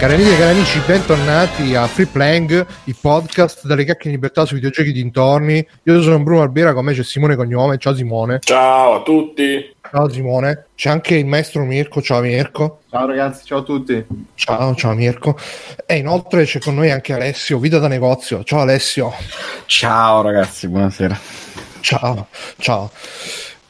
Cari amiche e cari amici, bentornati a Free Playing, il podcast dalle cacche in libertà sui videogiochi dintorni. Io sono Bruno Albera, con me c'è Simone Cognome. Ciao Simone. Ciao a tutti. Ciao Simone. C'è anche il maestro Mirko. Ciao Mirko. Ciao ragazzi, ciao a tutti. Ciao, ciao Mirko. E inoltre c'è con noi anche Alessio, Vita da negozio. Ciao Alessio. Ciao ragazzi, buonasera. Ciao, ciao.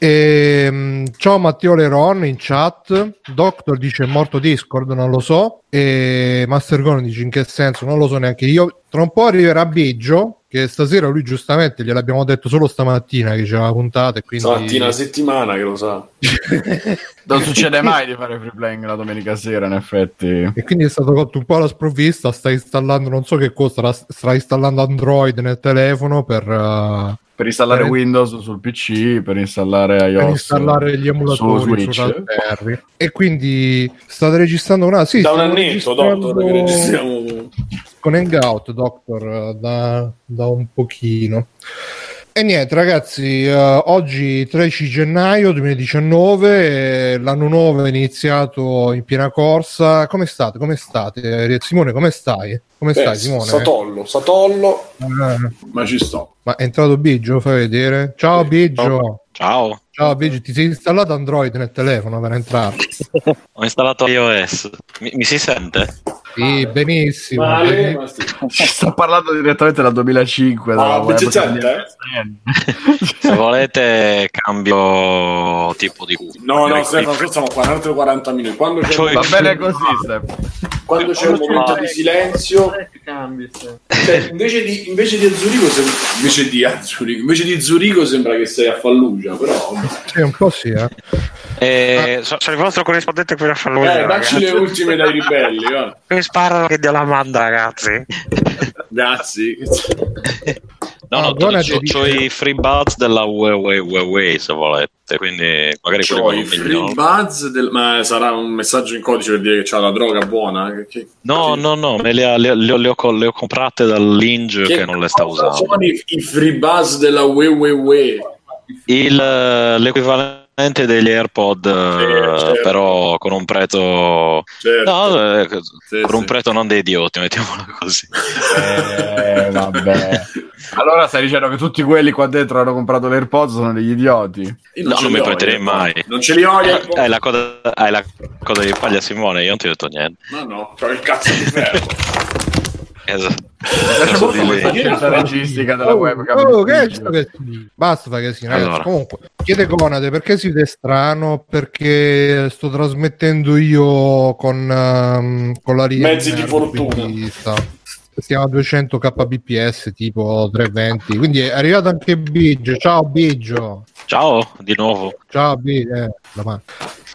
E, ehm, ciao Matteo Leron in chat. Doctor dice è morto Discord, non lo so. E Master Gone dice in che senso? Non lo so neanche io. Tra un po' arriverà Biggio. Che stasera lui giustamente gliel'abbiamo detto solo stamattina che c'era la puntata. E quindi... Stamattina una settimana che lo sa. non succede mai di fare free playing la domenica sera, in effetti. E quindi è stato fatto un po' la sprovvista. Sta installando, non so che cosa, sta installando Android nel telefono per. Uh per installare per Windows sul PC, per installare iOS, per installare gli emulatori su, su E quindi state registrando una sì, da un annetto, Doctor, che registriamo. con Hangout, Doctor, da, da un pochino. E niente ragazzi, uh, oggi 13 gennaio 2019, l'anno nuovo è iniziato in piena corsa. Come state? Come state? Simone, come stai? Come Beh, stai Simone? Satollo, Satollo, eh. ma ci sto. Ma è entrato Biggio, fai vedere. Ciao sì. Biggio. Ciao. Ciao Biggio, ti sei installato Android nel telefono per entrare? Ho installato iOS. Mi, mi si sente? Sì, benissimo. Male, ma sì. Sto parlando direttamente dal 2005. Ah, da Se volete cambio tipo di No, no, Stefano, stiamo 40 40 minuti. Quando c'è cioè, va bene così, Stefano. Quando c'è un momento di silenzio, cioè, invece, di, invece di Zurigo, sembra, invece di Zurigo, invece di Zurigo sembra che sei a Fallugia, però sì, un po' sì, eh. Eh, ah. sono il vostro corrispondente qui a Fallugia. Eh, dacci le ultime dai ribelli. Sparano che Dio la manda, ragazzi. Grazie. No, no, no ho i free buzz della Huawei, Huawei se volete, quindi magari c'ho i free no? buzz, del... ma sarà un messaggio in codice per dire che c'ha la droga buona? Che... No, no, no, me le, le, le, le, ho, le ho, comprate dall'Inge che, che non le sta usando. Sono i, i free buzz della Huawei? Il, l'equivalente degli AirPod, eh, certo. però con un prezzo, certo. no, eh, sì, con un prezzo non dei idioti, mettiamolo così. Eh, vabbè. Allora stai dicendo che tutti quelli qua dentro hanno comprato l'AirPods sono degli idioti? Io no, non mi prenderei mai. Non ce li ho. Eh, hai la, coda, hai la coda di paglia Simone, io non ti ho detto niente. No, no, c'ho il cazzo di ferro. esatto. La registica della oh, webcam. Oh, che che Basta fare casino. Allora. Comunque, chiede Conade perché siete strano? Perché sto trasmettendo io con, um, con la linea mezzi di fortuna. Stiamo a 200 kbps tipo 320. Quindi è arrivato anche Biggio. Ciao Biggio. Ciao di nuovo. Ciao Biggio. Eh,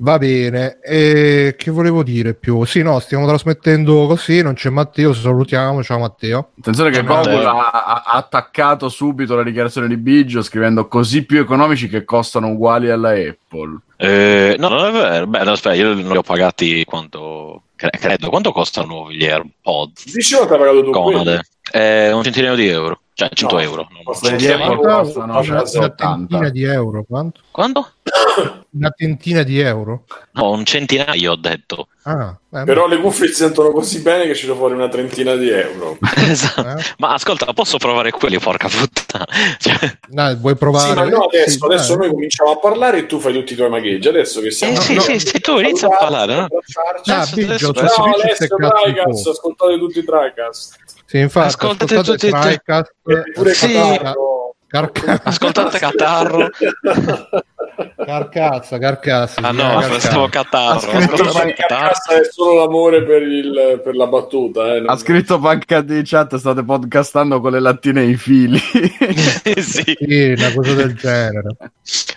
Va bene, e che volevo dire più? Sì, no, stiamo trasmettendo così, non c'è Matteo, salutiamo, ciao Matteo. Attenzione che Google ha, ha, attaccato subito la dichiarazione di Biggio scrivendo così più economici che costano uguali alla Apple. Eh, no, non è vero, beh, no, aspetta, io non li ho pagati quanto, credo, quanto costano gli AirPods? Dicevo che hai pagato tu Conade. Eh, un centinaio di euro, cioè 100 no, euro. Non di euro costano una, tentina di euro, quanto? Quanto? Una tentina di euro? No, un centinaio ho detto. Ah, Però le cuffie si sentono così bene che ci do fuori una trentina di euro. esatto. Eh? Ma ascolta, posso provare quelli, porca puttana. Cioè... No, vuoi provare? Sì, ma no, adesso, sì, adesso eh. noi cominciamo a parlare e tu fai tutti i tuoi magheggi. Adesso che siamo... Eh, sì, no, sì, sì, tu inizia a parlare. No? Ah, Biggio, adesso, no, Alessio, Tricast, ascoltate tutti i Tricast. Sì, infatti, ascoltate, ascoltate tutti i Tricast. Pure sì. Carcazzo. Ascoltate Catarro. Carcazza, carcazza. Ah no, pensavo Catarro. Carcazza è solo l'amore per, il, per la battuta. Eh, ha scritto Panca di chat, state podcastando con le lattine e i fili. sì. sì, una cosa del genere.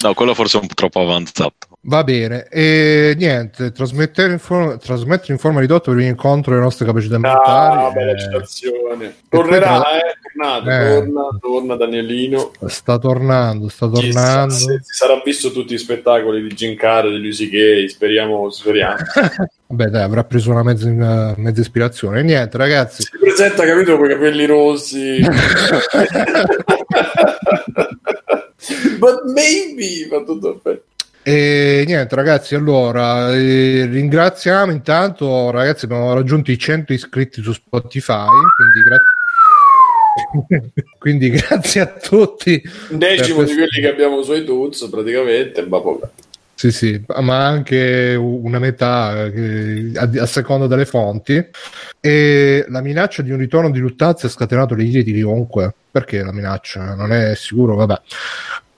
No, quello forse è un po' troppo avanzato. Va bene, e niente, trasmettere in, forma, trasmettere in forma ridotta per incontro le nostre capacità mentali. Ah, bella citazione. Tornerà, tra... eh, tornato, eh. torna, torna Danielino. Sta tornando, sta tornando. Si, si, sarà visto tutti gli spettacoli di Jim Carrey, di Lucy Gay, speriamo, speriamo. Vabbè, dai, avrà preso una mezza, una mezza ispirazione. E niente, ragazzi. Si presenta, capito, con i capelli rossi. But maybe, ma tutto perfetto. E niente, ragazzi, allora eh, ringraziamo intanto, ragazzi, abbiamo raggiunto i 100 iscritti su Spotify, quindi grazie. quindi grazie a tutti. Un decimo di quelli che abbiamo su iTunes, praticamente, ma poco. Sì, sì, ma anche una metà eh, a, a, seconda delle fonti. E la minaccia di un ritorno di Luttazzi ha scatenato le ire di chiunque. Perché la minaccia? Non è sicuro, vabbè.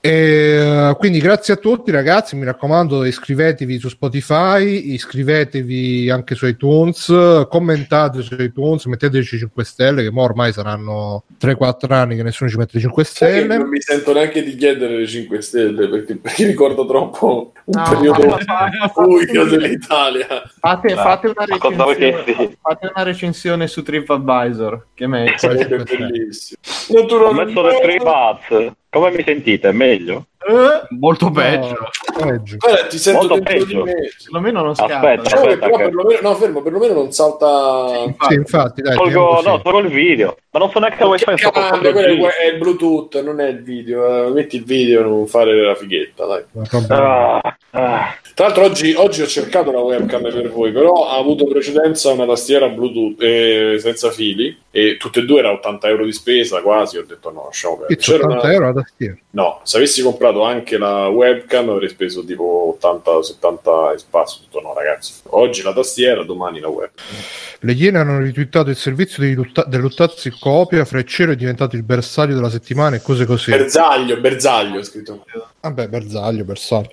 E, quindi grazie a tutti ragazzi, mi raccomando iscrivetevi su Spotify, iscrivetevi anche su iTunes, commentate su iTunes, metteteci 5 stelle che ormai saranno 3-4 anni che nessuno ci mette le 5 stelle. non mi sento neanche di chiedere le 5 stelle perché, perché ricordo troppo un no, periodo buio dell'Italia. Fate, fate, una recensione, fate, una recensione, su TripAdvisor che è meglio. Sarebbe bellissimo. Naturalmente. Ho messo le 3 come mi sentite? Meglio? Eh? Molto peggio. No, peggio. Guarda, ti sento Molto peggio. Di Perlomeno non scatta. Aspetta, no, aspetta però che... perlomeno, no, fermo, perlomeno non salta. Sì, infatti, dai, tolgo, no, tolgo il video. Ma non so neanche dove fai il quello è il Bluetooth, non è il video. Uh, metti il video e non fare la fighetta, dai. Ah, ah. Tra l'altro oggi, oggi, ho cercato la webcam per voi, però ha avuto precedenza una tastiera Bluetooth eh, senza fili e tutte e due era 80 euro di spesa quasi. Ho detto no, lasciamo perdere. 80 una... euro la tastiera? No, se avessi comprato anche la webcam avrei speso tipo 80-70 spazio. Ho detto no ragazzi, oggi la tastiera, domani la webcam. Le Iene hanno ritwittato il servizio lutta- dell'Uttazzi copia, Freccero è diventato il bersaglio della settimana e cose così. Bersaglio, bersaglio scritto. Vabbè, bersaglio, bersaglio.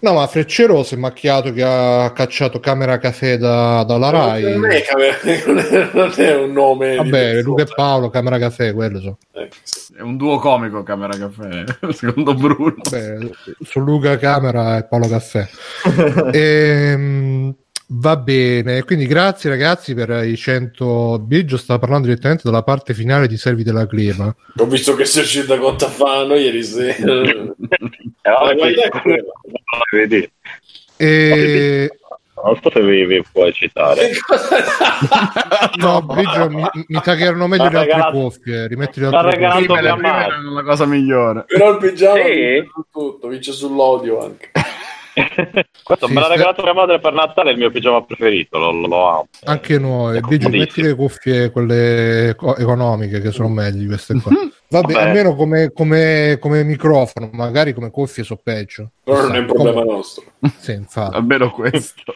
No, ma Freccero si è macchiato che ha cacciato Camera Caffè da, dalla Rai. Non è, camera, non è un nome. Vabbè, Luca e Paolo, Camera Caffè, quello so. Eh, È un duo comico Camera Caffè, secondo Bruno. Beh, su Luca Camera e Paolo Caffè. e, ehm, Va bene, quindi grazie ragazzi per i 100 Biggio sta parlando direttamente dalla parte finale di Servi della Clima. Ho visto che sei uscita con Tafano ieri sera. eh, vedi. E... Non so se vi, puoi citare. no, Biggio, mi, mi taggeranno meglio le altre cuffie. Rimetti le altre cuffie. È la cosa migliore. Però il pigiama sì. vince su tutto, vince sull'odio anche. Questo sì, me l'ha regalato mia madre per Natale, è il mio pigiama preferito, lo, lo amo. Anche noi, Biggio, metti le cuffie quelle economiche che sono meglio queste qua. Vabbè, Vabbè. almeno come, come, come, microfono, magari come cuffie so peggio. Però non è un problema come... nostro. Sì, infatti. Almeno questo.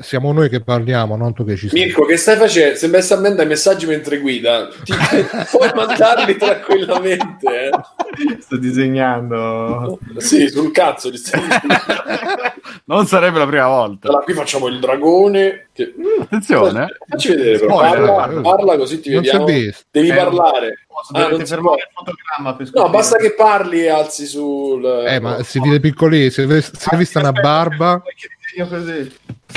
Siamo noi che parliamo, non tu che ci sei. Mirko, che stai facendo? Sembra sta mandando i messaggi mentre guida. Ti puoi mandarli tranquillamente. Eh? Sto disegnando. Sì, sul cazzo stai Non sarebbe la prima volta. Allora, qui facciamo il dragone. Che... Attenzione. Facci vedere, però. Parla, parla, così ti vediamo. Devi eh, parlare. Ah, non fotogramma per no, basta che parli e alzi sul. Eh, ma si vede piccolino. Se, hai visto una barba. Così.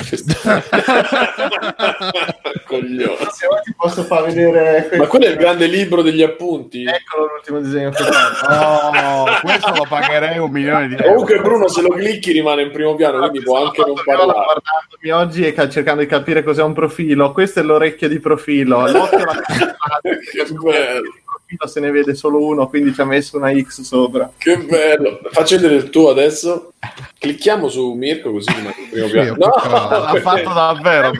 Coglione. ti posso far vedere. Ma quello è il grande libro degli appunti. Eccolo l'ultimo disegno che Oh, questo lo pagherei un milione di euro. Comunque, Bruno, se lo clicchi rimane in primo piano, quindi può anche non parlare. guardandomi oggi e cercando di capire cos'è un profilo. Questo è l'orecchio di profilo. L'occhio la che bello se ne vede solo uno, quindi ci ha messo una X sopra. Che bello! Faccio vedere il tuo adesso. Clicchiamo su Mirko così rimane in primo piano. No, l'ha fatto davvero.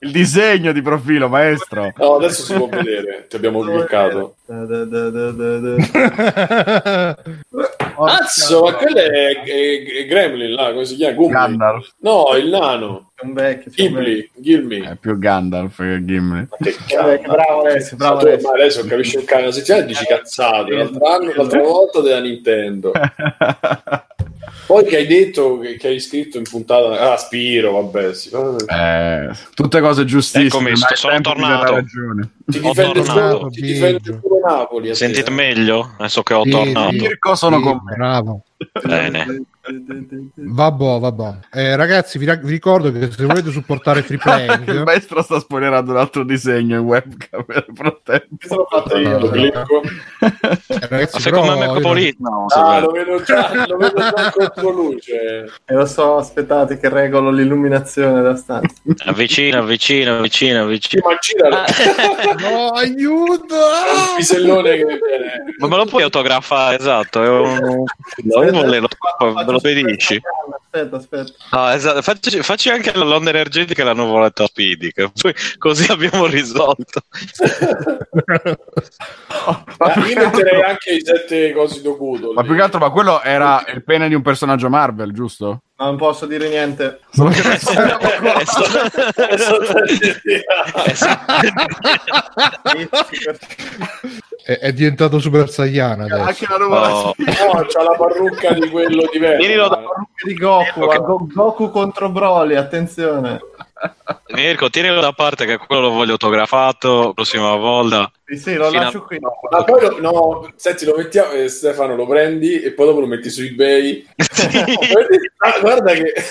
Il disegno di profilo, maestro. No, adesso si può vedere. Ti abbiamo cliccato. Cazzo, ma quello è, è, è, Gremlin là, come si chiama? Gandalf. No, il nano. Ghibli, Gilmi. È più Gandalf che Gimli. Che bravo adesso, bravo adesso. Ma adesso capisci un cane, settimana e dici cazzate. L'altra volta della Nintendo. Poi che hai detto che, che, hai scritto in puntata ah Spiro vabbè sì. eh, tutte cose giustissime Eccomi, sto, sono tornato. ti difende, solo, ti difende Napoli sentite meglio? Adesso che ho sì, tornato. Mirko sono sì, con me. bravo. Bene Vabbè, vabbè. Eh, ragazzi, vi, vi, ricordo che se volete supportare free playing, il maestro sta spoilerando un altro disegno in webcam per frattempo. fatto io, lo clicco. Eh, ragazzi, secondo me è Copolino. Ah, lo vedo già, lo vedo già contro luce. E lo so, aspettate che regolo l'illuminazione da stanza. Avvicina, avvicina, avvicina, avvicina. no, aiuto! Un pisellone che viene. Ma me lo puoi autografare, esatto. È un... No, non le pedisci. Aspetta, aspetta. No, esatto. Facci, facci anche l'onda energetica e la nuvoletta Speedy, così abbiamo risolto. ma io metterei anche i sette cosi dovuto. Ma più che altro, ma quello era il pene di un personaggio Marvel, giusto? non posso dire niente. è, è, diventato super saiyan adesso. Anche la nuova oh. no, c'ha la parrucca di quello diverso. Tienilo da parrucca di Goku, okay. Goku contro Broly, attenzione. Mirko, tienilo da parte che quello lo voglio autografato prossima volta. Sì, sì, lo lascio a... qui. No, no, poi lo, no, senti, lo mettiamo, eh, Stefano, lo prendi e poi dopo lo metti su eBay. ah, guarda che...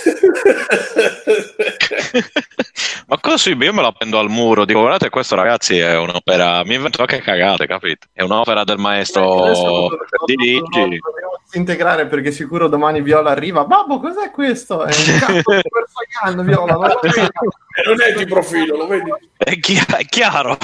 Ma cosa su eBay? Io me lo appendo al muro, dico, guardate, questo ragazzi è un'opera, mi invento anche cagate, capito? È un'opera del maestro di Luigi. integrare perché sicuro domani Viola arriva. Babbo, cos'è questo? È un cazzo super Saiyan, Viola, non, non è di profilo, lo vedi? È, chi- è chiaro.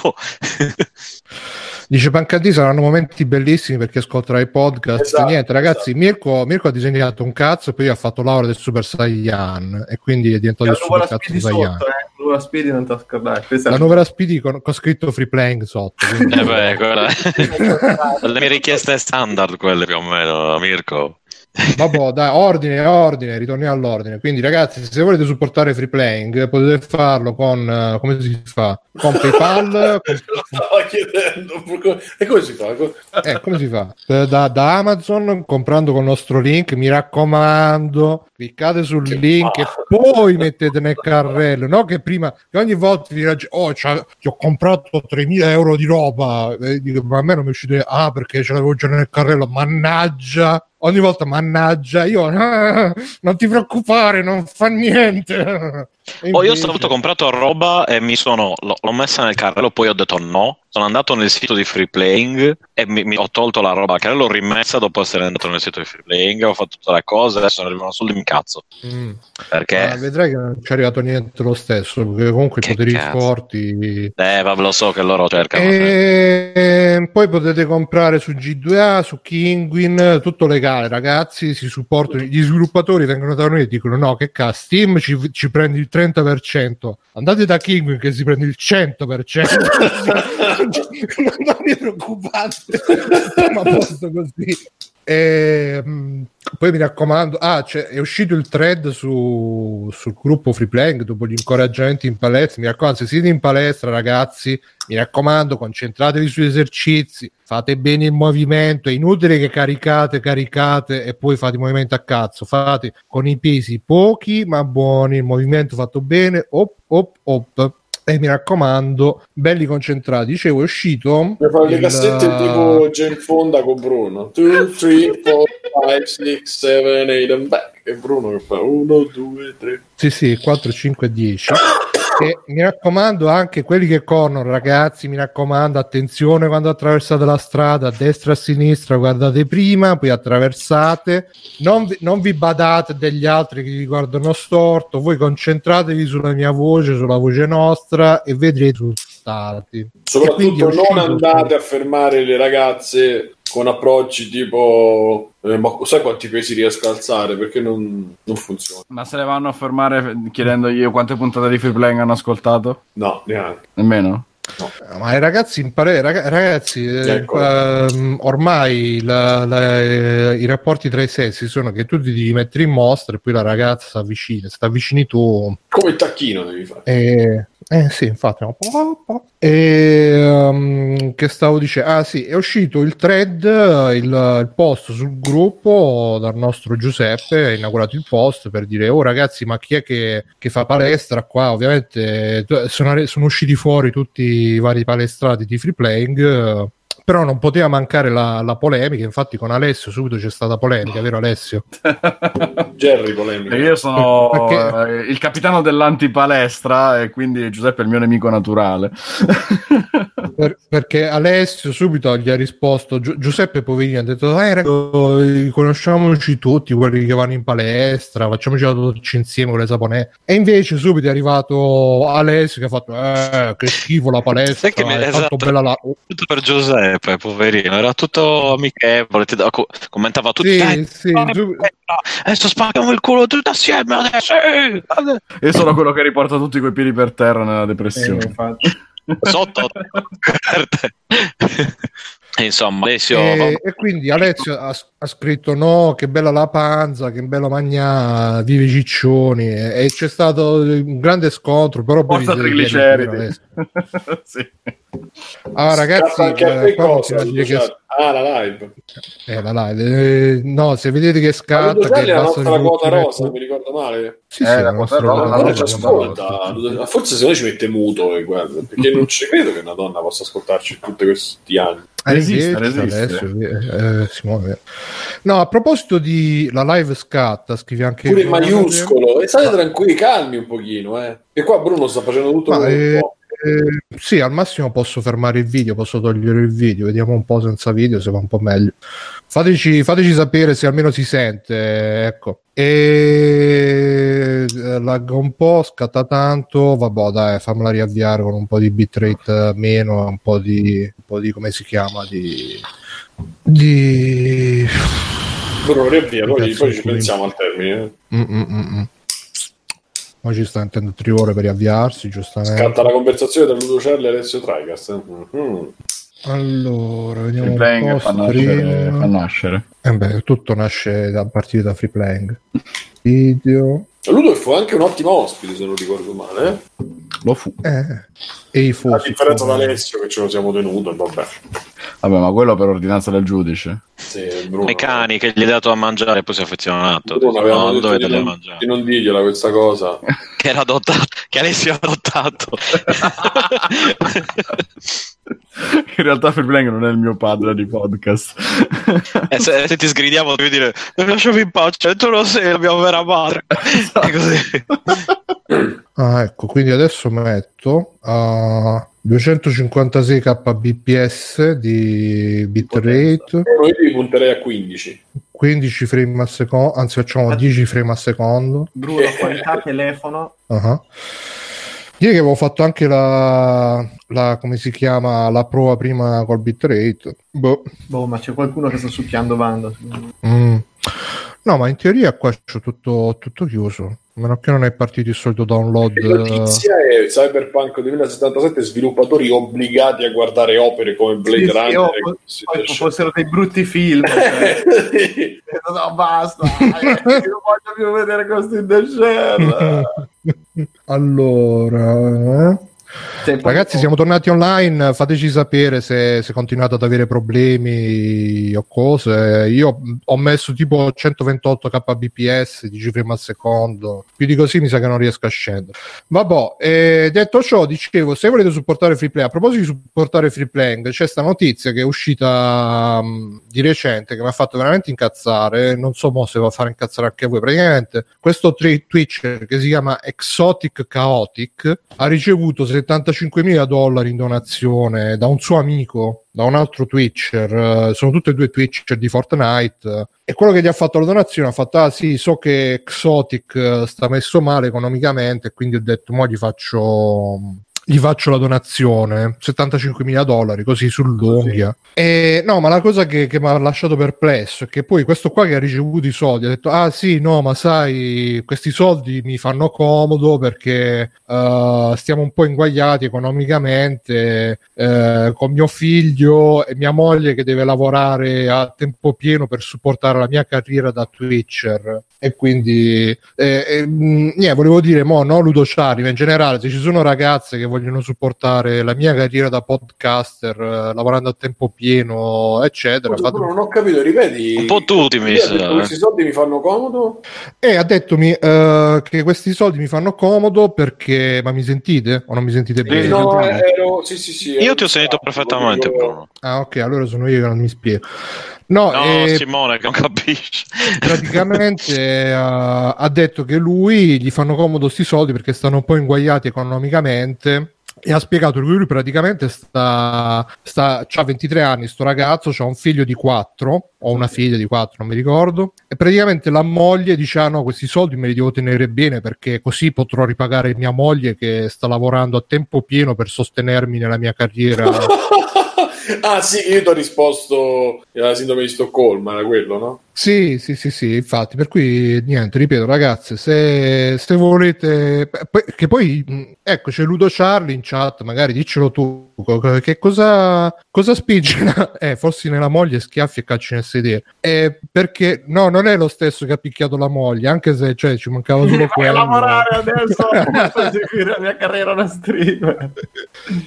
Dice Pancadì saranno momenti bellissimi perché ascolterai i podcast. Esatto, Niente, ragazzi, esatto. Mirko, Mirko, ha disegnato un cazzo e poi ha fatto l'aura del Super Saiyan e quindi è diventato il super cazzo di Saiyan. Sotto, eh? La nuova Speedy non ti scordare. La nuova Speedy con, con, scritto free playing sotto. Quindi... Eh beh, quella... le mie richieste standard quelle più o meno, Mirko. Vabbè, dai, ordine, ordine, ritorniamo all'ordine. Quindi, ragazzi, se volete supportare free playing, potete farlo con uh, come si fa? Con PayPal. con... Stavo chiedendo e come si fa? Eh, come si fa? Da, da, Amazon comprando con il nostro link. Mi raccomando, cliccate sul che link e poi mettete nel carrello. No, che prima che ogni volta vi raggi- oh, ti ho comprato 3.000 euro di roba. E dico, ma a me non mi è uscito. Ah, perché ce l'avevo già nel carrello. Mannaggia ogni volta mannaggia io ah, non ti preoccupare non fa niente oh, io stavolta ho comprato roba e mi sono l'ho, l'ho messa nel carrello poi ho detto no. Sono andato nel sito di free playing e mi, mi ho tolto la roba. Che l'ho rimessa dopo essere andato nel sito di free playing ho fatto tutte le cose adesso non arrivano soldi in cazzo mm. perché ah, vedrai che non ci è arrivato niente lo stesso perché comunque che i poteri cazzo. forti eh vabbè lo so che loro cercano e... poi potete comprare su G2A su Kinguin tutto legale ragazzi si supportano gli sviluppatori vengono da noi e dicono no che cazzo Steam ci, ci prendi il 30% andate da Kinguin che si prende il 100% non vi preoccupate, ma posto così. E, ehm, poi mi raccomando, ah, è uscito il thread su, sul gruppo Free Playing dopo gli incoraggiamenti in palestra. Mi raccomando, se siete in palestra, ragazzi, mi raccomando, concentratevi sugli esercizi, fate bene il movimento. È inutile che caricate, caricate e poi fate il movimento a cazzo. Fate con i pesi pochi ma buoni, il movimento fatto bene, op, op, op e mi raccomando, belli concentrati. Dicevo, è uscito. Per fare il... le cassette tipo Gen Fonda con Bruno. 2, 3, 4, 5, 6, 7, 8 and back. E Bruno che fa 1, 2, 3. Sì, sì, 4, 5, 10. E mi raccomando anche quelli che corrono, ragazzi, mi raccomando, attenzione quando attraversate la strada, a destra e a sinistra, guardate prima, poi attraversate, non vi, non vi badate degli altri che vi guardano storto, voi concentratevi sulla mia voce, sulla voce nostra e vedrete i risultati. Soprattutto non andate a fermare le ragazze con approcci tipo eh, ma sai quanti pesi riesco a alzare perché non, non, funziona ma se le vanno a fermare chiedendogli quante puntate di free playing hanno ascoltato? no neanche nemmeno? No. Ma i ragazzi, impare, ragazzi ecco. eh, ormai la, la, i rapporti tra i sessi sono che tu ti devi mettere in mostra e poi la ragazza si avvicina, se ti avvicini tu... Come il tacchino devi fare. E eh sì, infatti. No. E, um, che stavo dicendo? Ah sì, è uscito il thread, il, il, post sul gruppo dal nostro Giuseppe, ha inaugurato il post per dire, oh ragazzi, ma chi è che, che fa palestra qua? Ovviamente sono, sono, usciti fuori tutti i vari palestrati di free playing però non poteva mancare la, la, polemica, infatti con Alessio subito c'è stata polemica, vero Alessio? Jerry polemica. Io sono Perché... Eh, il capitano dell'antipalestra e quindi Giuseppe è il mio nemico naturale. per, perché Alessio subito gli ha risposto, Gi- Giuseppe poverino ha detto, eh ragazzi, conosciamoci tutti, quelli che vanno in palestra, facciamoci la doccia insieme con le saponette. E invece subito è arrivato Alessio che ha fatto, eh, che schifo la palestra, che mi, è esatto, bella la... Tutto per Giuseppe, poverino, era tutto amichevole, ti, co- commentava tutto. Sì, sì, giu... adesso spacchiamo il culo tutti assieme adesso. Io sono quello che riporta tutti quei piedi per terra nella depressione. Eh, sotto insomma Alessio e, e quindi Alessio ha, ha, scritto no che bella la panza che bello magna vive ciccioni e, e, c'è stato un grande scontro però poi trigliceridi sì. allora ragazzi eh, cosa, che... ah la live. Eh, la live. Eh, no se vedete che scatta che la nostra quota rosa mi ricordo male. Sì, eh, sì, la nostra rosa ci ascolta forse se no ci mette muto e guarda perché non ci credo che una donna possa ascoltarci tutti questi anni. Resiste, resiste. Adesso, eh, si muove. No, a proposito di la live scatta, scrivi anche pure in maiuscolo. E state tranquilli, calmi un pochino, eh. E qua Bruno sta facendo tutto Ma, eh, eh, sì, al massimo posso fermare il video, posso togliere il video, vediamo un po' senza video se va un po' meglio. Fateci, fateci sapere se almeno si sente, ecco. E eh, lagga un po', scatta tanto, vabbè dai, fammela riavviare con un po' di bitrate meno, un po' di, un po' di come si chiama, di... di... Bruno riavvia, poi, poi ci pensiamo al termine. Mm-mm-mm. Poi ci sta intendo tre ore per riavviarsi, giustamente. Scatta la conversazione tra Ludo Cerli e Alessio Tricast. Mm-hmm. Allora, vediamo free un po'. Fa nascere, fa nascere. Eh beh, tutto nasce da partire da free playing. Video. Ludo fu anche un ottimo ospite, se non ricordo male. Lo fu. Eh. E fu. A differenza da Alessio, che ce lo siamo tenuto, vabbè. Vabbè, ma quello per ordinanza del giudice. Sì, Bruno. I cani che gli hai dato a mangiare e poi si è affezionato. Bruno no, non dovete di non, di non dirgliela questa cosa. che era adottato, che Alessio ha adottato. In realtà Freeplank non è il mio padre di podcast. eh, se, se, ti sgridiamo devi dire lasciami in pace, tu lo sei la mia vera madre. Esatto. così. ah, ecco, quindi adesso metto a 256 kbps di bitrate. Io punterei a 15. 15 frame al secondo, anzi facciamo 10 frame al secondo. Bruno, qualità telefono. Uh-huh. Ieri che avevo fatto anche la, la, come si chiama la prova prima col bitrate. Boh. boh, ma c'è qualcuno che sta succhiando banda. Mm. No, ma in teoria qua c'è tutto, tutto chiuso. A meno che non è partito il solito download. La notizia è Cyberpunk 2077 sviluppatori obbligati a guardare opere come Blade sì, Runner. Sì, oh, poi fossero dei brutti film. Cioè. No, basta. non voglio più vedere Ghost in the Shell. allora... Ragazzi, siamo tornati online. Fateci sapere se, se, continuate ad avere problemi o cose. Io ho messo tipo 128 kbps di frame al secondo. Più di così mi sa che non riesco a scendere. Vabbè, eh, detto ciò, dicevo, se volete supportare free play, a proposito di supportare free playing, c'è questa notizia che è uscita um, di recente che mi ha fatto veramente incazzare. Non so mo se va a fare incazzare anche voi. Praticamente, questo tri- Twitch che si chiama Exotic Chaotic ha ricevuto 75 mila dollari in donazione da un suo amico, da un altro Twitcher, uh, sono tutti e due Twitcher di Fortnite. Uh, e quello che gli ha fatto la donazione ha fatto: Ah, sì, so che Exotic uh, sta messo male economicamente, quindi ho detto: Mo gli faccio gli faccio la donazione 75 mila dollari così sull'unghia. E no ma la cosa che, che mi ha lasciato perplesso è che poi questo qua che ha ricevuto i soldi ha detto ah sì no ma sai questi soldi mi fanno comodo perché uh, stiamo un po' inguagliati economicamente uh, con mio figlio e mia moglie che deve lavorare a tempo pieno per supportare la mia carriera da Twitcher. E quindi eh, eh, niente volevo dire mo no Ludo Ciari ma in generale se ci sono ragazze che vogliono vogliono supportare la mia carriera da podcaster, eh, lavorando a tempo pieno, eccetera. Scusa, Bruno, non ho capito, ripeti. Un po' tutti mi sa. Questi soldi mi fanno comodo? E ha detto mi, eh, che questi soldi mi fanno comodo perché... Ma mi sentite? O non mi sentite bene? No, ero... sì, sì, sì, Io ti ho sentito perfettamente, Bruno. Ah, ok, allora sono io che non mi spiego. No, No, eh, Simone che non capisce. praticamente eh, ha detto che lui gli fanno comodo sti soldi perché stanno un po' inguagliati economicamente e ha spiegato che lui praticamente sta, sta ha 23 anni sto ragazzo c'ha un figlio di 4 o una figlia di 4 non mi ricordo e praticamente la moglie dice ah no questi soldi me li devo tenere bene perché così potrò ripagare mia moglie che sta lavorando a tempo pieno per sostenermi nella mia carriera ah sì, io ti ho risposto la sindrome di Stoccolma, era quello, no? Sì, sì, sì, sì, infatti, per cui niente, ripeto ragazze, se, se volete, che poi, ecco, c'è Ludo Charlie in chat, magari diccelo tu, che cosa, cosa spinge, eh, forse nella moglie schiaffi e calci nel sedere, eh, perché, no, non è lo stesso che ha picchiato la moglie, anche se, cioè, ci mancava solo Vai a quello. lavorare adesso seguire la mia carriera da streamer.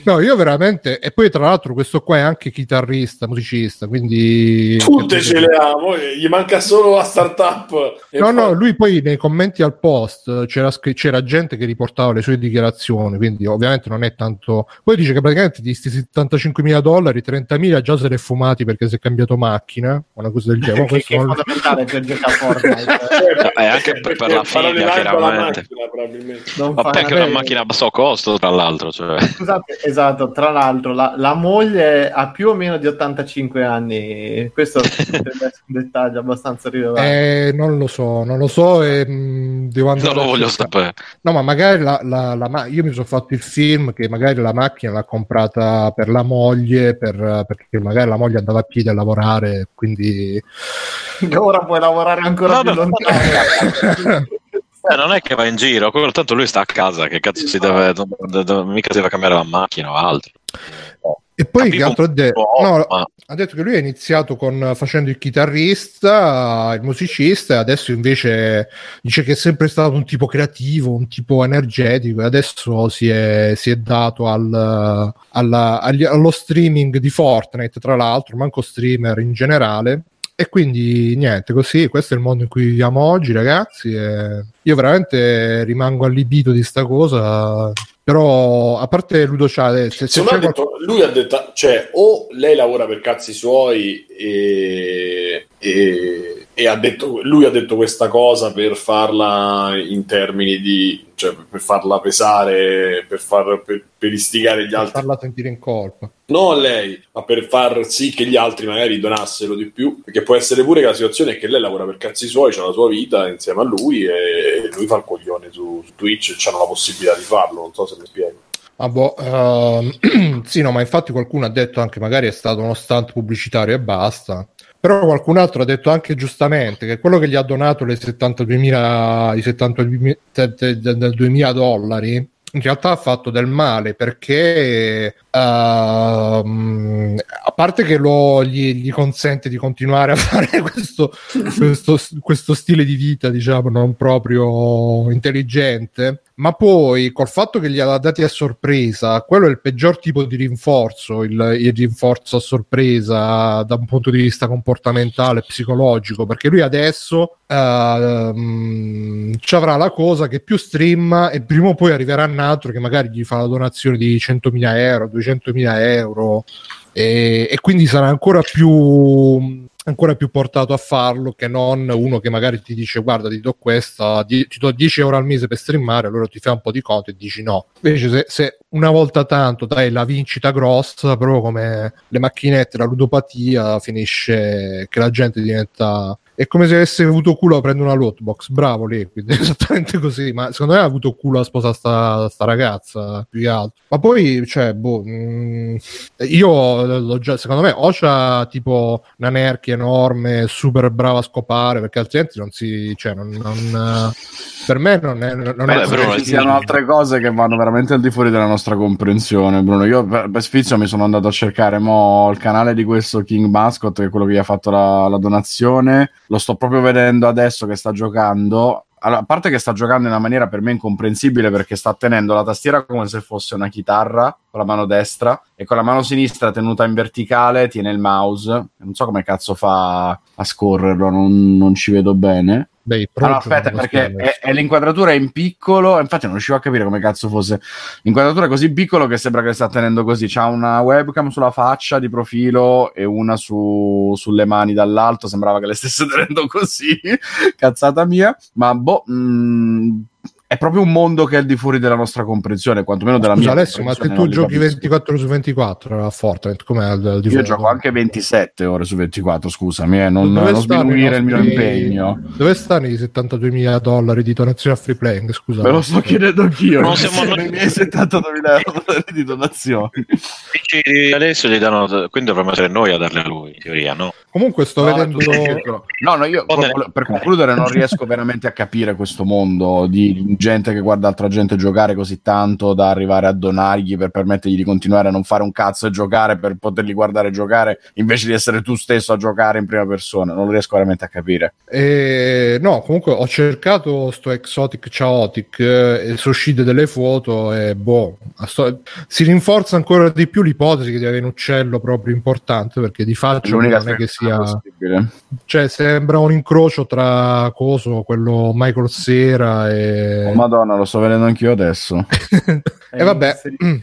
No, io veramente, e poi tra l'altro questo qua è anche chitarrista, musicista, quindi... Tutte ce le amo, eh, gli manca solo la startup. No, poi- no, lui poi nei commenti al post c'era, c'era gente che riportava le sue dichiarazioni, quindi ovviamente non è tanto... Poi dice che praticamente di questi 75 mila dollari, 30 mila già se li è fumati perché si è cambiato macchina, una cosa del genere. Che, che è fondamentale per giocare a Fortnite. Certo, E anche per- per la figlia, chiaramente. macchina, probabilmente. Non Ma fa- perché è una vabbè, macchina a basso costo, tra l'altro. Cioè. Scusate, esatto, tra l'altro la, la moglie ha più o meno di 85 anni, questo potrebbe essere un dettaglio abbastanza rilevante. Eh, non lo so, non lo so e mh, devo andare Non lo voglio sapere. No, ma magari la, la- la ma- io mi sono fatto il film che magari la macchina l'ha comprata per la moglie, per- perché magari la moglie andava a piedi a lavorare, quindi... Ora puoi lavorare ancora No, più no. lontano. Eh, non è che va in giro, quello tanto lui sta a casa, che cazzo si deve- mica si deve cambiare la macchina o altro. E poi che altro ha detto? No, ha detto che lui ha iniziato con, facendo il chitarrista, il musicista, e adesso invece dice che è sempre stato un tipo creativo, un tipo energetico, e adesso si è, si è dato al, alla- agli- allo streaming di Fortnite, tra l'altro, manco streamer in generale. E quindi niente, così questo è il mondo in cui viviamo oggi, ragazzi. Io veramente rimango allibito di sta cosa. Però, a parte Ludo Ciade, se, se ha detto- lui ha detto, cioè, o lei lavora per cazzi suoi e, e- e ha detto, lui ha detto questa cosa per farla in termini di, cioè, per farla pesare, per, far, per, per istigare gli qualcosa altri. farla sentire in colpa. Non lei, ma per far sì che gli altri magari donassero di più. Perché può essere pure che la situazione è che lei lavora per cazzi suoi, c'ha la sua vita insieme a lui e lui fa il coglione su, su Twitch e hanno la possibilità di farlo. Non so se mi spiego. Ah, boh, ehm, sì, no, ma infatti qualcuno ha detto anche magari è stato uno stunt pubblicitario e basta. Però qualcun altro ha detto anche giustamente che quello che gli ha donato le 72.000, i 72.000 dollari in realtà ha fatto del male perché a parte che lo, gli, gli consente di continuare a fare questo, questo, questo stile di vita diciamo non proprio intelligente ma poi col fatto che li ha dati a sorpresa quello è il peggior tipo di rinforzo il, il rinforzo a sorpresa da un punto di vista comportamentale psicologico perché lui adesso ehm, ci avrà la cosa che più stream e prima o poi arriverà un altro che magari gli fa la donazione di 100.000 euro 200.000 euro e, e quindi sarà ancora più ancora più portato a farlo che non uno che magari ti dice guarda ti do questa di- ti do 10 euro al mese per streamare allora ti fai un po' di conto e dici no. Invece se, se una volta tanto dai la vincita grossa però come le macchinette la ludopatia finisce che la gente diventa è come se avesse avuto culo a prendere una lootbox bravo lì quindi esattamente così ma secondo me ha avuto culo a sposare sta, sta ragazza più che altro ma poi cioè boh mm, io l'ho già secondo me o c'ha tipo una nerchia enorme super brava a scopare perché altrimenti non si cioè non, non, per me non è, non Vabbè, è Bruno, ci siano altre cose che vanno veramente al di fuori della nostra comprensione, Bruno. Io per, per sfizio mi sono andato a cercare mo il canale di questo King Mascot, che è quello che gli ha fatto la, la donazione. Lo sto proprio vedendo adesso che sta giocando. allora, a parte che sta giocando in una maniera per me incomprensibile perché sta tenendo la tastiera come se fosse una chitarra con la mano destra e con la mano sinistra tenuta in verticale tiene il mouse. Non so come cazzo fa a scorrerlo, non, non ci vedo bene. Beh, Allora, aspetta, perché è, è l'inquadratura è in piccolo, infatti non riuscivo a capire come cazzo fosse. L'inquadratura è così piccolo che sembra che le sta tenendo così. C'ha una webcam sulla faccia di profilo e una su- sulle mani dall'alto. Sembrava che le stesse tenendo così. Cazzata mia. Ma boh. mh, è proprio un mondo che è al di fuori della nostra comprensione, quantomeno della Scusa mia. Alessio, ma se tu giochi capisco. 24 su 24 a Fortnite, com'è al, al di Io fuori? gioco anche 27 ore su 24, scusami, eh, non, non sminuire il mio impegno. Dove stanno i 72 mila dollari di donazione a free playing? Scusa. Me lo sto chiedendo anch'io. Non siamo noi- i miei 72.000 dollari di donazioni. Alessio gli danno, quindi dovremmo essere noi a darle a lui, in teoria, no? Comunque sto No, vedendo... No, no, io per concludere non riesco veramente a capire questo mondo di gente che guarda altra gente giocare così tanto da arrivare a donargli per permettergli di continuare a non fare un cazzo e giocare per poterli guardare giocare invece di essere tu stesso a giocare in prima persona. Non riesco veramente a capire. Eh, no, comunque ho cercato sto Exotic Chaotic eh, e sono uscite delle foto e boh, sto- si rinforza ancora di più l'ipotesi che di avere un uccello proprio importante perché di L'unica non è che sia... possibile. Cioè sembra un incrocio tra coso, quello Michael Cera e... Oh, Madonna, lo sto vedendo anch'io adesso. E vabbè, mm.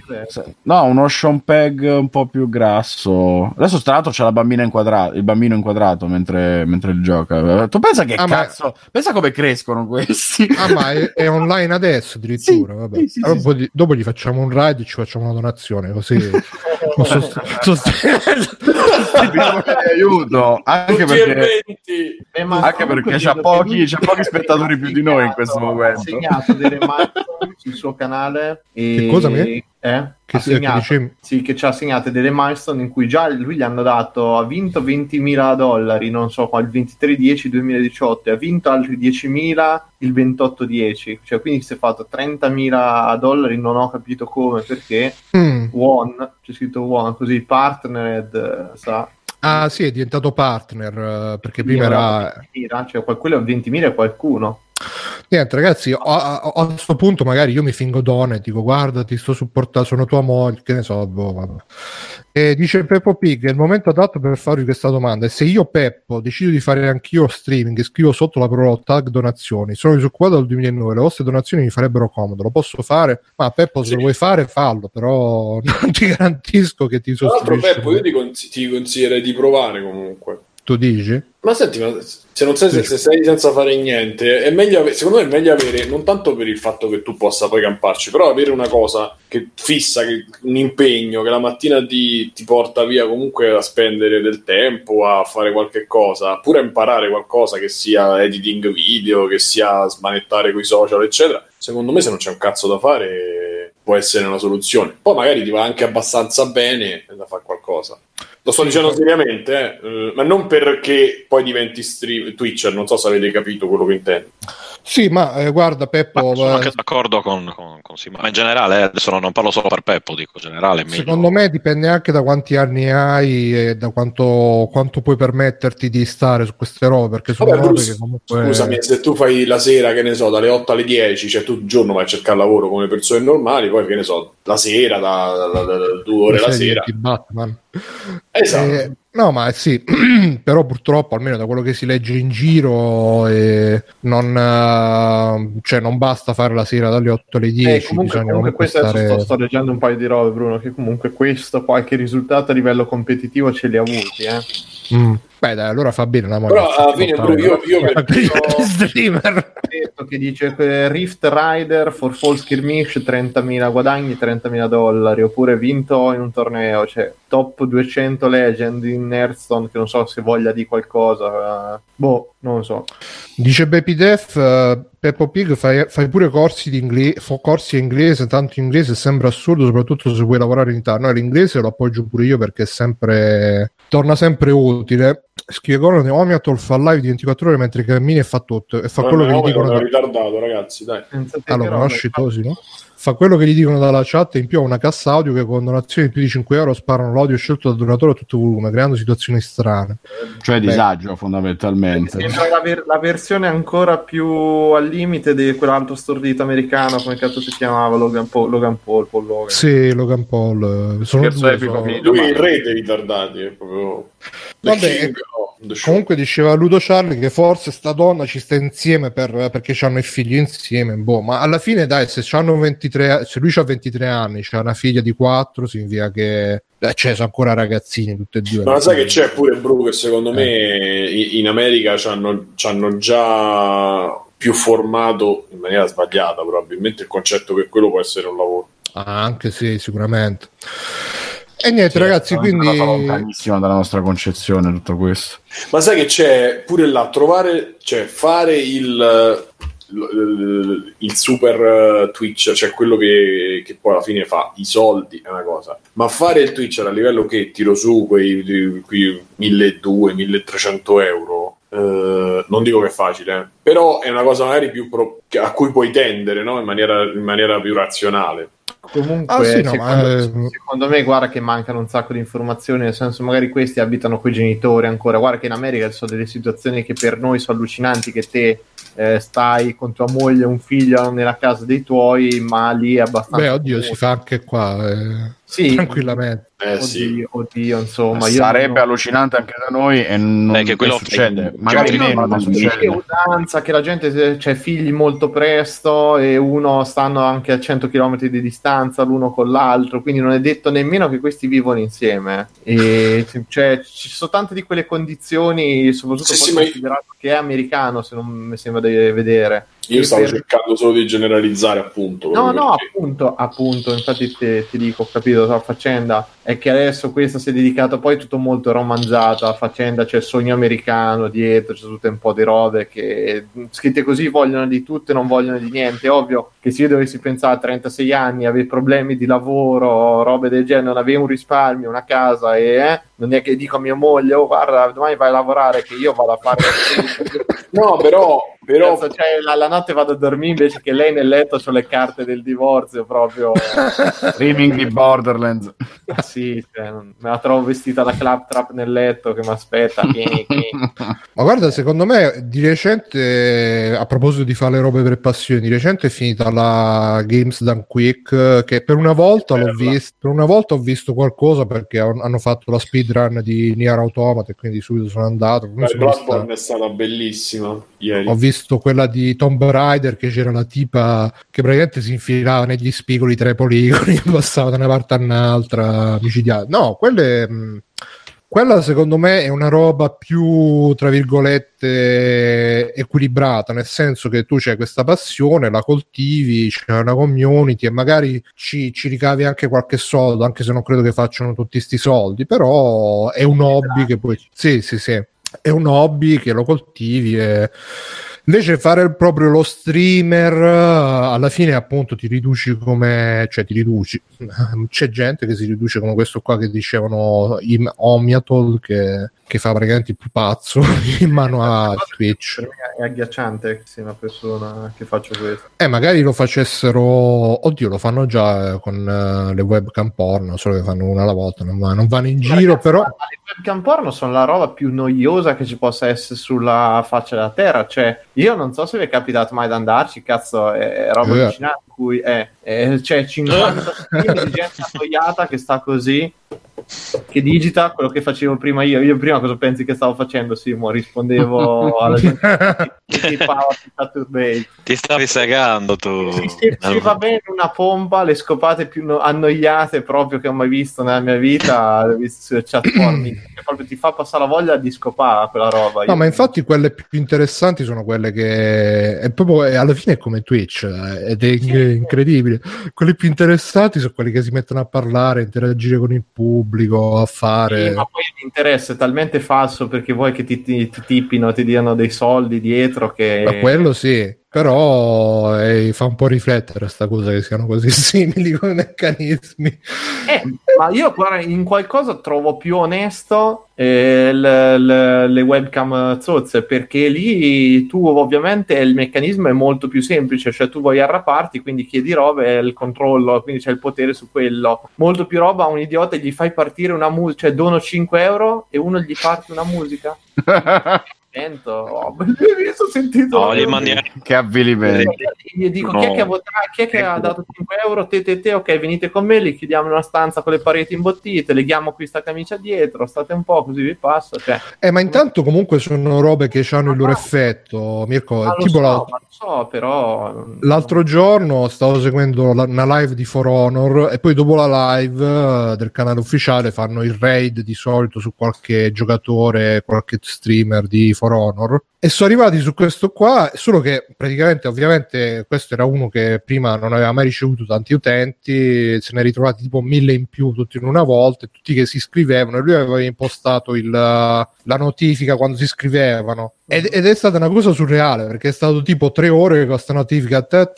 No, uno Sean Peg un po' più grasso. Adesso, tra l'altro, c'è la bambina inquadrata, il bambino inquadrato mentre, mentre gioca. Tu pensa che Ah, ma- cazzo? Pensa come crescono questi. Ah, ma è, è online adesso addirittura. Sì, vabbè. sì, sì, Allora, sì, poi- Dopo gli facciamo un raid e ci facciamo una donazione così di aiuto anche perché. Eh, anche perché c'ha pochi, c'ha pochi spettatori più di noi in questo Ha momento. segnato delle milestone sul suo canale e... Eh? Che ha che sì, che ci ha segnato delle milestone in cui già lui gli hanno dato, ha vinto 20.000 dollari, non so il 23-10-2018, e ha vinto altri 10.000 il 28-10, cioè quindi si è fatto 30.000 dollari, non ho capito come, perché, Mm. won, c'è scritto won, così partnered, sa, Ah sì, è diventato partner eh, perché prima era... 20.000, cioè quello è 20.000 e qualcuno. Niente ragazzi, a, a- a questo punto magari io mi fingo donna e dico guarda ti sto supportando, sono tua moglie, che ne so. boh, vabbè. E dice Peppo Pig, il momento adatto per farvi questa domanda. E se io Peppo decido di fare anch'io streaming e scrivo sotto la parola tag donazioni, sono disoccupato dal 2009, le vostre donazioni mi farebbero comodo, lo posso fare? Ma Peppo se Sì. lo vuoi fare fallo, però non ti garantisco che ti Tra l'altro. Peppo, io ti, consi- ti consiglierei di provare comunque. Tu dici? Ma senti, ma se non sei, se, se sei senza fare niente, è meglio ave- secondo me è meglio avere, non tanto per il fatto che tu possa poi camparci, però avere una cosa che fissa, che- un impegno che la mattina ti, ti porta via comunque a spendere del tempo, a fare qualche cosa, pure a imparare qualcosa che sia editing video, che sia smanettare coi social, eccetera. Secondo me se non c'è un cazzo da fare può essere una soluzione. Poi magari ti va anche abbastanza bene da fare qualcosa. Lo sto dicendo seriamente, eh, ma non perché poi diventi stream, Twitcher, non so se avete capito quello che intendo. Sì, ma eh, guarda Peppo, Ma sono eh, anche d'accordo con, con, con Simone. Ma in generale, eh, adesso non, non parlo solo per Peppo, dico generale. Secondo me dipende anche da quanti anni hai e da quanto, quanto puoi permetterti di stare su queste robe. Perché sono Vabbè, robe Bruce, che comunque. scusami, se tu fai la sera, che ne so, dalle 8 alle 10, cioè tu il giorno vai a cercare lavoro come persone normali, poi che ne so, la sera, da, da- da- da due ore la sera. Batman. Esatto. Eh, no, ma sì, però purtroppo, almeno da quello che si legge in giro, eh, non, eh, cioè, non basta fare la sera dalle 8 alle 10. Eh, comunque, comunque questo adesso stare... sto, sto leggendo un paio di robe, Bruno, che comunque questo qualche risultato a livello competitivo ce li ha avuti, eh. Mm. Beh, dai, allora fa bene la moglie. Però alla fine, Bru, io, io per- streamer. detto che dice che Rift Rider for Fall Skirmish 30.000 guadagni 30.000 dollari oppure vinto in un torneo cioè top 200 legend in Hearthstone che non so se voglia di qualcosa eh, boh non lo so Dice Baby Def, eh, Peppo Pig, fai, fai pure corsi di inglese, corsi in inglese, tanto inglese sembra assurdo, soprattutto se vuoi lavorare in Italia. No, l'inglese lo appoggio pure io perché è sempre, torna sempre utile. Scrive Gordon Omiatol fa live di 24 ore mentre cammini e fa tutto. E fa quello che gli dicono. Da... ritardato, ragazzi, dai. Allora, conosci Tosi, no? Fa quello che gli dicono dalla chat e in più ha una cassa audio che con donazioni di più di 5 euro sparano l'audio scelto dal donatore a tutto volume creando situazioni strane. Cioè Beh, disagio fondamentalmente. Sembra la, ver- la, versione ancora più al limite di quell'altro stordito americano come cazzo si chiamava? Logan Paul Logan Paul, Paul Logan. sì Logan Paul. Sono due, sono... lui è il re dei ritardati è proprio Vabbè, comunque diceva Ludo Charlie che forse sta donna ci sta insieme per, perché hanno il figlio insieme boh, ma alla fine dai se hanno 23 23, se lui ha 23 anni, c'ha una figlia di 4, significa che eh, cioè, sono ancora ragazzini tutti e due. Ma sai che c'è pure Bru che secondo eh. me in America hanno già più formato in maniera sbagliata probabilmente il concetto che quello può essere un lavoro. Ah, anche sì, sicuramente. E niente, sì, ragazzi, quindi. lontanissima dalla nostra concezione tutto questo. Ma sai che c'è pure là, trovare, cioè fare il il super eh, Twitch, cioè quello che, che, poi alla fine fa i soldi è una cosa, ma fare il Twitch a livello che tiro su quei, quei 1200-1300 euro, eh, non dico che è facile, eh, però è una cosa magari più pro- a cui puoi tendere no? in, maniera, in maniera più razionale. Comunque, ah, sì, no, secondo, ma... Eh, secondo, me, guarda che mancano un sacco di informazioni, nel senso, magari questi abitano con i genitori ancora. Guarda che in America ci sono delle situazioni che per noi sono allucinanti, che te eh, stai con tua moglie e un figlio nella casa dei tuoi, ma lì è abbastanza... Beh, oddio, comune. si fa anche qua. Eh sì, tranquillamente. Eh, oddio, sì. oddio, insomma, sarebbe non... allucinante anche da noi e non, Beh, che quello succede. Magari meno, non succede. usanza che la gente c'è cioè, figli molto presto e uno stanno anche a 100 km di distanza l'uno con l'altro, quindi non è detto nemmeno che questi vivono insieme. E cioè, ci sono tante di quelle condizioni, soprattutto sì, sì, considerato ma... che è americano, se non mi sembra di vedere io stavo per... cercando solo di generalizzare, appunto. No, no, perché... appunto, appunto, infatti te, ti dico, ho capito la faccenda è che adesso questa si è dedicata poi tutto molto romanzato, la faccenda c'è il sogno americano dietro, c'è tutto un po' di robe che scritte così vogliono di tutto e non vogliono di niente. È ovvio che se io dovessi pensare a 36 anni, avere problemi di lavoro, robe del genere, non avevo un risparmio, una casa e eh, non è che dico a mia moglie, oh guarda, domani vai a lavorare che io vado a fare... no, però però Penso, cioè, la, la, notte vado a dormire invece che lei nel letto ho le carte del divorzio proprio streaming di Borderlands ah, sì cioè, me la trovo vestita da claptrap nel letto che mi aspetta ma guarda secondo me di recente a proposito di fare le robe per passione di recente è finita la Games Done Quick che per una volta l'ho visto per una volta ho visto qualcosa perché hanno fatto la speedrun di Nier Automata e quindi subito sono andato. Bloodborne è stata bellissima ieri. Ho visto quella di Tomb Raider che c'era la tipa che praticamente si infilava negli spigoli tra i poligoni passava da una parte all'altra micidiale. No, quelle... Mh, quella secondo me è una roba più, tra virgolette, equilibrata, nel senso che tu c'hai questa passione, la coltivi, c'è una community e magari ci, ci ricavi anche qualche soldo, anche se non credo che facciano tutti questi soldi, però è un hobby che poi... Sì, sì, sì. È un hobby che lo coltivi e Invece fare proprio lo streamer, alla fine appunto ti riduci come, cioè ti riduci. C'è gente che si riduce come questo qua che dicevano Omiatol che che fa praticamente il pupazzo in mano a Twitch. È agghiacciante sia una persona che faccia questo. Eh, magari lo facessero, oddio, lo fanno già con uh, le webcam porno, solo che fanno una alla volta, non, va, non vanno in giro, ragazzi, però... Le webcam porno sono la roba più noiosa che ci possa essere sulla faccia della terra, cioè io non so se vi è capitato mai di andarci, cazzo, è roba yeah. allucinante, cui è, è, c'è 50 di gente annoiata che sta così che digita quello che facevo prima io. Io prima cosa pensi che stavo facendo, Simo? Rispondevo alla gente Ti stavi segando tu. Sì, sì, sì, va bene una pompa, le scopate più no- annoiate proprio che ho mai visto nella mia vita, le ho viste sulle chat formi, che proprio ti fa passare la voglia di scopare quella roba. No, io ma infatti quelle più interessanti sono quelle che è proprio alla fine è come Twitch eh, ed è sì, incredibile. Quelle più interessanti sono quelli che si mettono a parlare, a interagire con il pubblico pubblico a fare. Sì, ma poi l'interesse è talmente falso perché vuoi che ti, ti, ti tippino, ti diano dei soldi dietro che... Ma quello sì. Però eh, fa un po' riflettere questa cosa che siano così simili come meccanismi. Eh, ma io guarda, in qualcosa trovo più onesto eh, le, le, le, webcam zozze perché lì tu ovviamente il meccanismo è molto più semplice, cioè tu vuoi arraparti, quindi chiedi roba e il controllo, quindi c'è il potere su quello. Molto più roba a un idiota gli fai partire una musica, cioè dono 5 euro e uno gli parte una musica. Oh, ho sentito no, gli mandi... che avvilimento. Gli dico no. chi è che ha votato? Chi è che ha dato 5 euro? Te te te ok venite con me li chiudiamo in una stanza con le pareti imbottite leghiamo qui sta camicia dietro state un po' così vi passa cioè. eh ma intanto comunque sono robe che hanno il loro effetto Mirko ah, tipo so, la... so, però l'altro giorno stavo seguendo la, una live di For Honor e poi dopo la live uh, del canale ufficiale fanno il raid di solito su qualche giocatore qualche streamer di For Honor e sono arrivati su questo qua, solo che praticamente ovviamente questo era uno che prima non aveva mai ricevuto tanti utenti, se ne è ritrovati tipo mille in più tutti in una volta, e tutti che si iscrivevano e lui aveva impostato il, la notifica quando si iscrivevano ed, ed, è stata una cosa surreale perché è stato tipo tre ore con questa notifica a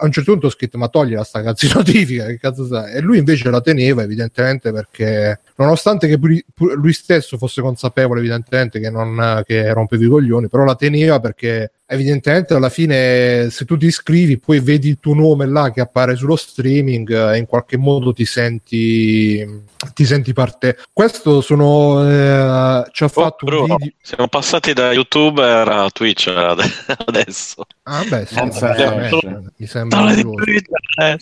un certo punto ho scritto ma togli la sta cazzo di notifica che cazzo sai e lui invece la teneva evidentemente perché nonostante che lui stesso fosse consapevole evidentemente che non che rompevi i coglioni però la teneva perché evidentemente alla fine se tu ti iscrivi poi vedi il tuo nome là che appare sullo streaming e in qualche modo ti senti ti senti parte. Questo sono eh, ci ha oh, fatto Bruno, un video siamo passati da youtuber a twitch adesso. Ah beh sì, vabbè, mi sembra sociale,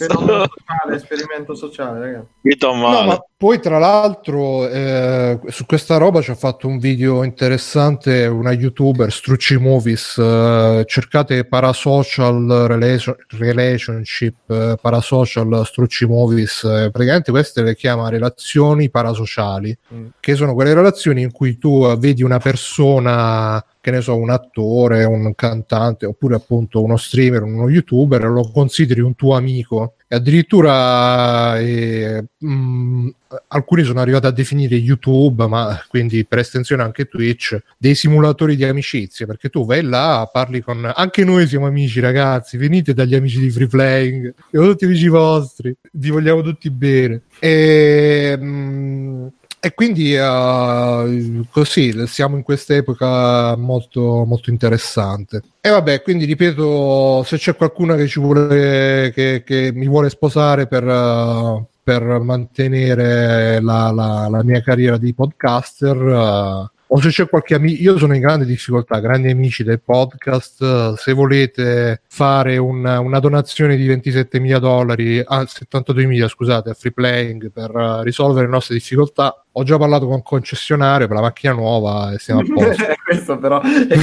esperimento sociale ragazzi. No, ma poi tra l'altro eh, su questa roba ci ha fatto un video interessante una youtuber Strucci Movies eh, cercate parasocial relation, relationship, uh, parasocial strucci movies, uh, praticamente queste le chiama relazioni parasociali, mm. che sono quelle relazioni in cui tu vedi una persona che ne so, un attore, un cantante, oppure appunto uno streamer, uno youtuber, lo consideri un tuo amico. E addirittura eh, mh, mm, alcuni sono arrivati a definire YouTube, ma quindi per estensione anche Twitch, dei simulatori di amicizia, perché tu vai là, parli con... Anche noi siamo amici ragazzi, venite dagli amici di Free Playing, siamo tutti amici vostri, vi vogliamo tutti bene. E... Mh, mm, e quindi uh, così siamo in questa epoca molto, molto interessante. E vabbè, quindi ripeto, se c'è qualcuno che ci vuole, che, che mi vuole sposare per, uh, per mantenere la, la, la, mia carriera di podcaster, uh, o se c'è qualche amico, io sono in grande difficoltà, grandi amici del podcast, se volete fare una, una donazione di 27 mila dollari, ah, 72 mila scusate, a free playing per risolvere le nostre difficoltà, ho già parlato con un concessionario per la macchina nuova e siamo a posto. Questo però è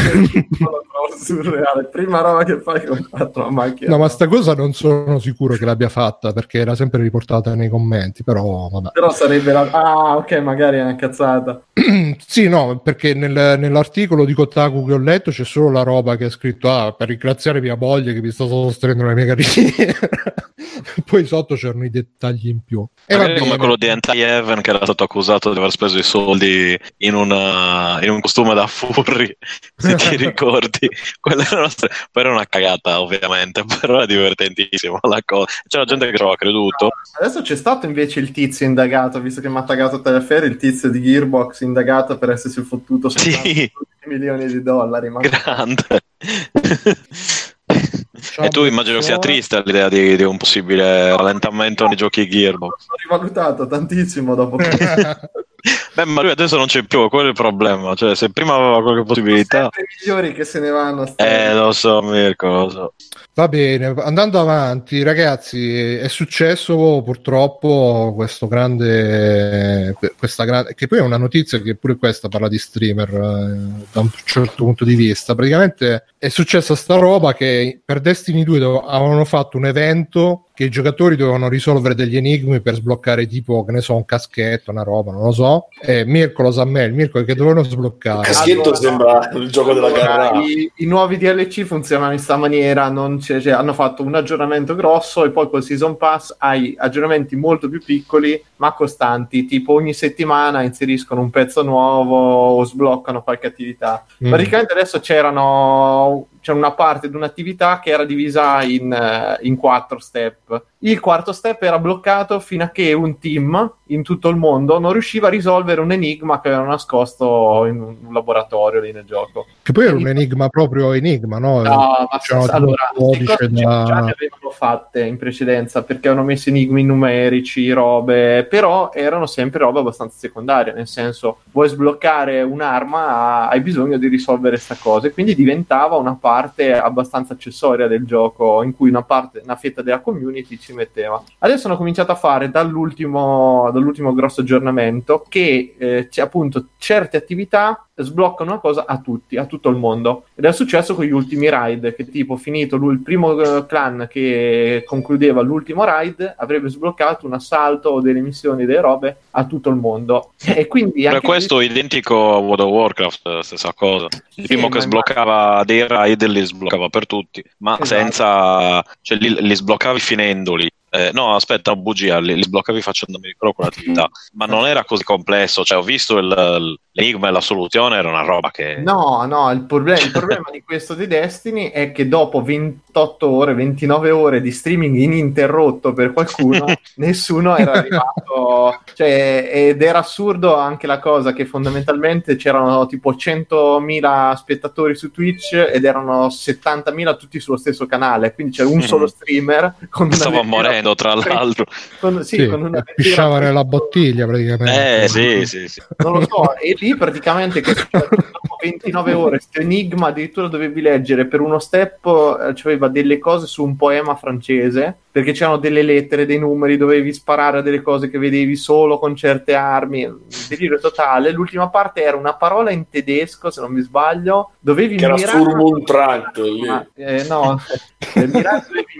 surreale. Prima roba che fai con la macchina. No, ma sta cosa non sono sicuro che l'abbia fatta perché era sempre riportata nei commenti, però vabbè. Però sarebbe la... Ah, ok, magari è una cazzata. sì, no, perché nel, nell'articolo di Kotaku che ho letto c'è solo la roba che ha scritto ah, per ringraziare mia moglie che mi sta sostenendo la mia carriera. Poi sotto c'erano i dettagli in più. E va come quello di Anti-Heaven che era stato accusato di aver speso i soldi in, una, in un costume da furry, se ti ricordi. Quella era, nostra... Poi era una cagata ovviamente, però era divertentissimo la cosa. C'era gente che ci aveva creduto. Adesso c'è stato invece il tizio indagato, visto che mi ha taggato Teleferri, il tizio di Gearbox indagato per essersi fottuto sì. milioni di dollari. Ma... Grande. E tu immagino sia triste l'idea di, di un possibile rallentamento nei giochi Gearbox. Ho rivalutato tantissimo dopo che... Beh, ma lui adesso non c'è più, quello è il problema. Cioè, se prima aveva qualche possibilità... i migliori che se ne vanno. Eh, lo so, Mirko, lo so. Va bene, andando avanti, ragazzi, è successo purtroppo questo grande, questa grande, che poi è una notizia che pure questa parla di streamer eh, da un certo punto di vista. Praticamente è successa sta roba che per Destiny 2 avevano fatto un evento che i giocatori dovevano risolvere degli enigmi per sbloccare tipo, che ne so, un caschetto, una roba, non lo so. E Mirko lo sa meglio, Mirko che dovevano sbloccare. Il caschetto allora, sembra il gioco della gara. I, I, nuovi DLC funzionano in questa maniera, cioè, hanno fatto un aggiornamento grosso e poi col Season Pass hai aggiornamenti molto più piccoli ma costanti, tipo ogni settimana inseriscono un pezzo nuovo o sbloccano qualche attività. Mm. Praticamente adesso c'erano c'è una parte di un'attività che era divisa in, uh, in, quattro step. Il quarto step era bloccato fino a che un team in tutto il mondo non riusciva a risolvere un enigma che aveva nascosto in un laboratorio lì nel gioco. Che poi era un enigma proprio enigma, no? No, ma cioè, allora, cose da... già ne avevano fatte in precedenza perché avevano messo enigmi numerici, robe, però erano sempre robe abbastanza secondarie, nel senso vuoi sbloccare un'arma, hai bisogno di risolvere questa cosa e quindi diventava una parte parte abbastanza accessoria del gioco in cui una parte, una fetta della community ci metteva. Adesso hanno cominciato a fare dall'ultimo, dall'ultimo grosso aggiornamento che eh, appunto certe attività sbloccano una cosa a tutti, a tutto il mondo. Ed è successo con gli ultimi raid, che tipo finito lui, il primo uh, clan che concludeva l'ultimo raid avrebbe sbloccato un assalto o delle missioni, delle robe a tutto il mondo. E quindi per questo lì... identico a World of Warcraft, stessa cosa. Il sì, primo che sbloccava dei raid li sbloccava per tutti, ma esatto. senza... cioè li, li sbloccavi finendoli. Eh, no, aspetta, bugia, li, li sbloccavi facendo, mi ricordo, quell'attività, ma non era così complesso, cioè ho visto il, l'enigma e la soluzione, era una roba che... No, no, il, problem- il problema di questo di Destiny è che dopo 28 ore, 29 ore di streaming ininterrotto per qualcuno, nessuno era arrivato, cioè, ed era assurdo anche la cosa che fondamentalmente c'erano tipo 100.000 spettatori su Twitch ed erano 70.000 tutti sullo stesso canale, quindi c'era un solo streamer con una... Stava morendo morendo, tra l'altro. Con, sì, sì, con una pisciava nella bottiglia praticamente. Eh, sì, sì, sì. Non lo so, e lì praticamente che dopo 29 ore, questo enigma addirittura dovevi leggere per uno step, c'aveva delle cose su un poema francese perché c'erano delle lettere, dei numeri, dovevi sparare a delle cose che vedevi solo con certe armi, delirio totale. L'ultima parte era una parola in tedesco, se non mi sbaglio, dovevi che mirare... era Furmuntrant ah, eh, no,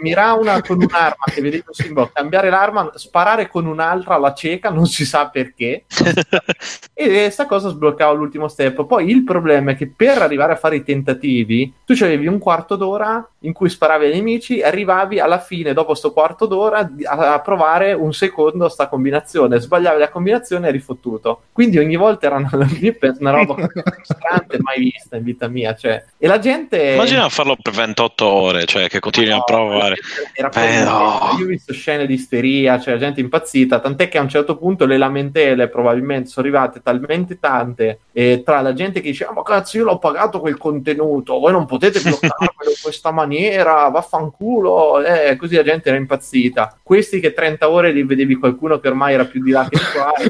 mirare una con un'arma che vedevi un simbolo, cambiare l'arma, sparare con un'altra alla cieca, non si sa perché. e questa cosa sbloccava l'ultimo step. Poi il problema è che per arrivare a fare i tentativi, tu avevi un quarto d'ora in cui sparavi ai nemici arrivavi alla fine, dopo sto quarto d'ora, a, provare un secondo sta combinazione. Sbagliavi la combinazione e eri fottuto. Quindi ogni volta era una, una roba frustrante mai vista in vita mia. Cioè. E la gente... Immagina farlo per 28 ore, cioè che continui no, a provare. Era eh, no. Io ho visto scene di isteria, cioè la gente impazzita, tant'è che a un certo punto le lamentele probabilmente sono arrivate talmente tante e tra la gente che diceva ma cazzo io l'ho pagato quel contenuto, voi non potete bloccarmelo in questa maniera, vaffanculo, eh, così la gente era impazzita. Questi che 30 ore li vedevi qualcuno che ormai era più di là che di qua, e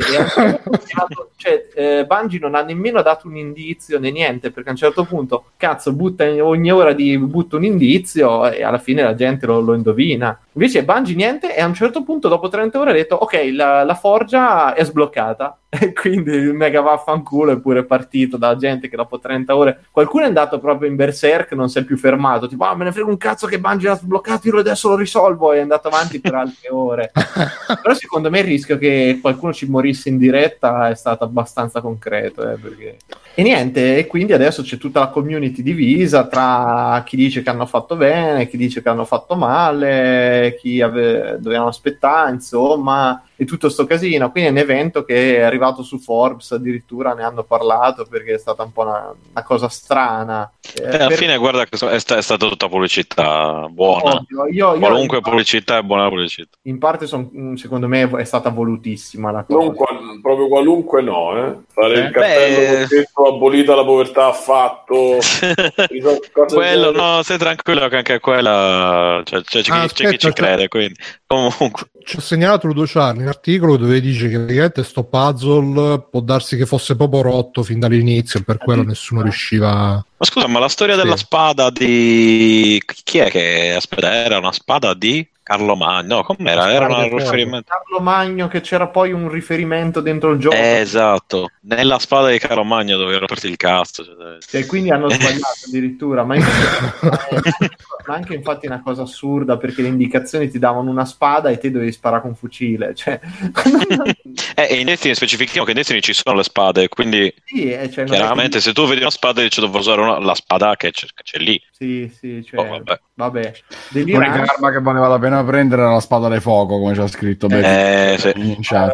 cioè, eh, Bungie non ha nemmeno dato un indizio né niente, perché a un certo punto, cazzo, butta ogni ora di butta un indizio e alla fine la gente lo, lo indovina. Invece Bungie niente e a un certo punto dopo 30 ore ha detto ok la, la forgia è sbloccata e quindi il mega vaffanculo è pure partito da gente che dopo 30 ore qualcuno è andato proprio in berserk non si è più fermato tipo ah me ne frega un cazzo che Bungie l'ha sbloccato io adesso lo risolvo e è andato avanti per altre ore. Però secondo me il rischio che qualcuno ci morisse in diretta è stato abbastanza concreto eh, perché... e niente e quindi adesso c'è tutta la community divisa tra chi dice che hanno fatto bene chi dice che hanno fatto male chi ave- dovevano aspettare, insomma, e tutto sto casino. Quindi è un evento che è arrivato su Forbes, addirittura ne hanno parlato perché è stata un po' una, una cosa strana. Eh, eh, alla per... fine, guarda, è, sta- è, stata tutta pubblicità buona. Io, io, Qualunque io, pubblicità è buona pubblicità. In parte, son, mm, secondo me, è stata volutissima la cosa. Qual- proprio qualunque no, eh? Fare eh? il cartello Beh... abolita la povertà affatto. quello, no, sei tranquillo che anche quella... Cioè, cioè, ah, c'è, aspetta, chi ci crede, quindi... Comunque. Ci ho segnalato Luciano articolo dove dice che praticamente sto puzzle può darsi che fosse proprio rotto fin dall'inizio, per quello nessuno riusciva. Ma scusa, ma la storia sì. della spada di chi è che aspetta? Era una spada di Carlo Magno, no, com'era? Era un riferimento. Carlo Magno che c'era poi un riferimento dentro il gioco. Eh, esatto, nella spada di Carlo Magno dove romperti il cazzo. Cioè, e quindi hanno sbagliato addirittura, ma, infatti, ma anche infatti una cosa assurda perché le indicazioni ti davano una spada e te dovevi sparare con un fucile. Cioè... eh, e in Destiny specifichiamo che in Destiny ci sono le spade, quindi sì, eh, cioè, chiaramente che... se tu vedi una spada dici devo usare una, la spada che c'è, che c'è lì. Sì, sì, cioè, oh, vabbè. vabbè. L'unica arma che valeva la pena prendere era la spada di fuoco, come c'è scritto eh, in chat.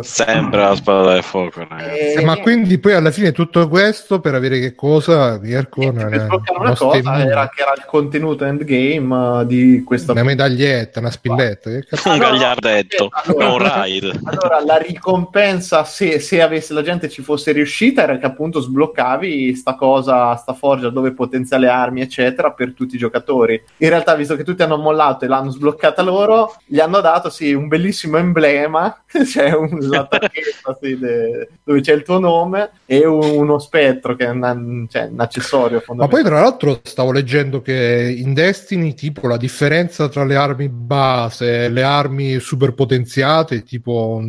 Sempre la spada di fuoco. Eh, eh, ma quindi poi alla fine tutto questo per avere che cosa? Mirko, eh, non è una cosa era che era il contenuto endgame di questa una medaglietta, una spilletta, un gagliardetto, allora, un raid. Allora la ricompensa se, se avesse la gente ci fosse riuscita era che appunto sbloccavi sta cosa, sta forgia dove potenziare le armi, eccetera per tutti i giocatori. In realtà, visto che tutti hanno mollato e l'hanno sbloccata loro, gli hanno dato sì, un bellissimo emblema, cioè un, la targhetta sì, de, dove c'è il tuo nome e un, uno spettro che è un, cioè, un accessorio Ma poi, tra l'altro, stavo leggendo che in Destiny, tipo, la differenza tra le armi base e le armi super potenziate è tipo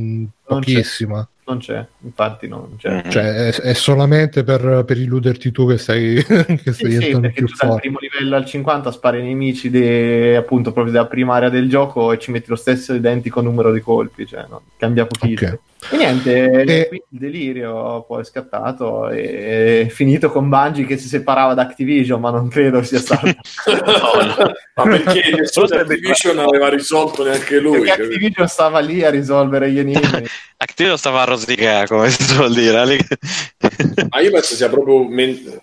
pochissima. Non c'è, infatti non c'è. Mm. Cioè, è, è solamente per, per, illuderti tu che stai, che stai sì, sì, perché tu dal primo livello al 50 spari ai nemici de, appunto proprio della prima area del gioco e ci metti lo stesso identico numero di colpi, cioè no? cambia pochissimo. Okay. E niente, e... il delirio poi è scattato e è finito con Bungie che si separava da Activision, ma non credo sia stato. no, ma perché nessuno di Activision non aveva risolto neanche lui. Perché Activision stava lì a risolvere gli enigmi. Activision stava a rosicare, come si suol dire. ma io penso sia proprio,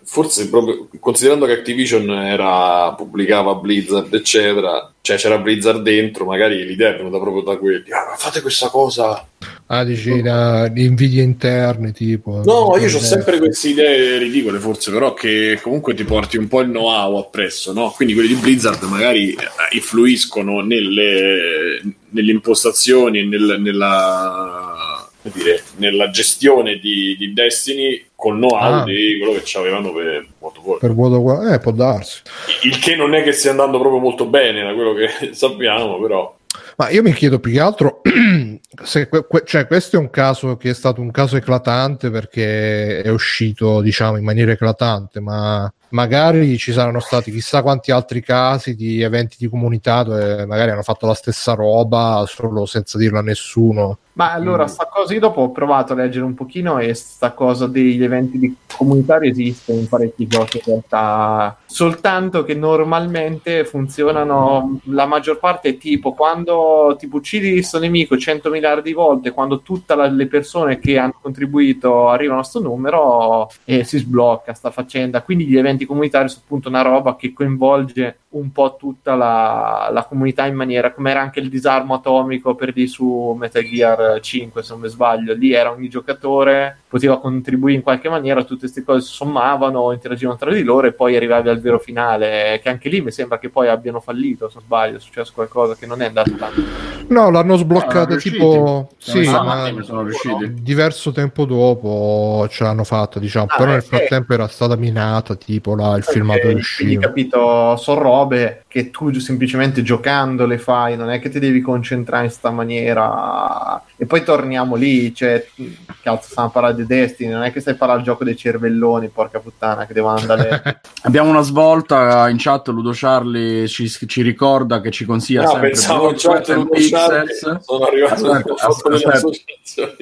forse proprio, considerando che Activision era, pubblicava Blizzard, eccetera, cioè c'era Blizzard dentro, magari l'idea è venuta proprio da quelli. Ah, fate questa cosa. Ah, dici da, di invidie interne, tipo. No, io ho sempre queste idee ridicole, forse, però che comunque ti porti un po' il know-how appresso, no? Quindi quelli di Blizzard magari eh, influiscono nelle, nelle impostazioni e nel, nella dire, nella gestione di, di Destiny col know-how ah. di quello che avevano per of Warcraft. Per of Warcraft, eh, può darsi. Il che non è che stia andando proprio molto bene, da quello che sappiamo, però. Ma io mi chiedo più che altro se que- cioè, questo è un caso che è stato un caso eclatante perché è uscito, diciamo, in maniera eclatante, ma magari ci saranno stati chissà quanti altri casi di eventi di comunità dove magari hanno fatto la stessa roba solo senza dirlo a nessuno. Ma allora, mm. sta cosa io dopo ho provato a leggere un pochino e sta cosa degli eventi di comunitari esiste in parecchi giochi in realtà, soltanto che normalmente funzionano, la maggior parte è tipo quando tipo uccidi questo nemico 100 miliardi di volte, quando tutte le persone che hanno contribuito arrivano a questo numero e si sblocca sta faccenda, quindi gli eventi comunitari sono appunto una roba che coinvolge un po' tutta la, la comunità in maniera come era anche il disarmo atomico per di su Metal Gear 5 se non mi sbaglio lì era ogni giocatore poteva contribuire in qualche maniera tutte queste cose si sommavano interagivano tra di loro e poi arrivavi al vero finale che anche lì mi sembra che poi abbiano fallito se non sbaglio è successo qualcosa che non è andato tanto. No l'hanno sbloccato no, tipo sì, ma sono riusciti. diverso tempo dopo ce l'hanno fatta diciamo ah, però nel frattempo era stata minata tipo là, il okay, filmato uscito. capito sono robe che tu semplicemente giocando le fai, non è che ti devi concentrare in sta maniera. E poi torniamo lì, cioè, cazzo, stiamo a parlare di Destiny, non è che stai a parlare al gioco dei cervelloni, porca puttana, che devono andare. Abbiamo una svolta in chat, Ludo Charlie ci, ci ricorda che ci consiglia no, sempre pensavo chat Ludo Pixels. Sono arrivato aspetta,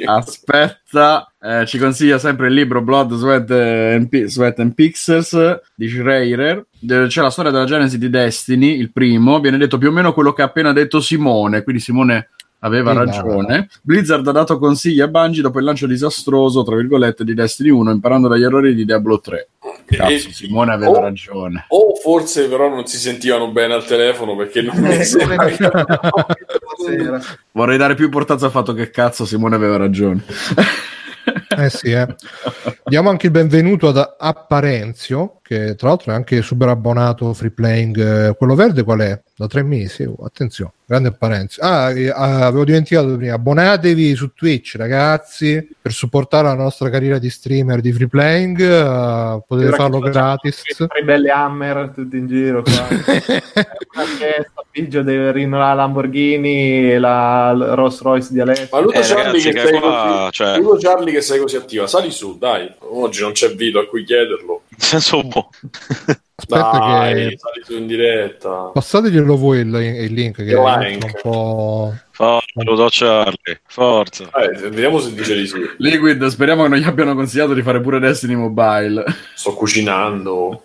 aspetta, aspetta eh, ci consiglia sempre il libro Blood, Sweat and, P- Sweat and Pixels di Schreier. C'è la storia della genesi di Destiny, il primo. Viene detto più o meno quello che ha appena detto Simone. Quindi Simone aveva sì, ragione. No. Blizzard ha dato consigli a Bungie dopo il lancio disastroso, tra virgolette, di Destiny 1, imparando dagli errori di Diablo 3. Cazzo, Simone aveva o, ragione. O forse però non si sentivano bene al telefono perché non mi Vorrei dare più importanza al fatto che cazzo Simone aveva ragione. Eh sì, eh. Diamo anche il benvenuto ad Apparenzio che tra l'altro è anche super abbonato free playing. Quello verde qual è? Da tre mesi? Oh, attenzione, grande apparenza. Ah, eh, avevo dimenticato prima. Abbonatevi su Twitch, ragazzi, per supportare la nostra carriera di streamer di free playing. Uh, potete Ora farlo gratis. Tre belle hammer tutti in giro. Biggio deve rinnovare la Lamborghini, la Rolls Royce di Alessio. Ma Ludo, eh, Charlie, che sei qua, così, cioè... Ludo Charlie che sei così attiva, sali su, dai. Oggi non c'è video a cui chiederlo. In senso buono. Aspetta Dai, che sali su in diretta. Passateglielo voi il, il link che Il link. un po'... Forza, lo do Charlie. Forza. Eh, vediamo se dice di sì. Liquid, speriamo che non gli abbiano consigliato di fare pure Destiny Mobile. Sto cucinando.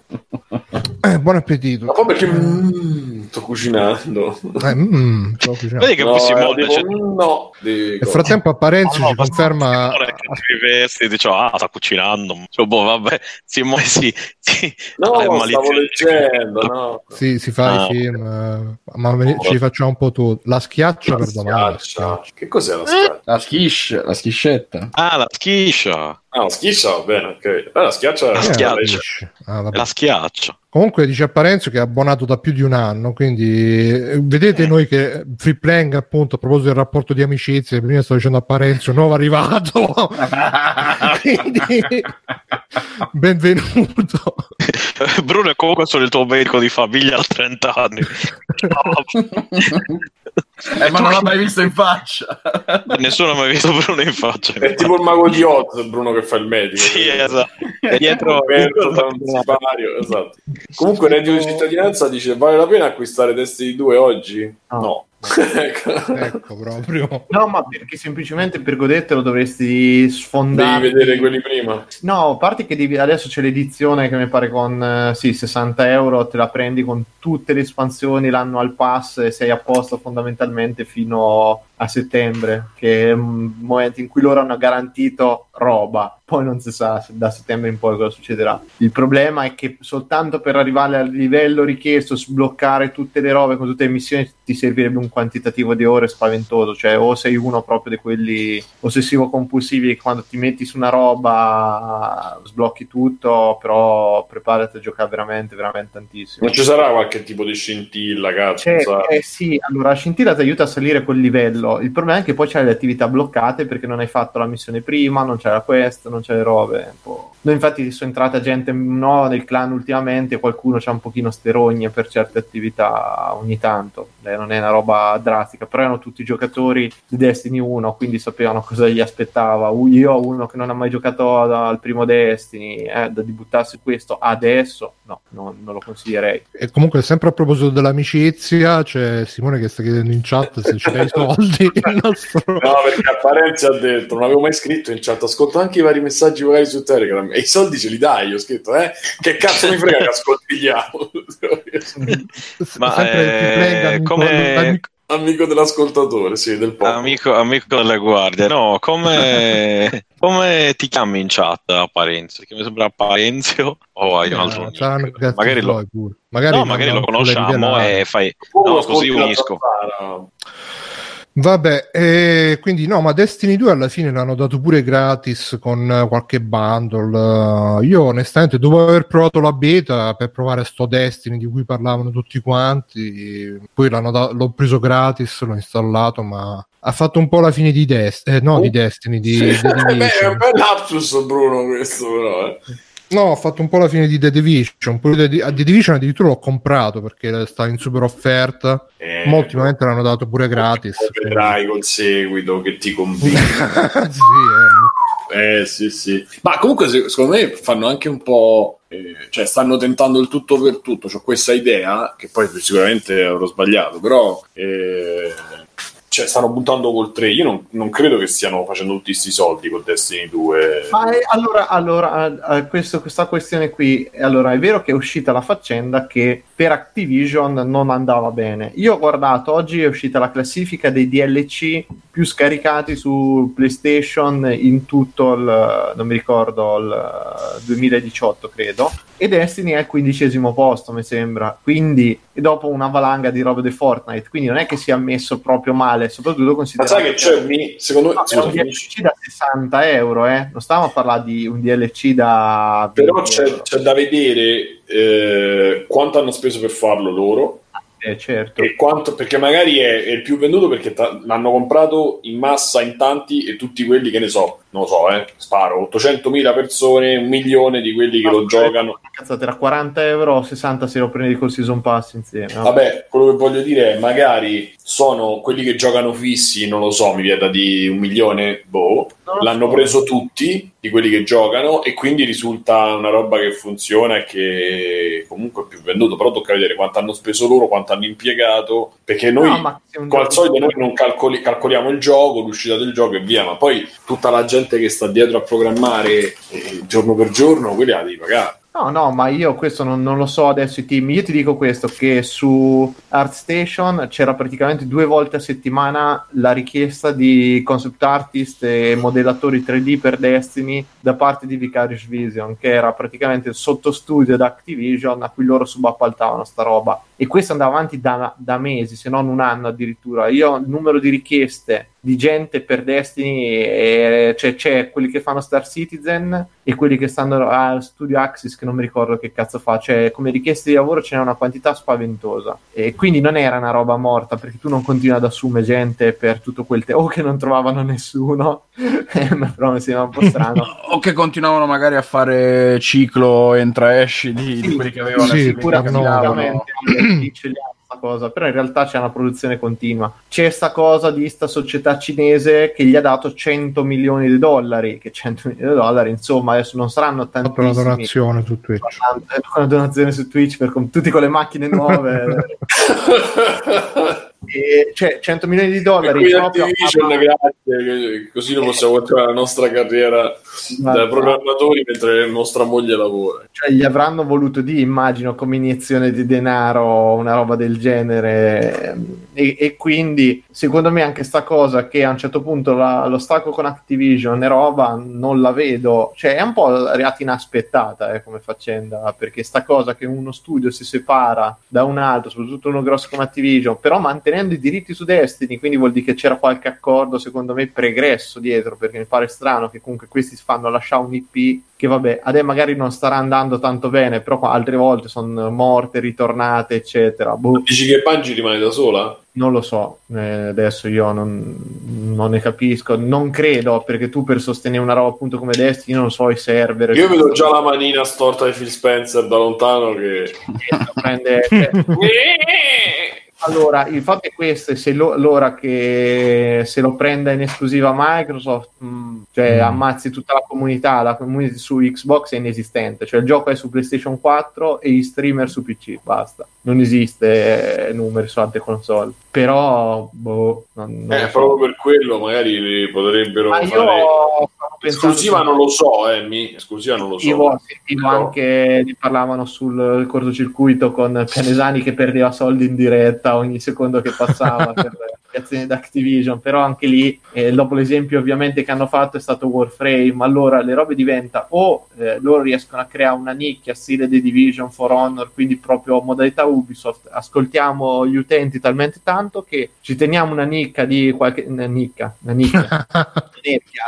Eh, buon appetito. Ma poi perché mm, sto cucinando? Eh, mm, sto cucinando. Vedi che No, si eh, devo- Cioè... no. Devi- Nel frattempo Apparenzo No, no, ci ma- conferma... Ti vesti, dice, ah, sta cucinando. Cioè, boh, vabbè, si muove, si... si... No, Ah, è stavo leggendo, no. Sì, si fa Ah, i film, eh, ma ve li facciamo un po' tutti. La schiaccia per domani. Schiaccia. Che cos'è la schiaccia? La schish, la schiscetta. Ah, la schiscia. Ah, la schiaccia va bene, ok. Eh, la schiaccia La Eh, schiaccia. Ah. La schiaccia. Comunque dice Apparenzo che è abbonato da più di un anno, quindi eh, vedete noi che Free Playing appunto a proposito del rapporto di amicizia, prima sto dicendo Apparenzo, nuovo arrivato, quindi benvenuto. Bruno è comunque solo il tuo medico di famiglia a 30 anni. Eh, ma non l'ha mai visto in faccia. Nessuno ha mai visto Bruno in faccia. È tipo il mago di Oz, Bruno che fa il medico. Sì, esatto. E dietro... Sipario, esatto. Comunque reddito di cittadinanza dice vale la pena acquistare Destiny 2 oggi? No. Ecco. Ecco proprio. No, ma perché semplicemente per godertelo dovresti sfondare. Devi vedere quelli prima. No, a parte che devi- adesso c'è l'edizione che mi pare con eh, sì, 60 euro, te la prendi con tutte le espansioni, l'anno al pass e sei a posto fondamentalmente fino a settembre, che è un momento in cui loro hanno garantito roba. Poi non si sa se da settembre in poi cosa succederà. Il problema è che soltanto per arrivare al livello richiesto, sbloccare tutte le robe con tutte le missioni, ti servirebbe un quantitativo di ore spaventoso. Cioè, o sei uno proprio di quelli ossessivo compulsivi che quando ti metti su una roba sblocchi tutto, però preparati a giocare veramente, veramente tantissimo. Non ci sarà qualche tipo di scintilla, cazzo. Cioè, eh, sì, allora la scintilla ti aiuta a salire quel livello. Il problema è che poi c'hai le attività bloccate perché non hai fatto la missione prima, non c'è la quest, non c'è le robe. Noi infatti sono entrata gente nuova nel clan ultimamente, qualcuno c'ha un pochino sterogne per certe attività ogni tanto. Eh, non è una roba drastica, però erano tutti giocatori di Destiny 1, quindi sapevano cosa gli aspettava. Io ho uno che non ha mai giocato al primo Destiny, eh, da di buttarsi questo adesso, no, no, non lo consiglierei. E comunque sempre a proposito dell'amicizia, c'è Simone che sta chiedendo in chat se c'è i soldi. Nostro... No, perché Apparenza ha detto, non avevo mai scritto in chat, ascolto anche i vari messaggi vocali su Telegram e i soldi ce li dai, io ho scritto, eh? Che cazzo mi frega che ascoltigliamo? Ma, sempre il Free Playing, eh, amico- come- amico- Amico dell'ascoltatore, sì, del popolo. Amico, amico delle guardie, no, come, come ti chiami in chat Apparenzio? Che mi sembra Apparenzio o hai un altro Eh, cazzi Magari lo. Magari no, magari lo conosciamo e fai... Oh, No, così unisco. zanzara. Vabbè, eh, quindi no, ma Destiny 2 alla fine l'hanno dato pure gratis con qualche bundle. Io onestamente, dopo aver provato la beta per provare sto Destiny di cui parlavano tutti quanti, poi l'hanno da- l'ho preso gratis, l'ho installato, ma ha fatto un po' la fine di, Dest- eh, no, Oh. di Destiny, di, Sì. The Beh, è un bel lapsus, Bruno, questo però. Eh. No, ho fatto un po' la fine di The Division. Poi The, The Division addirittura l'ho comprato perché stava in super offerta. Eh, Molti ovviamente l'hanno dato pure gratis. Vedrai col seguito che ti convince. sì, eh. Eh sì, sì. Ma comunque se- secondo me fanno anche un po'. eh, cioè, stanno tentando il tutto per tutto. C'ho questa idea, che poi sicuramente avrò sbagliato, però. eh, cioè, stanno buttando col 3. Io non, non credo che stiano facendo tutti questi soldi col Destiny 2. Ma è- allora, allora questo- questa questione qui, allora è vero che è uscita la faccenda che per Activision non andava bene. Io ho guardato, oggi è uscita la classifica dei DLC più scaricati su PlayStation in tutto il, non mi ricordo, il 2018 credo. E Destiny è al quindicesimo posto, mi sembra. Quindi, e dopo una valanga di robe di Fortnite. Quindi non è che sia messo proprio male, soprattutto considerando. Ma sai che c'è un secondo me, no, un DLC da 60 euro, eh? Non stavamo a parlare di un DLC da. Però c'è, c'è, da vedere eh, quanto hanno speso per farlo loro eh, certo. E quanto, perché magari è, è, il più venduto perché t- l'hanno comprato in massa in tanti e tutti quelli che ne so, non lo so, eh, sparo 800.000 persone, un milione di quelli che ah, lo giocano. Cazzate, era 40 euro, 60 se lo prendi col season pass insieme. No? Vabbè, quello che voglio dire è magari sono quelli che giocano fissi, non lo so, mi vieta di un milione, boh, l'hanno so. preso tutti di quelli che giocano e quindi risulta una roba che funziona e che comunque è più venduto, però tocca vedere quanto hanno speso loro, quanto hanno impiegato, perché noi no, al solito noi non calcoli, calcoliamo il gioco, l'uscita del gioco e via, ma poi tutta la gente che sta dietro a programmare eh, giorno per giorno, quelli la devi pagare. No, no, ma io questo non, non, lo so adesso i team. Io ti dico questo: che su ArtStation c'era praticamente due volte a settimana la richiesta di concept artist e modellatori 3D per Destiny da parte di Vicarious Vision, che era praticamente il sottostudio da Activision a cui loro subappaltavano sta roba. E questo andava avanti da, da mesi, se non un anno addirittura. Io il numero di richieste di gente per Destiny, e, cioè c'è quelli che fanno Star Citizen e quelli che stanno al Studio Axis, che non mi ricordo che cazzo fa, cioè come richieste di lavoro ce n'è una quantità spaventosa. E quindi non era una roba morta, perché tu non continui ad assumere gente per tutto quel tempo, o che non trovavano nessuno, però mi sembra un po' strano. o che continuavano magari a fare ciclo entra-esci di, sì, di quelli che avevano sì, sicuramente cosa, però in realtà c'è una produzione continua. C'è sta cosa di sta società cinese che gli ha dato 100 milioni di dollari, che 100 milioni di dollari, insomma, adesso non saranno tanti. una donazione su Twitch. Una donazione su Twitch per com- tutti con le macchine nuove. E, cioè 100 milioni di dollari proprio a... così noi possiamo continuare la nostra carriera ma, da programmatori mentre nostra moglie lavora. Cioè gli avranno voluto dire immagino come iniezione di denaro una roba del genere. E, e quindi secondo me anche sta cosa che a un certo punto la, lo stacco con Activision e roba non la vedo. Cioè è un po' arrivata inaspettata eh, come faccenda perché sta cosa che uno studio si separa da un altro soprattutto uno grosso come Activision però mantenendo i diritti su Destiny, quindi vuol dire che c'era qualche accordo, secondo me, pregresso dietro, perché mi pare strano che comunque questi fanno lasciare un IP che vabbè, adesso magari non starà andando tanto bene, però altre volte sono morte, ritornate, eccetera. Boh. Dici che Bungie rimane da sola? Non lo so, eh, adesso io non, non, ne capisco, non credo, perché tu per sostenere una roba appunto come Destiny non so i server. Io vedo già la manina storta di Phil Spencer da lontano che... prende... Allora, il fatto è questo, se lo, l'ora che se lo prenda in esclusiva Microsoft, mh, mm, cioè mm. ammazzi tutta la comunità, la community su Xbox è inesistente, cioè il gioco è su PlayStation 4 e gli streamer su PC, basta. Non esiste eh, numeri su altre console. Però, boh, non, non eh, proprio per quello magari potrebbero Ma fare... Esclusiva non lo so, eh, mi... esclusiva non lo so. Io sentivo però... anche, ne parlavano sul cortocircuito con Pianesani che perdeva soldi in diretta ogni secondo che passava per azioni da Activision, però anche lì, eh, dopo l'esempio ovviamente che hanno fatto è stato Warframe, allora le robe diventa o eh, loro riescono a creare una nicchia stile The Division for Honor, quindi proprio modalità Ubisoft, ascoltiamo gli utenti talmente tanto che ci teniamo una nicca di qualche una nicca, una nicchia,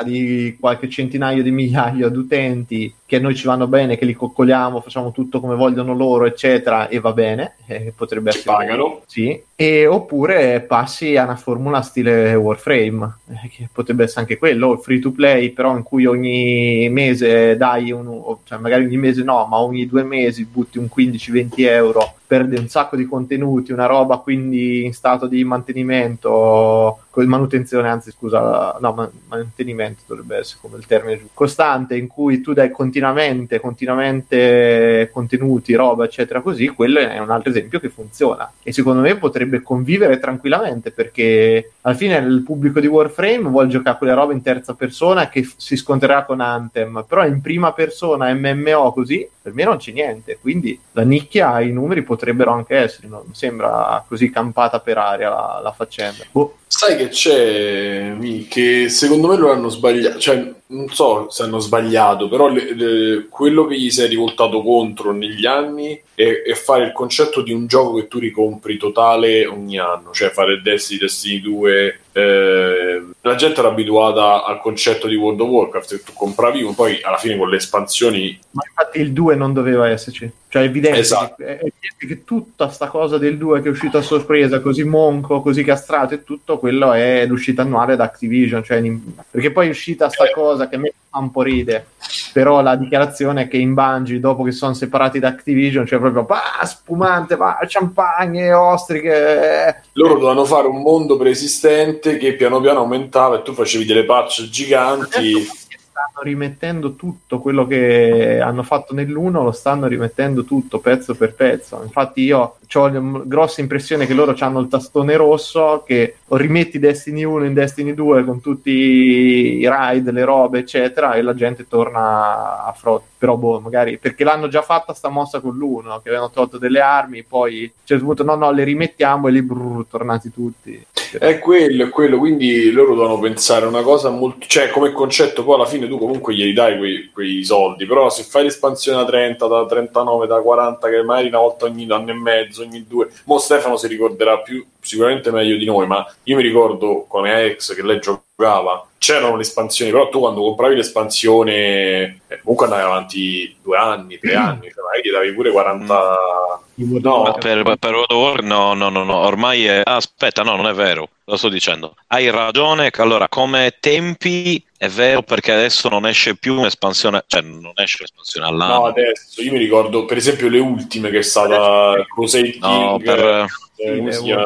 di qualche centinaio di migliaia di utenti che a noi ci vanno bene, che li coccoliamo, facciamo tutto come vogliono loro, eccetera, e va bene, eh, potrebbe essere... Pagano. Sì, e, oppure passi a una formula stile Warframe, eh, che potrebbe essere anche quello, free to play, però in cui ogni mese dai un... cioè magari ogni mese no, ma ogni due mesi butti un 15-20 euro perde un sacco di contenuti, una roba quindi in stato di mantenimento, manutenzione, anzi scusa, no, mantenimento dovrebbe essere come il termine giusto, costante in cui tu dai continuamente, continuamente contenuti, roba, eccetera, così, quello è un altro esempio che funziona e secondo me potrebbe convivere tranquillamente perché alla fine il pubblico di Warframe vuole giocare quelle robe in terza persona che f- si scontrerà con Anthem, però in prima persona MMO così per me non c'è niente, quindi la nicchia i numeri potrebbero potrebbero anche essere, non sembra così campata per aria la, la faccenda. Boh. Sai che c'è, che secondo me lo hanno sbagliato, cioè non so se hanno sbagliato, però le, le, quello che gli si è rivoltato contro negli anni è, è, fare il concetto di un gioco che tu ricompri totale ogni anno, cioè fare Destiny, Destiny 2. Eh, la gente era abituata al concetto di World of Warcraft che tu compravi, poi alla fine con le espansioni. Ma infatti il 2 non doveva esserci. Cioè è evidente, esatto. che, è evidente che tutta sta cosa del 2 che è uscito a sorpresa, così monco, così castrato e tutto, quello è l'uscita annuale da Activision. Cioè, perché poi è uscita sta eh. cosa che a me fa un po' ride, però la dichiarazione è che in Bungie, dopo che sono separati da Activision, cioè proprio bah, spumante, bah, champagne, ostriche. Loro dovevano fare un mondo preesistente che piano piano aumentava e tu facevi delle patch giganti stanno rimettendo tutto quello che hanno fatto nell'1, lo stanno rimettendo tutto pezzo per pezzo. Infatti, io ho la grossa impressione che loro hanno il tastone rosso, che rimetti Destiny 1 in Destiny 2 con tutti i raid, le robe, eccetera, e la gente torna a frotte. Però, boh, magari perché l'hanno già fatta sta mossa con l'1, che avevano tolto delle armi, poi a un no, no, le rimettiamo e lì brrr, tornati tutti. È quello, è quello, quindi loro devono pensare una cosa molto, cioè come concetto poi alla fine tu comunque glieli dai quei, quei soldi, però se fai l'espansione da 30, da 39, da 40, che magari una volta ogni anno e mezzo, ogni due, mo Stefano si ricorderà più sicuramente meglio di noi, ma io mi ricordo con mia ex che lei giocava, c'erano le espansioni, però tu quando compravi l'espansione, eh, comunque andavi avanti due anni, tre anni, cioè magari gli davi pure 40... Mm. No, per, per World of War no, no, no, no, ormai è... aspetta, no, non è vero, lo sto dicendo. Hai ragione, allora come tempi è vero perché adesso non esce più un'espansione, cioè non esce un'espansione all'anno. No, adesso io mi ricordo per esempio le ultime che è stata Crusade No, King, per... Eh, come si chiama?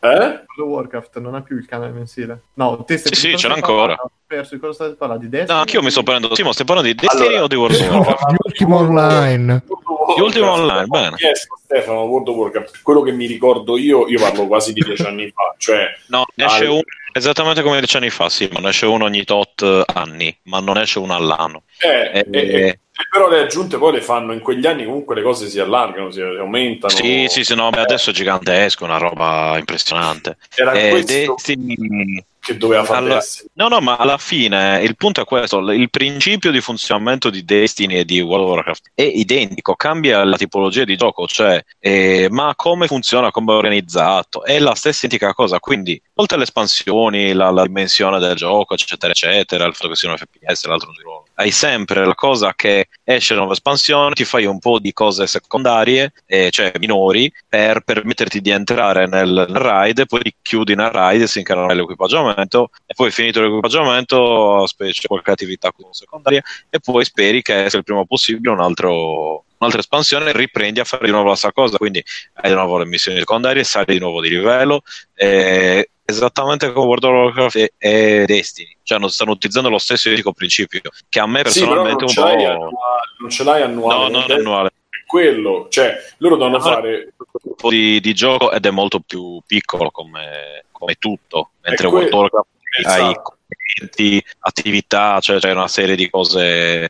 Eh? World of Warcraft non ha più il canale mensile. No, te sì, sì, ce l'ha ancora. Perso di cosa state parlando? Di Destiny? No, anch'io mi sto prendendo. Sì, ma stai parlando di Destiny allora, o di World of Warcraft? Di ultimo online. Di ultimo online, bene. Chiesto, Stefano, World of Warcraft, quello che mi ricordo io, io parlo quasi di dieci anni fa, cioè... No, ne esce al... uno esattamente come dieci anni fa, sì, ma ne esce uno ogni tot anni, ma non esce uno all'anno. Eh, e, eh, eh, però le aggiunte poi le fanno in quegli anni comunque le cose si allargano, si aumentano. Sì, sì, sì, no, beh, adesso è gigantesco, una roba impressionante. Era eh, questo... Destiny che doveva fare allora, No, no, ma alla fine il punto è questo: il principio di funzionamento di Destiny e di World of Warcraft è identico, cambia la tipologia di gioco, cioè, eh, ma come funziona, come è organizzato, è la stessa identica cosa. Quindi, oltre alle espansioni, la, la dimensione del gioco, eccetera, eccetera, il fatto che sia un FPS, l'altro di ruolo, hai sempre la cosa che esce una nuova espansione, ti fai un po' di cose secondarie, eh, cioè minori, per permetterti di entrare nel, raid, poi chiudi nel raid e si incarnerà l'equipaggiamento e poi finito l'equipaggiamento specie qualche attività secondaria e poi speri che sia il prima possibile un altro, un'altra espansione riprendi a fare di nuovo la stessa cosa. Quindi hai di nuovo le missioni secondarie sali di nuovo di livello e esattamente come World of Warcraft e, e Destiny. Cioè non stanno utilizzando lo stesso identico principio che a me personalmente sì, un po' annuale, non ce l'hai annuale. No non è annuale quello, cioè loro devono fare un po' di, di, gioco ed è molto più piccolo come, come tutto, mentre World of Warcraft hai commenti, attività, cioè c'è una serie di cose. Eh,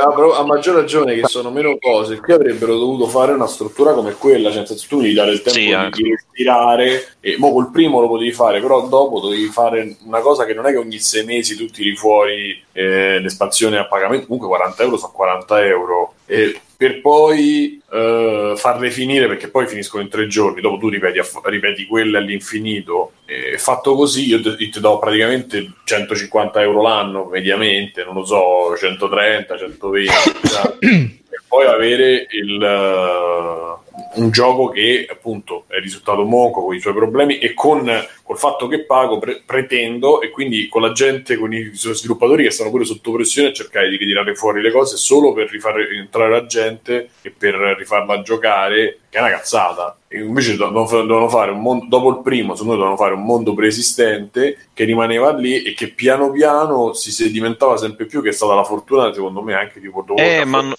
a, a, maggior ragione che sono meno cose, qui avrebbero dovuto fare una struttura come quella, cioè tu devi dare il tempo sì, di, di respirare, e mo col primo lo potevi fare, però dopo dovevi fare una cosa che non è che ogni sei mesi tu tiri fuori eh, l'espansione a pagamento, comunque 40 euro sono 40 euro. E per poi uh, farle finire perché poi finiscono in tre giorni, dopo tu ripeti, ripeti quelle all'infinito. E fatto così, io ti, ti do praticamente 150 euro l'anno mediamente, non lo so, 130, 120, per poi avere il, uh, un gioco che appunto è risultato monco con i suoi problemi e con col fatto che pago pre- pretendo e quindi con la gente, con i suoi sviluppatori che stanno pure sotto pressione a cercare di ritirare fuori le cose solo per rifare entrare la gente e per rifarla giocare, che è una cazzata. E invece dovevano fare un mondo, dopo il primo, secondo me dovevano fare un mondo preesistente che rimaneva lì e che piano piano si sedimentava sempre più, che è stata la fortuna secondo me anche di World of Warcraft. Eh, ma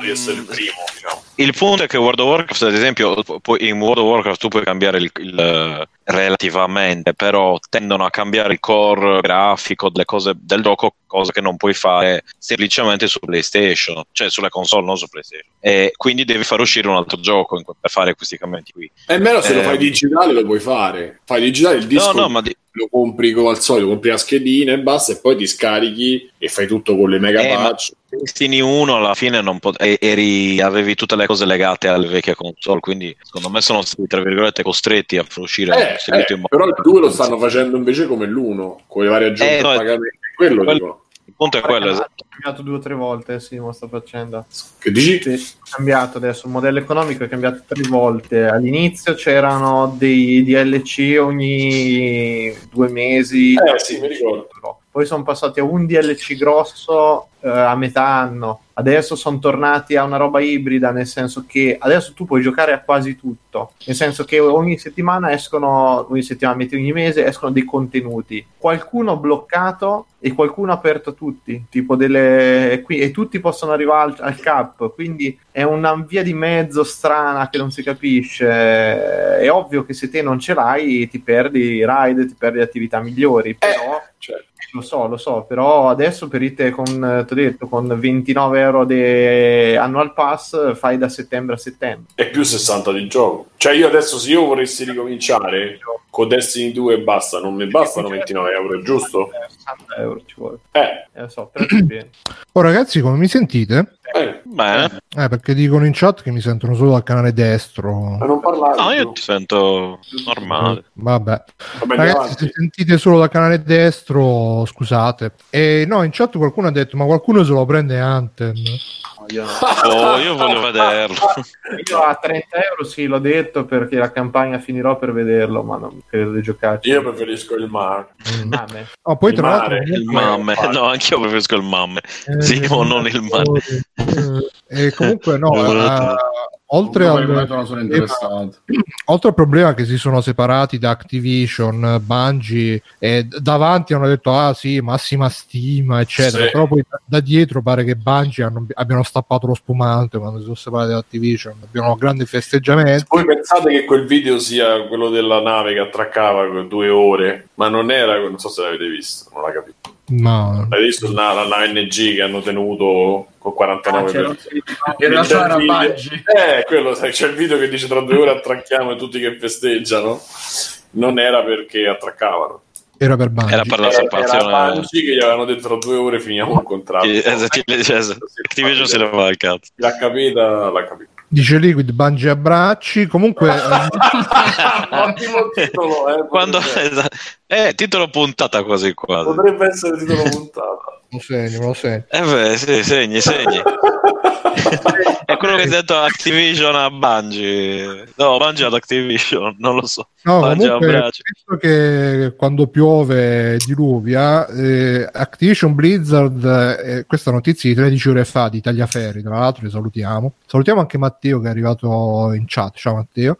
di essere il primo. Diciamo. Il punto è che World of Warcraft, ad esempio, in World of Warcraft tu puoi cambiare il, il relativamente, però tendono a cambiare il core grafico delle cose del gioco, cosa che non puoi fare semplicemente su PlayStation, cioè sulle console, non su PlayStation. E quindi devi far uscire un altro gioco per fare questi cambiamenti qui. E almeno se Eh, lo fai digitale lo puoi fare. Fai digitale il disco, No, no, ma di- lo compri come al solito, compri la schedina e basta, e poi ti scarichi e fai tutto con le mega Eh, patch. Destiny 1 alla fine non pot- eri- avevi tutte le cose legate alle vecchie console, quindi secondo me sono stati tra virgolette costretti a uscire Eh, eh, però il 2 lo stanno facendo invece come l'1, con le varie aggiunte Eh, no, a pagamento. Quello quello- dico. Il punto è quello, esatto. Cambiato due o tre volte, sì, mo sta facendo. Che dici? Sì, è cambiato adesso, il modello economico è cambiato tre volte. All'inizio c'erano dei DLC ogni due mesi. Eh, sì, mi ricordo. Poi sono passati a un DLC grosso eh, a metà anno. Adesso sono tornati a una roba ibrida, nel senso che adesso tu puoi giocare a quasi tutto. Nel senso che ogni settimana escono, ogni settimana, ogni mese escono dei contenuti. Qualcuno bloccato e qualcuno aperto a tutti, tipo delle e, tutti possono arrivare al, al cap. Quindi è una via di mezzo strana che non si capisce. È ovvio che se te non ce l'hai, ti perdi ride, ti perdi attività migliori. Però Cioè, lo so, lo so, però adesso per te con, ti ho detto, con 29 euro di annual pass fai da settembre a settembre. è più 60 di gioco. Cioè, io adesso, se io volessi ricominciare con Destiny 2 e basta, non mi bastano 29 euro, giusto? Eh, 60 euro ci vuole. Eh, Eh, lo so, però viene. Oh ragazzi, come mi sentite? Eh, Bene. Eh, perché dicono in chat che mi sentono solo dal canale destro. ma non parlare. No, io ti sento normale. Vabbè. Vabbè, andiamo Ragazzi, se sentite solo dal canale destro, scusate. E no, in chat qualcuno ha detto, ma qualcuno se lo prende Anthem. Oh, io voglio vederlo. Io a 30 euro sì, l'ho detto perché la campagna finirò per vederlo, ma non credo di giocarci. Io preferisco il mare. Mm, a me. Oh, poi Il tra mare, l'altro... Il mamme. No, anch'io preferisco il mamme. Eh, Sì, o non il mare. eh, E comunque no, Eh, eh, oltre, al, oltre al problema che si sono separati da Activision, Bungie, e davanti hanno detto ah sì, massima stima, eccetera, Sì. però poi da, da dietro pare che Bungie hanno- abbiano stappato lo spumante quando si sono separati da Activision, abbiano grandi festeggiamenti. Voi pensate che quel video sia quello della nave che attraccava due ore, ma non era, non so se l'avete visto, non l'ha capito. No, Avete visto la, la nave NG che hanno tenuto con 49 Ah? In realtà C'è era il video- Bungie. Eh, quello, sai, c'è il video che dice tra due ore attracchiamo e tutti che festeggiano. Non era perché attraccavano. era per Bungie. Era per la Era, era separazione. Bungie che gli avevano detto tra due ore finiamo il contratto. Esatto, esatto. Activision si leva il cazzo. L'ha capita, l'ha capita. Dice Liquid Bungie abbracci. Comunque, eh, Ottimo titolo, eh, Quando, esatto. Eh, titolo puntata quasi quasi. potrebbe essere titolo puntata. lo segno, lo segno. Eh beh, sì, segni, segni. È quello che ha detto Activision a Bungie. No, Bungie ad Activision, non lo so. No, Bungie comunque, abbracci. visto che quando piove diluvia, eh, Activision Blizzard, eh, questa notizia di 13 ore fa di Tagliaferri, tra l'altro li salutiamo. Salutiamo anche Matteo che è arrivato in chat. Ciao Matteo.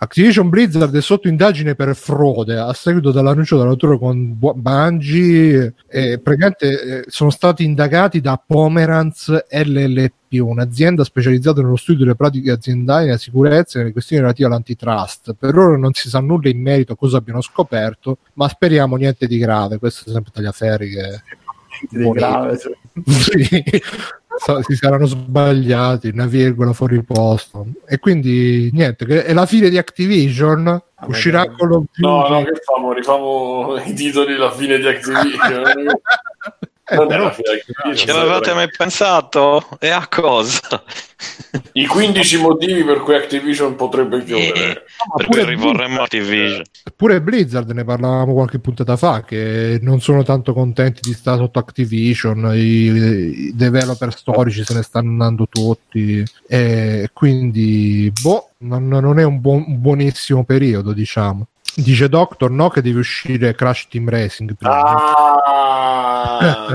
Activision Blizzard è sotto indagine per frode a seguito dell'annuncio dell'autore con Bu- Bungie. Eh, praticamente eh, sono stati indagati da Pomeranz LLP, un'azienda specializzata nello studio delle pratiche aziendali nella sicurezza e nelle questioni relative all'antitrust. Per ora non si sa nulla in merito a cosa abbiano scoperto, ma speriamo niente di grave. Questo è sempre Tagliaferri che Grave, cioè. sì, so- si saranno sbagliati, una virgola fuori posto. E quindi niente, che è la fine di Activision. Uscirà beh. con lo No, no, che famo? Rifamo i titoli la fine di Activision. Eh, però-. Ci avevate mai pensato? E a cosa? I 15 motivi per cui Activision potrebbe chiudere. Eh, ma per pure rivorremmo Activision. Pure Blizzard ne parlavamo qualche puntata fa che non sono tanto contenti di stare sotto Activision, i, i developer storici se ne stanno andando tutti e quindi boh, non, non è un, buon- un buonissimo periodo diciamo. Dice Doctor no che deve uscire Crash Team Racing prima. Ah,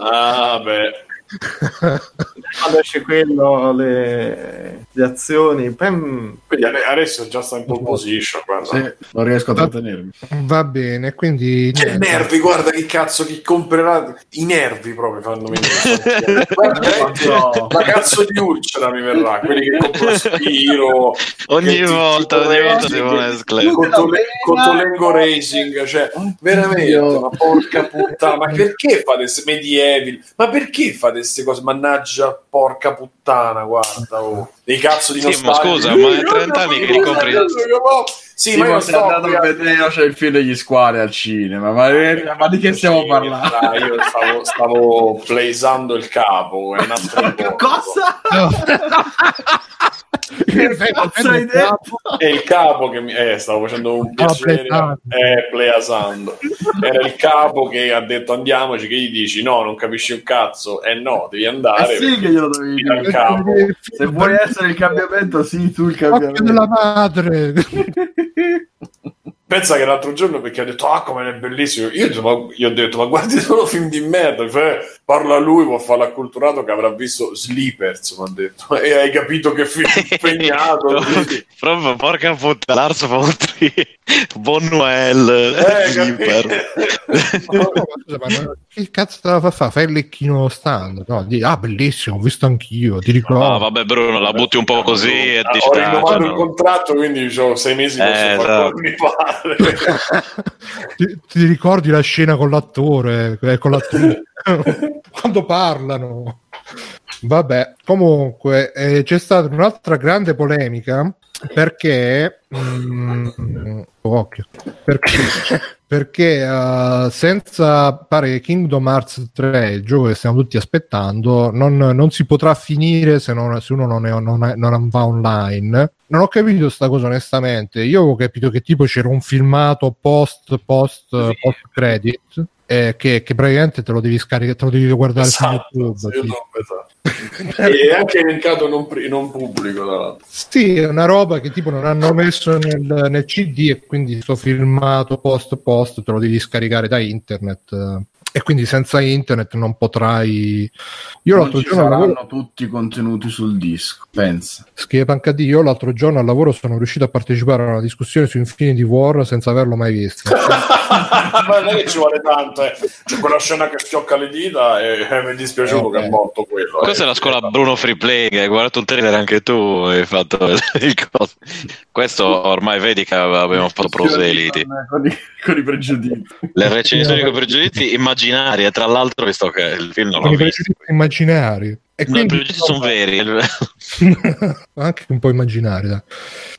ah, beh. quando esce quello, le, le azioni. Pem... Quindi adesso già sta in pole position. Sì, non riesco a trattenermi. Va bene, quindi... Che nervi, guarda che cazzo chi comprerà... I nervi proprio fanno venire. guarda. La cazzo di Urcera mi verrà, quelli che comprano Spiro. Ogni volta, ogni volta devono escludere. Cotolengo Racing, cioè, veramente, ma porca puttana, ma perché fate medieval? Ma perché fate queste cose? Mannaggia, porca puttana, guarda, oh. dei cazzo di sì, ma scusa, ma è 30 anni che li compri. Sì, sì ma io sto andato a vedere c'è il film degli squali al cinema, ma, ma di che stiamo sì, parlando? Dai, io stavo, stavo playsando il capo, è un altro Cosa? è il capo. che mi eh, stavo facendo un ah, piacere oh, eh, playasando era il capo che ha detto andiamoci che gli dici no non capisci un cazzo eh no devi andare eh sì che glielo devi dire. capo. se vuoi essere il cambiamento sì tu il cambiamento. della madre pensa che l'altro giorno perché ha detto ah come è bellissimo. Io, io ho detto ma guardi solo film di merda. Cioè, parla lui può fare l'acculturato che avrà visto Sleepers mi ha detto. E hai capito che film impegnato proprio porca puttana Lars von Trier Bon Noel eh, Sleeper. Che cazzo te la fa fare? Fai il lecchino stand no? Di, ah bellissimo ho visto anch'io ti ricordo. ah vabbè Bruno la butti un po' così e ah, dici, ho rinnovato il contratto quindi ho sei mesi posso eh, fare esatto. mi pare ti, ti, ricordi la scena con l'attore, eh, con l'attore quando parlano? Vabbè, comunque eh, c'è stata un'altra grande polemica perché mm, occhio, perché, perché uh, senza pare Kingdom Hearts 3 il gioco che stiamo tutti aspettando non, non si potrà finire se, non, se uno non, è, non, non, va online. Non ho capito sta cosa onestamente. Io avevo capito che tipo c'era un filmato post post sì. post credit eh, che, che, praticamente te lo devi scaricare, te lo devi guardare esatto, su YouTube. Sì. esatto. e anche elencato non, non pubblico. Tra Sì, è una roba che tipo non hanno messo nel, nel CD e quindi sto filmato post post te lo devi scaricare da internet e quindi senza internet non potrai io non l'altro giorno saranno lavoro... tutti contenuti sul disco pensa scrive Pancadì io l'altro giorno al lavoro sono riuscito a partecipare a una discussione su Infinity War senza averlo mai visto ma non è che ci vuole tanto eh. c'è quella scena che schiocca le dita e eh, mi è dispiaciuto okay. che è morto quello questa eh. è la scuola Bruno Free Play hai guardato un trailer anche tu hai fatto il coso questo ormai vedi che abbiamo fatto proseliti con i, con i pregiudizi le recensioni con i pregiudizi immagino immaginarie. Tra l'altro, visto che il film non l'ho visto. Immaginari. E no, quindi, sono veri. anche un po' immaginari. Dai.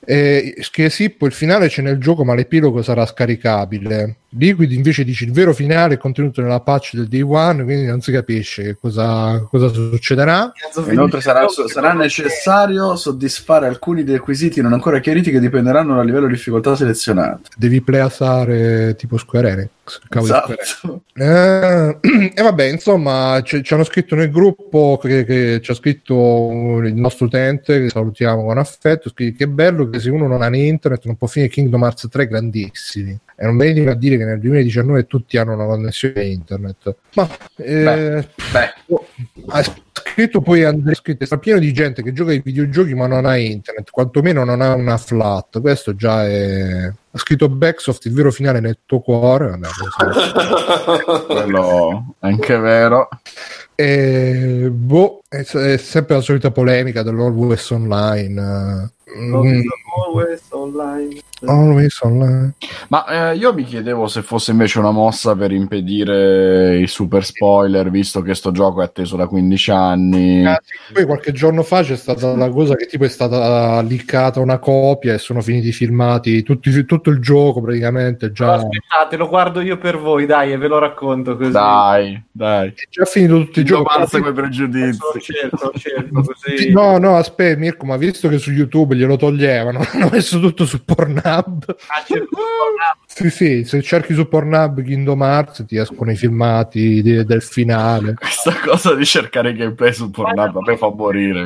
E, che sì, poi il finale c'è nel gioco, ma l'epilogo sarà scaricabile. Liquid invece dice il vero finale è contenuto nella patch del day one, quindi non si capisce cosa, cosa succederà. Inoltre sarà, sarà, necessario soddisfare alcuni dei requisiti non ancora chiariti che dipenderanno dal livello di difficoltà selezionato. Devi playasare tipo Square Enix. Esatto. Eh, e vabbè, insomma, ci hanno scritto nel gruppo che, che ci ha scritto il nostro utente, che salutiamo con affetto, che è bello che se uno non ha né internet non può finire Kingdom Hearts 3 grandissimi e non venite a dire che nel 2019 tutti hanno una connessione internet. Ma eh, beh, beh. Oh, ha scritto poi Andrea scritto, sta pieno di gente che gioca ai videogiochi ma non ha internet, quantomeno non ha una flat. Questo già è ha scritto Backsoft il vero finale nel tuo cuore. Vabbè, quello è anche vero. E, boh, è, è, sempre la solita polemica dell'Always Online. Always Online. Always online. Ma eh, io mi chiedevo se fosse invece una mossa per impedire i super spoiler, visto che sto gioco è atteso da 15 anni. Ah, sì. Poi qualche giorno fa c'è stata la cosa che tipo è stata liccata una copia e sono finiti filmati tutti, tutto il gioco praticamente. Già... Aspettate, lo guardo io per voi, dai, e ve lo racconto così. Dai, dai. È già finito tutto il gioco. Basta quei pregiudizi. Certo, certo, così. No, no, aspetta Mirko, ma visto che su YouTube glielo toglievano, hanno messo tutto su Pornhub. Ah, certo, Sì, sì, se cerchi su Pornhub Kingdom Hearts ti escono i filmati di, del finale. Questa cosa di cercare gameplay su Pornhub a me fa morire.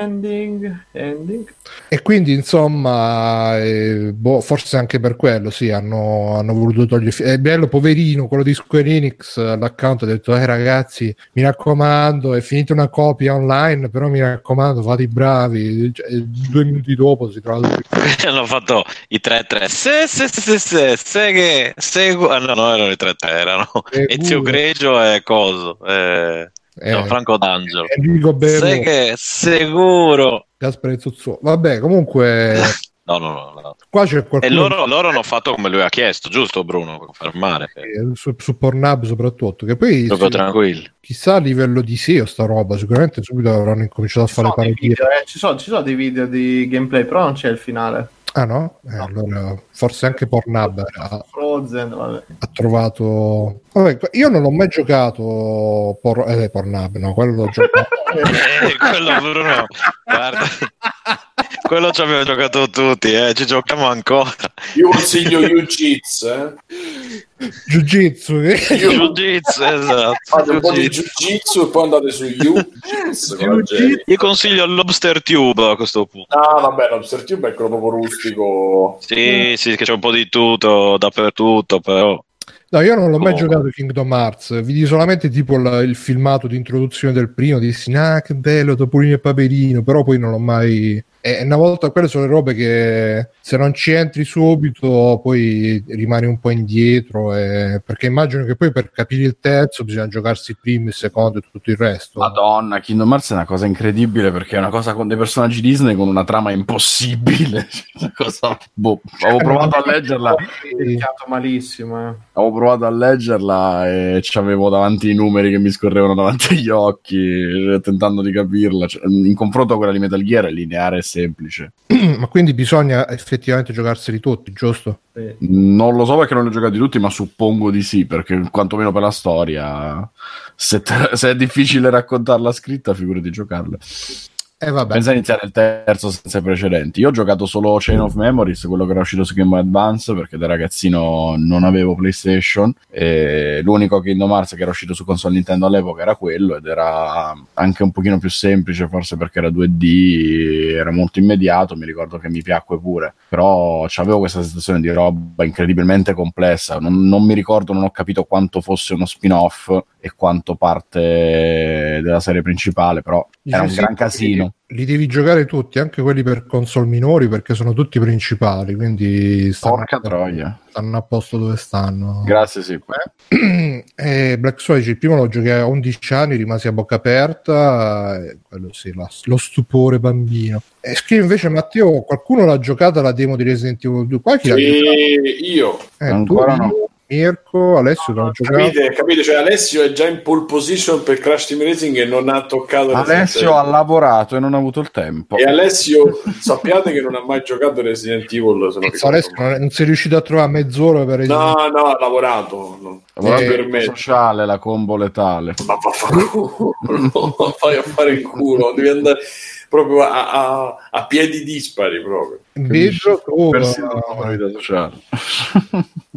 Ending, ending. E quindi, insomma, eh, boh, forse anche per quello, sì, hanno, hanno voluto togliere... È bello, poverino, quello di Square Enix, l'account ha detto, eh ragazzi, mi raccomando, è finita una copia online, però mi raccomando, fate i bravi. Cioè, due minuti dopo si trova... Hanno fatto i 3-3. Se, se, se, se, se che segu- ah, no, no, erano i 3 erano Ezio Greggio e Coso. Eh, eh, no, Franco D'Angelo. Enrico Bello. Sai che sicuro. Gaspare Zuzzo. Vabbè, comunque. No, no, no, no. Qua c'è qualcuno... E loro, loro, hanno fatto come lui ha chiesto, giusto Bruno? Confermare. Eh, su, su Pornhub soprattutto. Che poi Proprio sì, tranquilli. Chissà a livello di SEO sta roba, sicuramente subito avranno incominciato a fare parodie. Eh, ci, sono, ci sono dei video di gameplay, però non c'è il finale. Ah no? Eh, no. Allora, forse anche Pornhub ha, Frozen, vabbè. ha trovato... Vabbè, io non ho mai giocato por... eh, Pornhub, no, quello l'ho giocato. eh, quello Bruno, guarda. Quello ci abbiamo giocato tutti, eh. ci giochiamo ancora. Io consiglio Jiu-Jitsu, eh. Jiu-Jitsu, eh? Jiu-Jitsu, esatto. Fate un po' di Jiu-Jitsu e poi andate su Jiu-Jitsu. Io consiglio Lobster Tube a questo punto. Ah, vabbè, Lobster Tube è quello proprio rustico. Sì, sì, che c'è un po' di tutto dappertutto, però. No, io non l'ho mai oh. giocato Kingdom Hearts, vidi solamente tipo il, il filmato di introduzione del primo, dissi, ah che bello, Topolino e Paperino, però poi non l'ho mai, e una volta quelle sono le robe che se non ci entri subito poi rimani un po' indietro e... perché immagino che poi per capire il terzo bisogna giocarsi il primo, il secondo e tutto il resto. Madonna, Kingdom Hearts è una cosa incredibile perché è una cosa con dei personaggi Disney con una trama impossibile. Una cosa... boh, avevo provato a leggerla. Malissimo eh. avevo provato a leggerla e avevo davanti i numeri che mi scorrevano davanti agli occhi tentando di capirla. Cioè, in confronto a quella di Metal Gear è lineare semplice. ma quindi bisogna effettivamente giocarseli tutti, giusto? Sì. Non lo so perché non li ho giocati tutti, ma suppongo di sì, perché quantomeno per la storia, se, te, se è difficile raccontarla scritta, figurati giocarla. Eh, vabbè. Pensa a iniziare il terzo senza precedenti. Io ho giocato solo Chain of Memories, quello che era uscito su Game Advance, perché da ragazzino non avevo PlayStation. E l'unico Kingdom Hearts che era uscito su console Nintendo all'epoca era quello, ed era anche un pochino più semplice, forse perché era 2D, era molto immediato. Mi ricordo che mi piacque pure. Però avevo questa sensazione di roba incredibilmente complessa. Non, non mi ricordo, non ho capito quanto fosse uno spin-off e quanto parte della serie principale, però era un gran casino. Li devi giocare tutti, anche quelli per console minori, perché sono tutti principali, quindi stanno, Porca troia. stanno a posto dove stanno. Grazie, sì. Eh, Black Switch, il primo lo giochi a 11 anni, rimasi a bocca aperta, eh, quello sì, la, lo stupore bambino. E scrive invece Matteo, qualcuno l'ha giocata la demo di Resident Evil 2? Qua chi sì, io. Eh, Ancora tu, no. Mirko, Alessio no, capite, capite, cioè Alessio è già in pole position per Crash Team Racing e non ha toccato Alessio ha lavorato e non ha avuto il tempo e Alessio sappiate che non ha mai giocato Resident Evil se Alessio non, non sei riuscito a trovare mezz'ora per Resident no no ha lavorato no. Eh, per me. sociale la combo letale ma fai a fare il culo devi andare proprio a, a, a piedi dispari proprio. Vedo come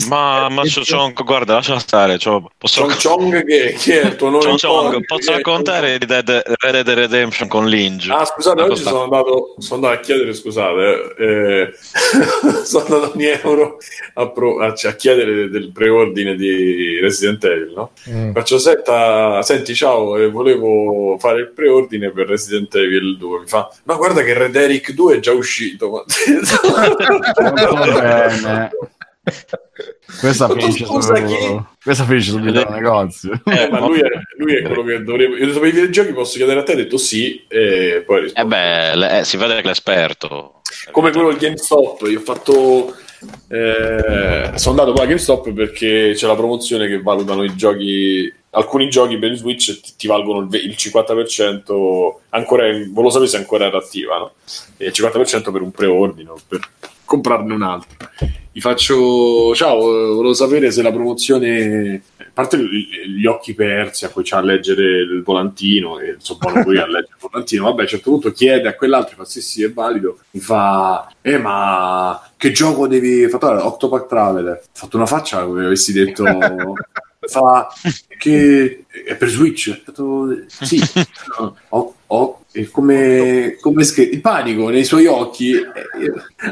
ma, ma Chong, guarda, lascia stare. Cioè, posso... Chong Chong che, che, è il tuo nome? Chong, posso raccontare di Dead, Red Dead Redemption con Linge? Ah, scusate, oggi sono andato, sono andato, a chiedere, scusate, eh, sono andato ogni euro a, pro, a, a, chiedere del preordine di Resident Evil, no? Mm. Faccio setta, senti, ciao, eh, volevo fare il preordine per Resident Evil 2. Mi fa, ma guarda che Red Eric 2 è già uscito. bene. Questa finisce, su, questa finisce sul video negozio. Eh, ma lui è, lui è, quello che dovrebbe. Io per i videogiochi posso chiedere a te, ha detto sì, e poi rispondo. Eh beh, le, eh, si vede che l'esperto. Come quello del GameStop, io ho fatto. Eh, sono andato poi a GameStop perché c'è la promozione che valutano i giochi. Alcuni giochi per Switch ti, ti valgono il, il 50%, ancora, volevo sapere se ancora era attiva, no? E il 50% per un preordine, per comprarne un altro. Gli faccio ciao, volevo sapere se la promozione a parte gli occhi persi a cui c'ha a leggere il volantino e insomma lui a leggere il volantino vabbè a un certo punto chiede a quell'altro fa sì sì è valido. Mi fa eh ma che gioco devi fare Octopath Traveler ho fatto una faccia come avessi detto fa che è per Switch? Ho detto sì. Ho, ho come, come scritto il panico nei suoi occhi eh,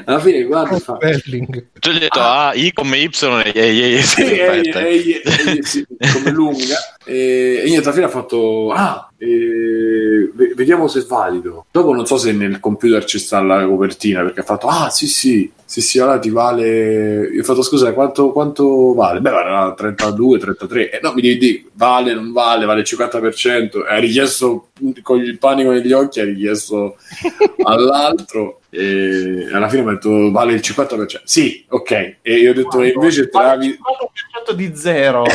alla fine guarda fa tu hai detto ah, I come Y e E, e, sì, e, e, e, sì, come lunga e, e niente alla fine ha fatto ah e, vediamo se è valido dopo non so se nel computer ci sta la copertina perché ha fatto ah sì sì sì sì ora ti vale io ho fatto scusa quanto, quanto vale beh vale 32 33 eh, no mi devi dire vale non vale vale il 50% ha richiesto con il panico negli occhi ha richiesto all'altro e alla fine mi ha detto vale il 50% sì ok. E io ho detto e invece Travis 50% di zero?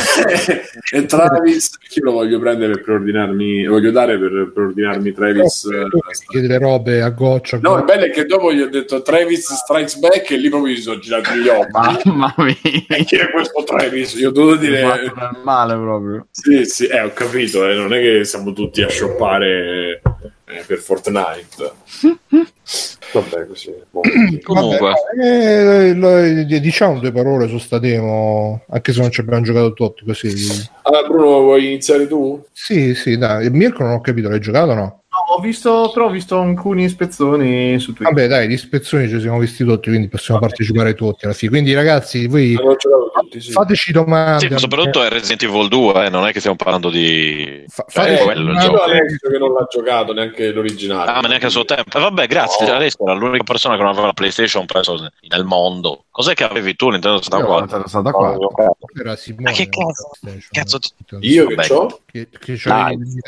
E Travis io lo voglio prendere per preordinarmi lo voglio dare per preordinarmi Travis eh, chiede le robe a goccia no il bello è che dopo gli ho detto Travis Strikes Back e lì proprio mi sono girato gli occhi. Mamma mia. Chi è questo Travis? Io ho dovuto dire male proprio. Sì sì eh, ho capito eh, non è che siamo tutti a shoppare eh, per Fortnite Vabbè, così. Comunque, Vabbè, eh, diciamo due parole su sta demo, anche se non ci abbiamo giocato tutti così. Allora, Bruno, vuoi iniziare tu? Sì, sì, dai. Mirko non ho capito, l'hai giocato o no? Ho visto, però ho visto alcuni ispezioni su Twitter. Vabbè, dai, di ispezioni ci siamo visti tutti, quindi possiamo Vabbè. partecipare tutti alla fine. Quindi, ragazzi, voi tutti, sì. fateci domande. Sì, soprattutto è Resident Evil 2, eh, non è che stiamo parlando di. Fa- cioè, quello il gioco. che non l'ha giocato neanche l'originale. Ah, ma neanche a suo tempo. Eh, vabbè, grazie. No. Adesso era l'unica persona che non aveva la PlayStation preso nel mondo. Cos'è che avevi tu Nintendo 64? Nintendo 64. Era Simone, ma che cazzo? cazzo Io che ho? Che, che c'è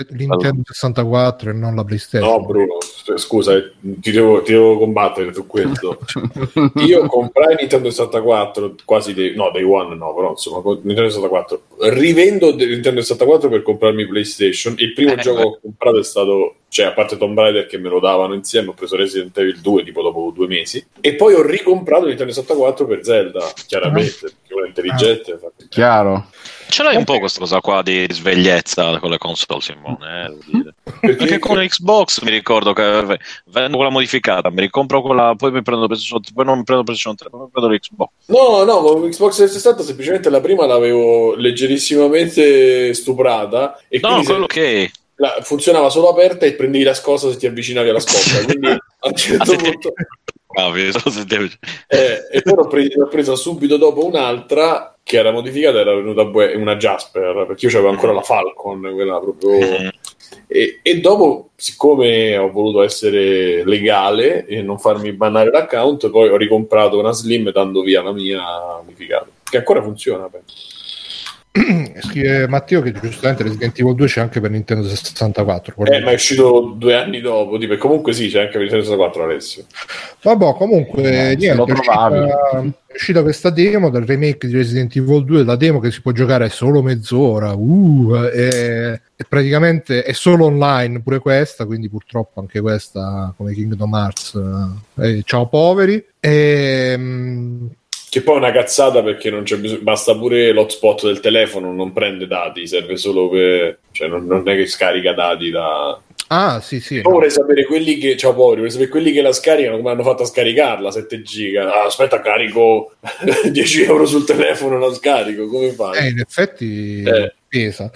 l'Nintendo 64 e non la PlayStation. No, Bruno, scusa, ti devo, ti devo combattere su questo. Io comprai Nintendo 64 quasi dei, no, dei One no, però insomma, Nintendo 64. Rivendo Nintendo 64 per comprarmi PlayStation. Il primo eh, gioco che ho comprato è stato cioè a parte Tomb Raider che me lo davano insieme, ho preso Resident Evil 2 tipo dopo due mesi e poi ho ricomprato Nintendo 64 per Zelda, chiaramente, ah. perché è intelligente. Ah. Chiaro. Ce l'hai un po' questa cosa qua di svegliezza con le console, Simone. Eh, Perché Anche con Xbox mi ricordo che vendo quella modificata, mi ricompro quella, poi mi prendo PlayStation 3, poi non mi prendo PlayStation 3, poi mi prendo l'Xbox. No, no, con Xbox 360 semplicemente la prima l'avevo leggerissimamente stuprata. E no, quello se... che la, funzionava solo aperta e prendevi la scossa se ti avvicinavi alla scossa. Quindi a un certo punto. eh, e poi l'ho, pre- l'ho presa subito dopo un'altra che era modificata era venuta una Jasper perché io avevo ancora la Falcon quella proprio mm. e, e, dopo siccome ho voluto essere legale e non farmi bannare l'account poi ho ricomprato una Slim dando via la mia modificata che ancora funziona penso Scrive Matteo che giustamente Resident Evil 2 c'è anche per Nintendo 64. Eh, ma è uscito due anni dopo. Tipo, comunque sì, c'è anche per Nintendo 64 Alessio. Vabbè, comunque, eh, niente, è uscita, è uscita, questa demo del remake di Resident Evil 2. La demo che si può giocare solo mezz'ora. Uh, e, e praticamente è solo online pure questa. Quindi, purtroppo, anche questa, come Kingdom Hearts, eh, ciao poveri. E, mh, che poi è una cazzata perché non c'è bisogno, basta pure l'hotspot del telefono, non prende dati, serve solo per... cioè non, non è che scarica dati da... Ah, sì, sì. Poi vorrei sapere quelli che, ciao poveri, vorrei sapere quelli che la scaricano, come hanno fatto a scaricarla, 7 giga. Ah, aspetta, carico 10 euro sul telefono la scarico, come fai? Eh, in effetti eh. pesa.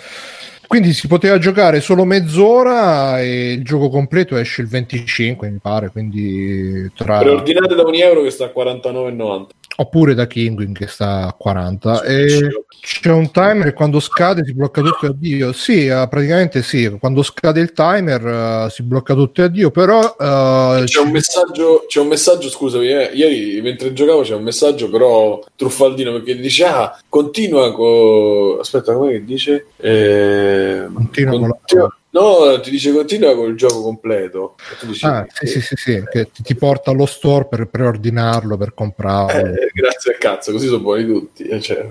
Quindi si poteva giocare solo mezz'ora e il gioco completo esce il 25, mi pare. Quindi tra... Preordinate da un euro che sta a 49,90 oppure da Kinguin che sta a 40 e c'è un timer quando scade si blocca tutto e addio. Sì uh, praticamente sì quando scade il timer uh, si blocca tutto e addio però uh, c'è, un messaggio, c'è un messaggio scusami eh, ieri mentre giocavo c'è un messaggio però truffaldino perché dice ah continua con aspetta come dice? Eh, continua, continua con la No, ti dice continua con il gioco completo. Dici, ah, sì, sì, sì, sì, che ti porta allo store per preordinarlo, per comprarlo. Eh, grazie al cazzo, così sono buoni tutti. Eh, cioè,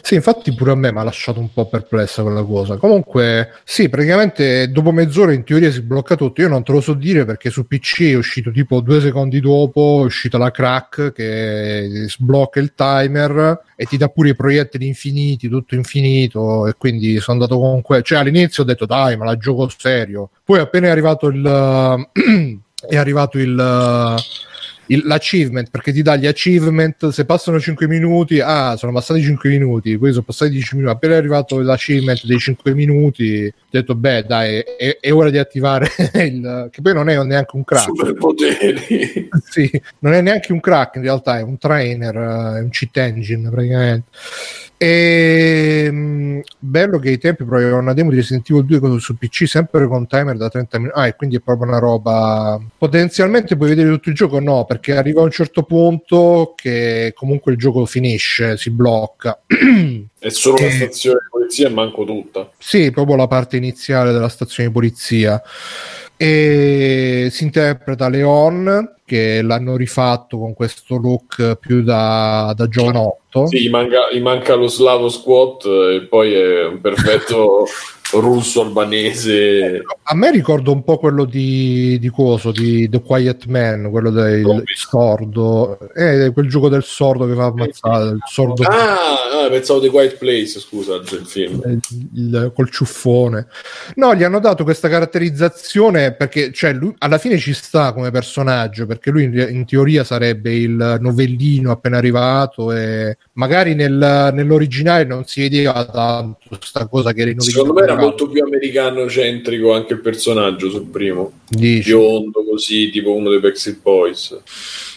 Sì, infatti pure a me mi ha lasciato un po' perplessa quella cosa. Comunque, sì, praticamente dopo mezz'ora in teoria si blocca tutto. Io non te lo so dire perché su PC è uscito tipo due secondi dopo, è uscita la crack che sblocca il timer e ti dà pure i proiettili infiniti, tutto infinito e quindi sono andato quello. Cioè all'inizio ho detto dai, ma la gioco serio. Poi appena è arrivato il... è arrivato il il, l'achievement perché ti dà gli achievement se passano 5 minuti ah sono passati 5 minuti poi sono passati 10 minuti appena è arrivato l'achievement dei 5 minuti ho detto beh dai è, è ora di attivare il che poi non è neanche un crack. Superpoteri. Sì, non è neanche un crack in realtà è un trainer è un cheat engine praticamente e, mh, bello che ai tempi provarono una demo di Resident Evil 2 su PC sempre con timer da 30 minuti. Ah, e quindi è proprio una roba. Potenzialmente puoi vedere tutto il gioco? No, perché arriva a un certo punto che comunque il gioco finisce, si blocca. è solo una stazione di polizia e manco tutta. Sì, proprio la parte iniziale della stazione di polizia e si interpreta Leon che l'hanno rifatto con questo look più da, da giovanotto sì, gli manca, gli manca lo slavo squat e poi è un perfetto russo albanese. A me ricorda un po' quello di, di coso di The Quiet Man quello del sordo. Eh, quel gioco del sordo che fa ammazzare il sordo ah, ah pensavo The Quiet Place scusa il film. Il, il, col ciuffone. No gli hanno dato questa caratterizzazione perché cioè, lui, alla fine ci sta come personaggio perché lui in, in, teoria sarebbe il novellino appena arrivato e magari nel, nell'originale non si vedeva tanto questa cosa che era in secondo me era molto più americano-centrico anche il personaggio sul primo Dici. biondo così tipo uno dei Backstreet Boys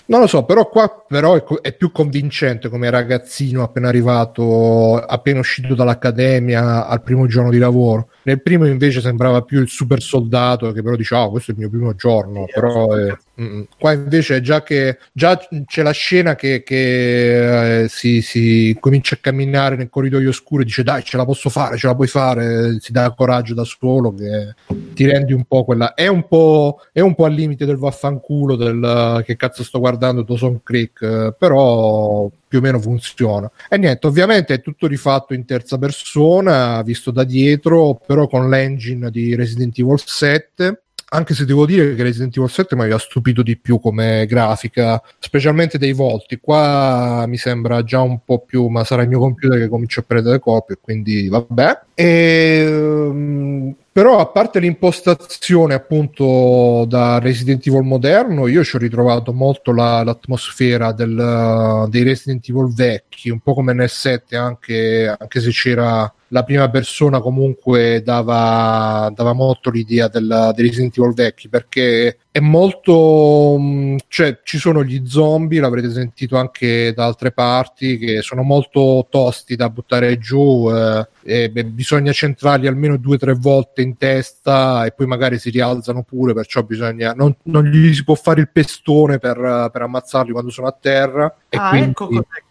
non lo so, però qua però è, è, più convincente come ragazzino appena arrivato, appena uscito dall'accademia al primo giorno di lavoro. Nel primo invece sembrava più il super soldato che però diceva oh, questo è il mio primo giorno, sì, però è, mm, qua invece già che già c'è la scena che, che eh, si, si, comincia a camminare nel corridoio oscuro e dice dai ce la posso fare, ce la puoi fare, si dà coraggio da solo che ti rendi un po' quella... È un po', è un po' al limite del vaffanculo del che cazzo sto guardando guardando Dawson Creek, eh, però più o meno funziona. E niente, ovviamente è tutto rifatto in terza persona, visto da dietro, però con l'engine di Resident Evil 7 anche se devo dire che Resident Evil 7 mi aveva stupito di più come grafica, specialmente dei volti. Qua mi sembra già un po' più, ma sarà il mio computer che comincia a prendere copie, quindi vabbè. E, um, però a parte l'impostazione appunto da Resident Evil moderno io ci ho ritrovato molto la, l'atmosfera del, dei Resident Evil vecchi un po' come nel 7 anche, anche se c'era la prima persona comunque dava, dava molto l'idea del, dei Resident Evil vecchi perché è molto mm, cioè ci sono gli zombie l'avrete sentito anche da altre parti che sono molto tosti da buttare giù eh, e beh, bisogna centrarli almeno due o tre volte in testa e poi magari si rialzano pure perciò bisogna non, non gli si può fare il pestone per, per ammazzarli quando sono a terra e ah quindi... ecco cos'è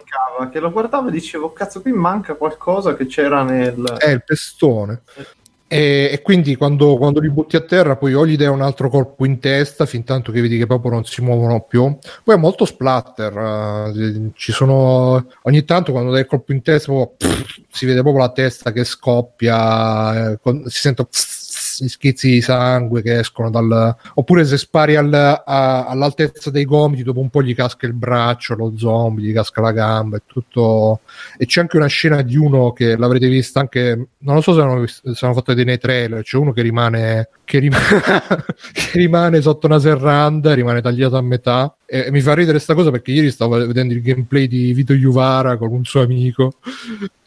che lo guardavo e dicevo cazzo qui manca qualcosa che c'era nel è il pestone. E, e, quindi quando, quando, li butti a terra poi o gli dai un altro colpo in testa fin tanto che vedi che proprio non si muovono più. Poi è molto splatter uh, ci sono ogni tanto quando dai il colpo in testa proprio, pff, si vede proprio la testa che scoppia eh, con, si sente pff, schizzi di sangue che escono dal... oppure se spari al, a, all'altezza dei gomiti dopo un po' gli casca il braccio, lo zombie, gli casca la gamba e tutto. E c'è anche una scena di uno che l'avrete vista anche non lo so se hanno, se hanno fatto nei trailer c'è uno che rimane che rimane, che rimane sotto una serranda rimane tagliato a metà. E, e mi fa ridere questa cosa perché ieri stavo vedendo il gameplay di Vito Juvara con un suo amico.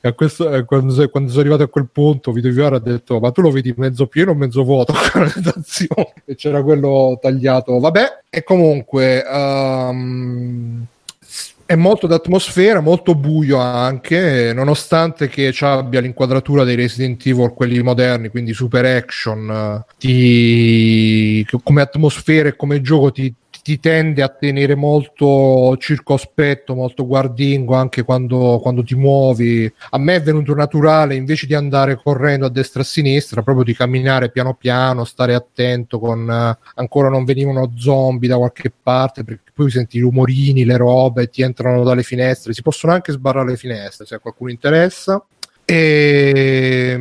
E questo, eh, quando, quando, sono arrivato a quel punto Vito Juvara ha detto ma tu lo vedi mezzo pieno o mezzo vuoto? E c'era quello tagliato. Vabbè e comunque um, è molto d'atmosfera, molto buio anche, nonostante che abbia l'inquadratura dei Resident Evil, quelli moderni, quindi super action, ti... come atmosfera e come gioco ti, ti tende a tenere molto circospetto, molto guardingo anche quando, quando, ti muovi. A me è venuto naturale invece di andare correndo a destra e a sinistra, proprio di camminare piano piano, stare attento con uh, ancora non venivano zombie da qualche parte perché poi senti i rumorini, le robe, ti entrano dalle finestre, si possono anche sbarrare le finestre se a qualcuno interessa. E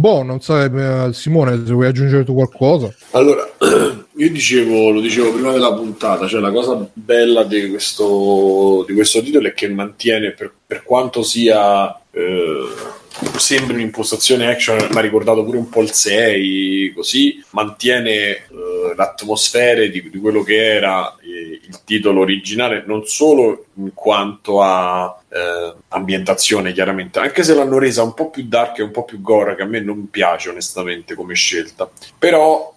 boh, non so, eh, Simone, se vuoi aggiungere tu qualcosa. Allora, io dicevo, lo dicevo prima della puntata, cioè la cosa bella di questo, di questo titolo è che mantiene, per, per quanto sia eh, sembri un'impostazione action, mi ha ricordato pure un po' il 6, così mantiene eh, l'atmosfera di, di, quello che era il titolo originale, non solo in quanto a eh, ambientazione, chiaramente, anche se l'hanno resa un po' più dark e un po' più gore, che a me non piace onestamente come scelta, però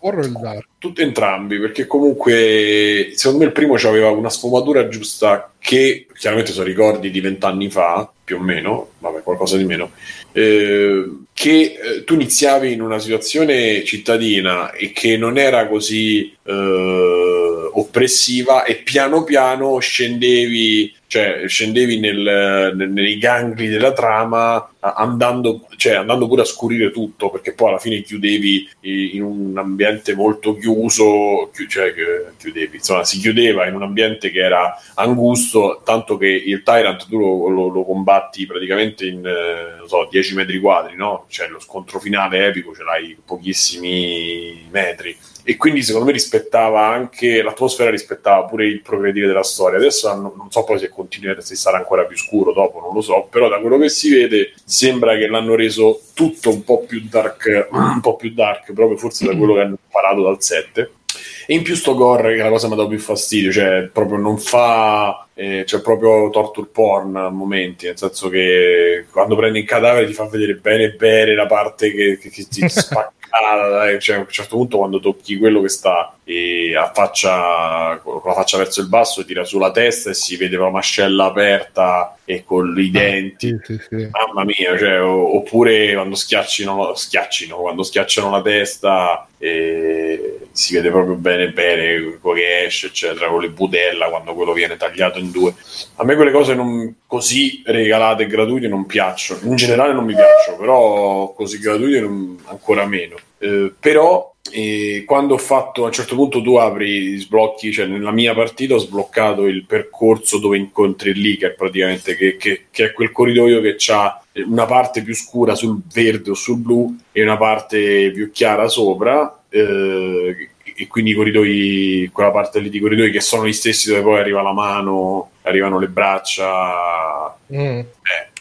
tutti entrambi, perché comunque secondo me il primo aveva una sfumatura giusta che chiaramente sono ricordi di vent'anni fa, più o meno, vabbè, qualcosa di meno, eh, che eh, tu iniziavi in una situazione cittadina e che non era così eh, oppressiva e piano piano scendevi cioè scendevi nel, nel, nei gangli della trama andando, cioè, andando, pure a scurire tutto perché poi alla fine chiudevi in un ambiente molto chiuso cioè chiudevi, insomma si chiudeva in un ambiente che era angusto tanto che il Tyrant tu lo, lo, lo combatti praticamente in eh, so, 10 metri quadri no? cioè lo scontro finale epico ce l'hai pochissimi metri. E quindi secondo me rispettava anche l'atmosfera rispettava pure il progredire della storia. Adesso non, non so poi se continua se sarà ancora più scuro dopo non lo so. Però da quello che si vede sembra che l'hanno reso tutto un po' più dark un po' più dark proprio forse da quello che hanno imparato dal 7 e in più sto gore che è la cosa mi ha dato più fastidio cioè proprio non fa eh, c'è proprio torture porn a momenti nel senso che quando prendi il cadavere ti fa vedere bene bene la parte che, che, che ti spacca ah, cioè, a un certo punto quando tocchi quello che sta e a faccia, con la faccia verso il basso tira sulla testa e si vede la mascella aperta e con i ah, denti. sì, sì, sì. mamma mia cioè, oppure quando schiaccino, schiaccino quando schiacciano la testa e si vede proprio bene bene quello che esce eccetera con le budella quando quello viene tagliato in due. A me quelle cose non, così regalate e gratuite non piacciono. In generale non mi piacciono però così gratuite non, ancora meno. Eh, però e quando ho fatto a un certo punto tu apri sblocchi, cioè nella mia partita ho sbloccato il percorso dove incontri il leaker praticamente, che, che, che è quel corridoio che ha una parte più scura sul verde o sul blu e una parte più chiara sopra. Eh, e quindi i corridoi, quella parte lì di corridoi che sono gli stessi dove poi arriva la mano, arrivano le braccia. Mm. Eh,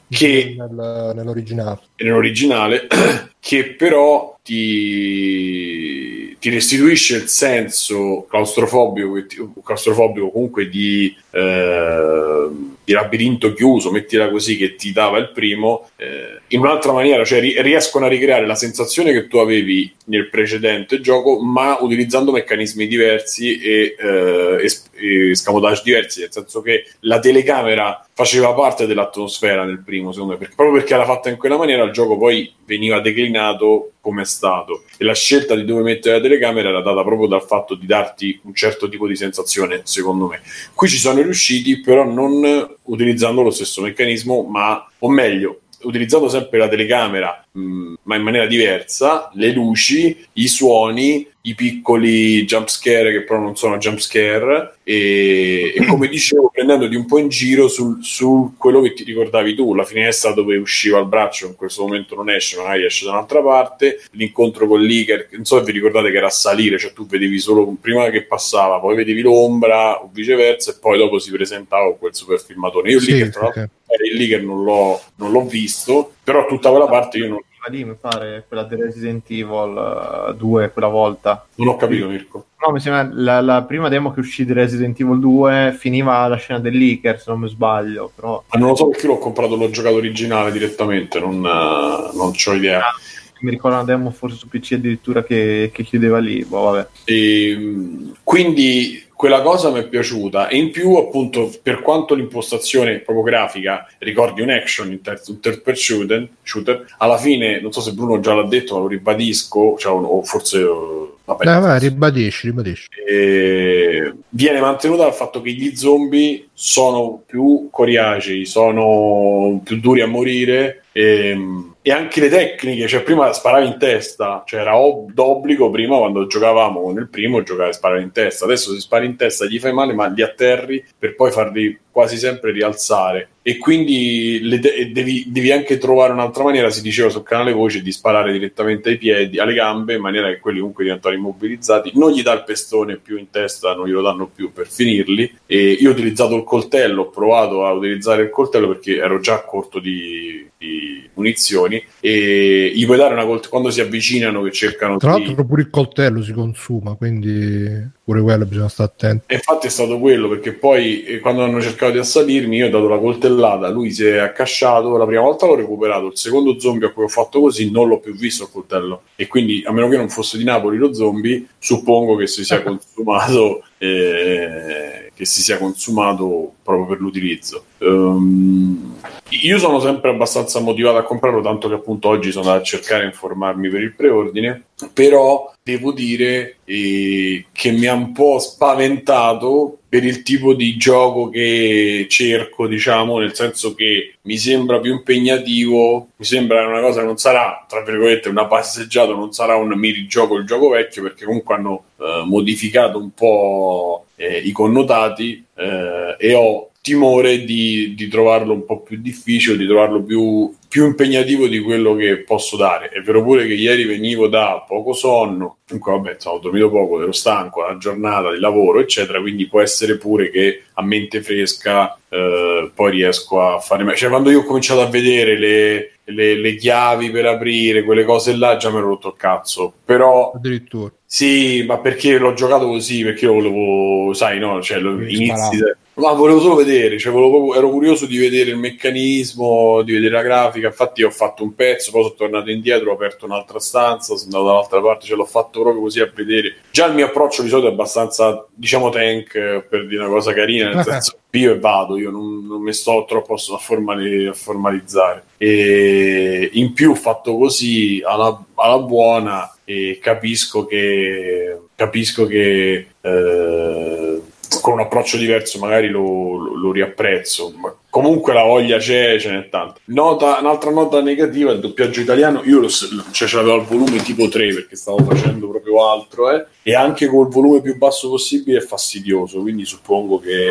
che Nel, nell'originale. nell'originale che però ti, ti, restituisce il senso claustrofobico, claustrofobico comunque di, eh, di, labirinto chiuso, mettila così, che ti dava il primo, eh, in un'altra maniera, cioè ri- riescono a ricreare la sensazione che tu avevi nel precedente gioco, ma utilizzando meccanismi diversi e, eh, e, e scamotage diversi, nel senso che la telecamera faceva parte dell'atmosfera nel primo, secondo me, perché, proprio perché era fatta in quella maniera, il gioco poi veniva declinato come è stato e la scelta di dove mettere la telecamera era data proprio dal fatto di darti un certo tipo di sensazione, secondo me. Qui ci sono riusciti, però non utilizzando lo stesso meccanismo, ma o meglio, utilizzando sempre la telecamera, mh, mm, ma in maniera diversa, le luci, i suoni, i piccoli jump scare che però non sono jump scare e, e come dicevo prendendoti un po' in giro su sul quello che ti ricordavi tu la finestra dove usciva il braccio in questo momento non esce magari esce da un'altra parte l'incontro con l'Iker non so se vi ricordate che era a salire cioè tu vedevi solo prima che passava poi vedevi l'ombra o viceversa e poi dopo si presentava quel super filmatore io sì, l'Iker tra l'altro il Liger non l'ho, non l'ho visto però tutta quella parte io non, lì, mi pare, quella di Resident Evil 2, eh, quella volta. Non ho capito, Mirko. No, mi sembra la, la, prima demo che uscì di Resident Evil 2 finiva la scena del leaker, se non mi sbaglio. Però... Ma non lo so perché l'ho comprato, l'ho giocato originale direttamente, non, uh, non ho idea. Ah, mi ricordo una demo forse su PC addirittura che, che chiudeva lì. Boh, vabbè. E, ehm, quindi quella cosa mi è piaciuta e in più appunto per quanto l'impostazione proprio grafica ricordi un action in ter- un third person shooter, alla fine non so se Bruno già l'ha detto ma lo ribadisco cioè, o forse uh, vabbè, dai, vai, ribadisci, ribadisci. E viene mantenuta dal fatto che gli zombie sono più coriacei, sono più duri a morire e, e, anche le tecniche, cioè prima sparavi in testa, cioè era ob- d'obbligo prima quando giocavamo nel primo giocare sparare in testa, adesso se spari in testa gli fai male ma li atterri per poi farli quasi sempre rialzare. E quindi de- devi, devi, anche trovare un'altra maniera, si diceva sul canale voce, di sparare direttamente ai piedi, alle gambe, in maniera che quelli comunque diventano immobilizzati, non gli dà il pestone più in testa, non glielo danno più per finirli. E io ho utilizzato il coltello, ho provato a utilizzare il coltello perché ero già corto di, di munizioni. E gli puoi dare una coltellata quando si avvicinano che cercano tra l'altro di... pure il coltello si consuma quindi pure quello bisogna stare attenti. E infatti è stato quello perché poi eh, quando hanno cercato di assalirmi io ho dato la coltellata lui si è accasciato la prima volta l'ho recuperato il secondo zombie a cui ho fatto così non l'ho più visto il coltello e quindi a meno che non fosse di Napoli lo zombie suppongo che si sia consumato eh, che si sia consumato proprio per l'utilizzo. Um, io sono sempre abbastanza motivato a comprarlo, tanto che appunto oggi sono andato a cercare e informarmi per il preordine, però devo dire eh, che mi ha un po' spaventato per il tipo di gioco che cerco, diciamo, nel senso che mi sembra più impegnativo, mi sembra una cosa che non sarà, tra virgolette, una passeggiata, non sarà un mi rigioco il gioco vecchio, perché comunque hanno eh, modificato un po' eh, i connotati eh, e ho timore di, di, trovarlo un po' più difficile, di trovarlo più, più, impegnativo di quello che posso dare. È vero pure che ieri venivo da poco sonno, comunque vabbè, insomma, ho dormito poco, ero stanco, una giornata di lavoro, eccetera, quindi può essere pure che a mente fresca eh, poi riesco a fare meglio. Cioè, quando io ho cominciato a vedere le, le, le, chiavi per aprire, quelle cose là, già mi ero rotto il cazzo. Però... Addirittura. Sì, ma perché l'ho giocato così? Perché io volevo, sai, no? Cioè, inizi... Ma volevo solo vedere, cioè volevo, ero curioso di vedere il meccanismo, di vedere la grafica. Infatti, ho fatto un pezzo, poi sono tornato indietro, ho aperto un'altra stanza, sono andato dall'altra parte, ce l'ho fatto proprio così a vedere. Già il mio approccio di solito è abbastanza, diciamo, tank per dire una cosa carina, nel senso io e vado, io non, non mi sto troppo a, formali, a, formalizzare. E in più, fatto così alla, alla buona, e capisco che capisco che eh, con un approccio diverso magari lo, lo, lo riapprezzo. Ma comunque la voglia c'è, ce n'è tanta. Nota, un'altra nota negativa, il doppiaggio italiano, io lo, cioè, ce l'avevo al volume tipo 3 perché stavo facendo proprio altro, eh, e anche col volume più basso possibile è fastidioso, quindi suppongo che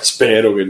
spero che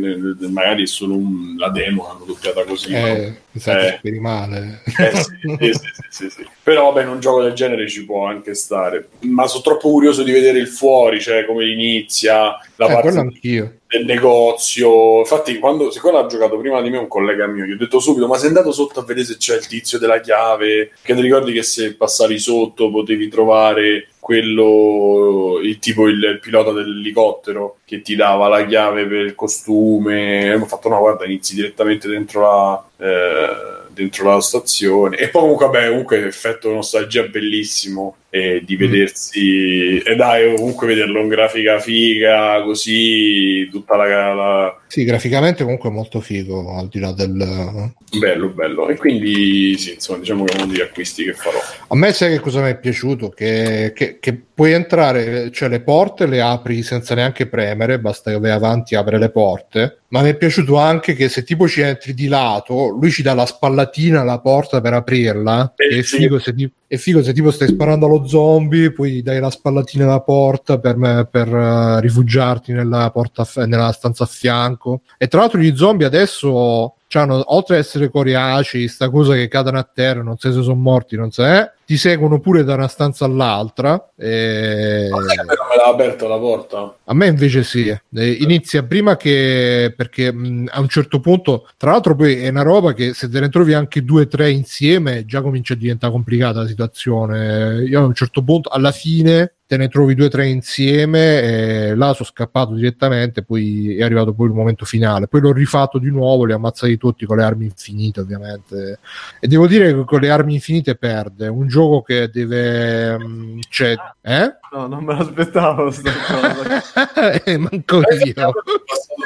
magari è solo un, la demo l'hanno doppiata così. Eh, no? eh. speri male. Eh, sì, sì, sì, Però vabbè, in un gioco del genere ci può anche stare. Ma sono troppo curioso di vedere il fuori, cioè come inizia la eh, parte anch'io del negozio. Infatti, quando siccome l'ha giocato prima di me un collega mio, gli ho detto subito: Ma sei andato sotto a vedere se c'è il tizio della chiave? Che ti ricordi che se passavi sotto potevi trovare quello, il tipo il, il, pilota dell'elicottero che ti dava la chiave per il costume. E ho fatto: No, guarda, inizi direttamente dentro la. Eh, dentro la stazione e poi comunque vabbè comunque effetto nostalgia bellissimo e di mm. vedersi e dai comunque vederlo in grafica figa così tutta la, la... sì graficamente comunque molto figo al di là del bello bello e quindi sì insomma diciamo che è uno degli acquisti che farò a me sai che cosa mi è piaciuto che, che, che puoi entrare cioè le porte le apri senza neanche premere basta che vai avanti apre le porte. Ma mi è piaciuto anche che se tipo ci entri di lato lui ci dà la spallatina alla porta per aprirla. Eh, è, sì. figo se ti, è figo se tipo stai sparando allo zombie poi dai la spallatina alla porta per, me, per uh, rifugiarti nella, porta, nella stanza a fianco. E tra l'altro gli zombie adesso C'hanno, oltre ad essere coriacei, sta cosa che cadono a terra, non sai se sono morti, non sai, eh, ti seguono pure da una stanza all'altra. E... È me l'ha aperto la porta. A me invece sì, eh, inizia prima che perché mh, a un certo punto, tra l'altro poi è una roba che se te ne trovi anche due o tre insieme già comincia a diventare complicata la situazione. Io a un certo punto, alla fine, te ne trovi due o tre insieme e là sono scappato direttamente poi è arrivato poi il momento finale poi l'ho rifatto di nuovo li ho ammazzati tutti con le armi infinite ovviamente e devo dire che con le armi infinite perde un gioco che deve um, cioè, eh? no non me l'aspettavo sta cosa eh, manco io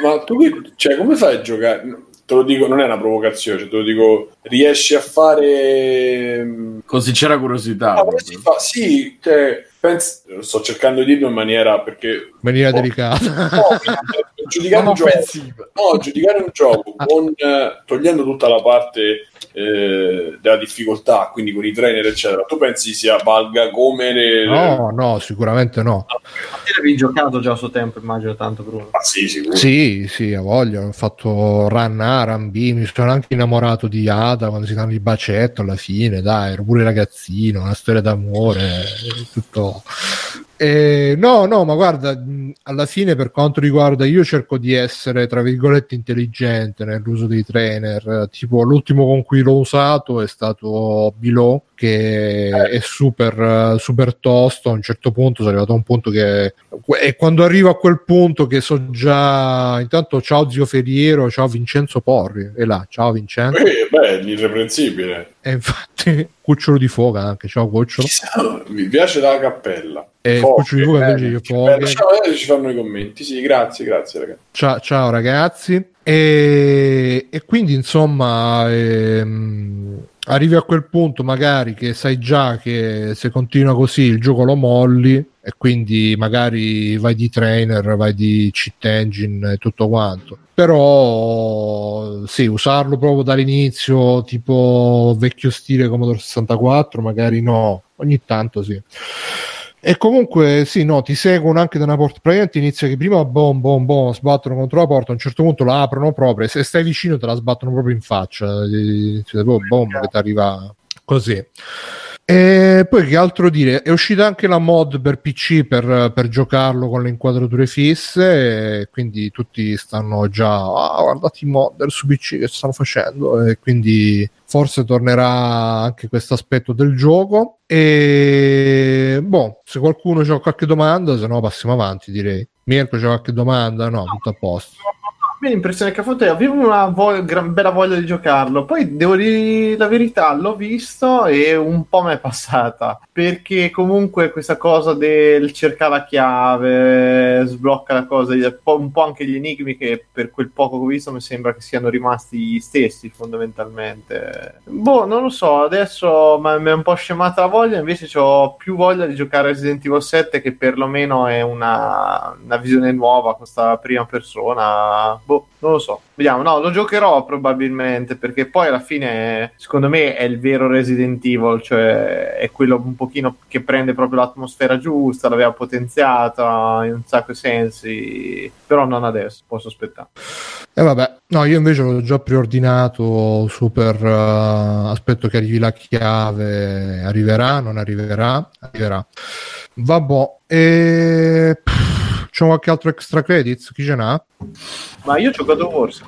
ma tu cioè come fai a giocare te lo dico, non è una provocazione, cioè te lo dico, riesci a fare Con sincera curiosità. Ah, si fa, sì, cioè, penso, sto cercando di dirlo in maniera perché... In maniera oh, delicata. No, giudicare, un gioco, no, giudicare un gioco con, eh, togliendo tutta la parte eh, della difficoltà, quindi con i trainer, eccetera, tu pensi sia valga come le... No, no, sicuramente no. Ma te l'avevi giocato già a suo tempo, immagino tanto, Bruno. Ah, sì, sicuro. Sì, sì, a voglia. Ho fatto Run A, Run B, mi sono anche innamorato di Ada quando si danno il bacetto alla fine, dai, ero pure ragazzino, una storia d'amore, tutto eh, no, no, ma guarda, alla fine per quanto riguarda, io cerco di essere, tra virgolette, intelligente nell'uso dei trainer. Tipo, l'ultimo con cui l'ho usato è stato Below, che è super, super tosto. A un certo punto sono arrivato a un punto che... E quando arrivo a quel punto che so già... Intanto, ciao zio Feriero, ciao Vincenzo Porri. E là, ciao Vincenzo. Eh, beh, irreprensibile. E infatti, cucciolo di foca anche, ciao cucciolo. Mi piace la cappella. E cucciolo di foca invece che foca. Ciao, ci fanno i commenti. Sì, grazie, grazie ragazzi. Ciao, ciao ragazzi. E, e quindi insomma... Ehm arrivi a quel punto magari che sai già che se continua così il gioco lo molli e quindi magari vai di trainer, vai di cheat engine e tutto quanto. Però sì, usarlo proprio dall'inizio, tipo vecchio stile Commodore 64, magari no, ogni tanto sì. E comunque sì, no, ti seguono anche da una porta. Praticamente inizia che prima bom bom bom sbattono contro la porta, a un certo punto la aprono proprio, e se stai vicino te la sbattono proprio in faccia. Inizia boom, bom che ti arriva così. E poi che altro dire? È uscita anche la mod per PC per, per giocarlo con le inquadrature fisse, quindi tutti stanno già, ah, guardate i modder su PC che stanno facendo, e quindi forse tornerà anche questo aspetto del gioco. E boh, se qualcuno ha qualche domanda, se no passiamo avanti direi. Mirko c'è qualche domanda? No, tutto a posto me l'impressione che a Fonte avevo una vo- gran bella voglia di giocarlo. Poi devo dire la verità, l'ho visto e un po' mi è passata. Perché comunque questa cosa del cercare la chiave, sblocca la cosa, un po' anche gli enigmi che per quel poco che ho visto mi sembra che siano rimasti gli stessi fondamentalmente. Boh, non lo so, adesso mi è un po' scemata la voglia, invece ho più voglia di giocare a Resident Evil 7 che perlomeno è una, una visione nuova, questa prima persona boh, non lo so. Vediamo, no, lo giocherò probabilmente perché poi alla fine, secondo me, è il vero Resident Evil, cioè è quello un pochino che prende proprio l'atmosfera giusta, l'aveva potenziata in un sacco di sensi, però non adesso, posso aspettare. E eh vabbè, no, io invece l'ho già preordinato super uh, aspetto che arrivi la chiave, arriverà, non arriverà, arriverà. Vabbè, e... C'è qualche altro extra credits? Chi ce n'ha? Ma io ho God of War, se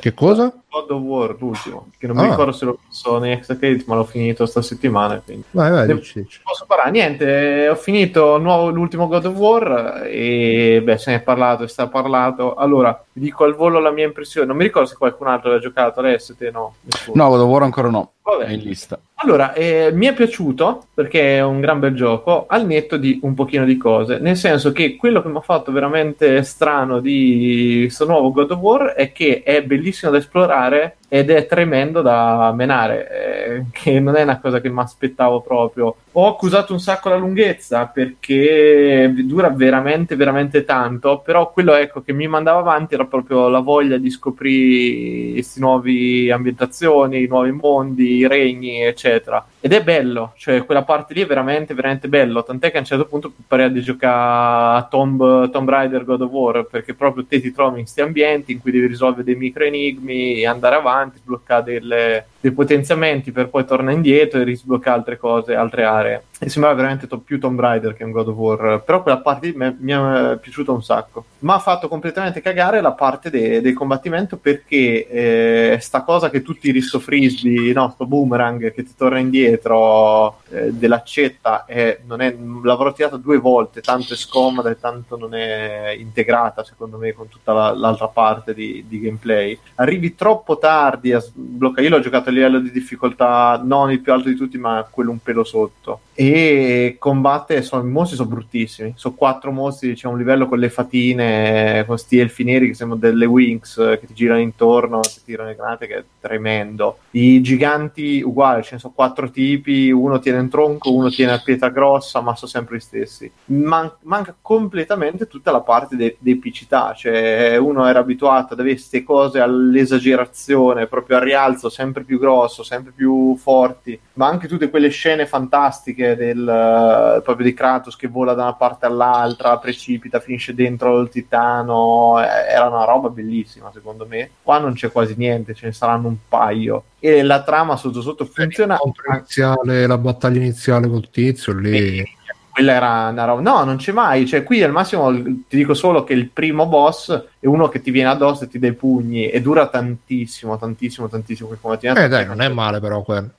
Che cosa? God of War, l'ultimo. Che non ah. mi ricordo se l'ho messo nei extra credits, ma l'ho finito sta settimana. Quindi. Vai, vai, dici, dici. Posso parlare? Niente, ho finito nuovo, l'ultimo God of War e beh, se ne è parlato e sta parlato. Allora, vi dico al volo la mia impressione. Non mi ricordo se qualcun altro l'ha giocato adesso, te no. Nessuno. No, God of War ancora no. Vabbè. È in lista. Allora, eh, mi è piaciuto perché è un gran bel gioco, al netto di un pochino di cose, nel senso che quello che mi ha fatto veramente strano di questo nuovo God of War è che è bellissimo da esplorare ed è tremendo da menare, eh, che non è una cosa che mi aspettavo proprio. Ho accusato un sacco la lunghezza perché dura veramente, veramente tanto, però quello ecco, che mi mandava avanti era proprio la voglia di scoprire queste nuove ambientazioni, i nuovi mondi, i regni, eccetera. Ed è bello, cioè quella parte lì è veramente, veramente bello, tant'è che a un certo punto pareva di giocare a Tomb, Tomb Raider God of War, perché proprio te ti trovi in questi ambienti in cui devi risolvere dei micro enigmi e andare avanti avanti, sbloccare delle, dei potenziamenti per poi tornare indietro e risbloccare altre cose, altre aree. E sembrava veramente to- più Tomb Raider che un God of War, però quella parte lì mi, è piaciuta un sacco. Ma ha fatto completamente cagare la parte de- del combattimento perché eh, sta cosa che tutti i risto frisbee, no, sto boomerang che ti torna indietro eh, dell'accetta, è, non è, l'avrò tirato due volte, tanto è scomoda e tanto non è integrata secondo me con tutta la, l'altra parte di, di, gameplay. Arrivi troppo tardi a sbloccare, io l'ho giocato a livello di difficoltà non il più alto di tutti ma quello un pelo sotto. E e combatte, sono, i mostri sono bruttissimi, sono quattro mostri, c'è un livello con le fatine, con sti elfi neri che sembrano delle wings che ti girano intorno, ti tirano le granate, che è tremendo. I giganti uguali, ce ne sono quattro tipi, uno tiene un tronco, uno tiene la pietra grossa, ma sono sempre gli stessi. Man- manca completamente tutta la parte de- epicità, cioè uno era abituato ad avere queste cose all'esagerazione, proprio al rialzo, sempre più grosso, sempre più forti, ma anche tutte quelle scene fantastiche del, uh, proprio di Kratos che vola da una parte all'altra, precipita, finisce dentro il titano, eh, era una roba bellissima secondo me. Qua non c'è quasi niente, ce ne saranno un paio e la trama sotto sotto funziona. Iniziale, la battaglia iniziale col tizio lì. E, quella era una roba. No, non c'è mai. Cioè, qui al massimo ti dico solo che il primo boss è uno che ti viene addosso e ti dà i pugni e dura tantissimo, tantissimo, tantissimo. Combattimento. Eh, dai, non è male, però quello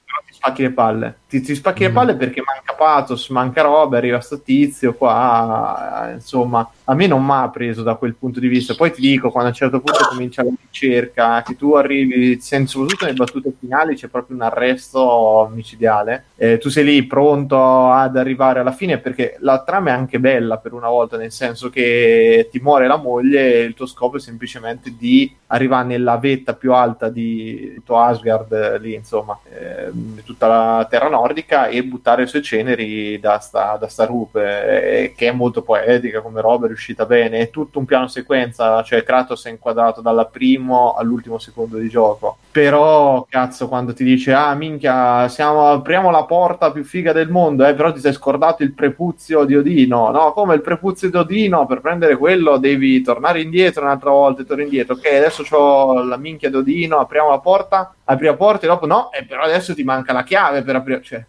spacchi le palle. Ti, ti spacchi mm. le palle perché manca Pathos, manca roba, arriva sto tizio qua, insomma, a me non mi ha preso da quel punto di vista. Poi ti dico, quando a un certo punto comincia la ricerca, che tu arrivi, soprattutto nelle battute finali, c'è proprio un arresto micidiale. Eh, tu sei lì pronto ad arrivare alla fine perché la trama è anche bella per una volta, nel senso che ti muore la moglie e il tuo scopo è semplicemente di arrivare nella vetta più alta di tutto Asgard, lì insomma, eh, tutta la terra nordica e buttare le sue ceneri da sta, da sta rupe, eh, che è molto poetica come roba, riuscita bene. È tutto un piano sequenza, cioè Kratos è inquadrato dal primo all'ultimo secondo di gioco. Però, cazzo, quando ti dice, ah, minchia, siamo, apriamo la porta più figa del mondo, eh, però ti sei scordato il prepuzio di Odino. No, come il prepuzio di Odino? Per prendere quello devi tornare indietro un'altra volta e tornare indietro. Ok, adesso ho la minchia di Odino, apriamo la porta, apri la porta e dopo no, eh, però adesso ti manca la chiave per aprire. Cioè,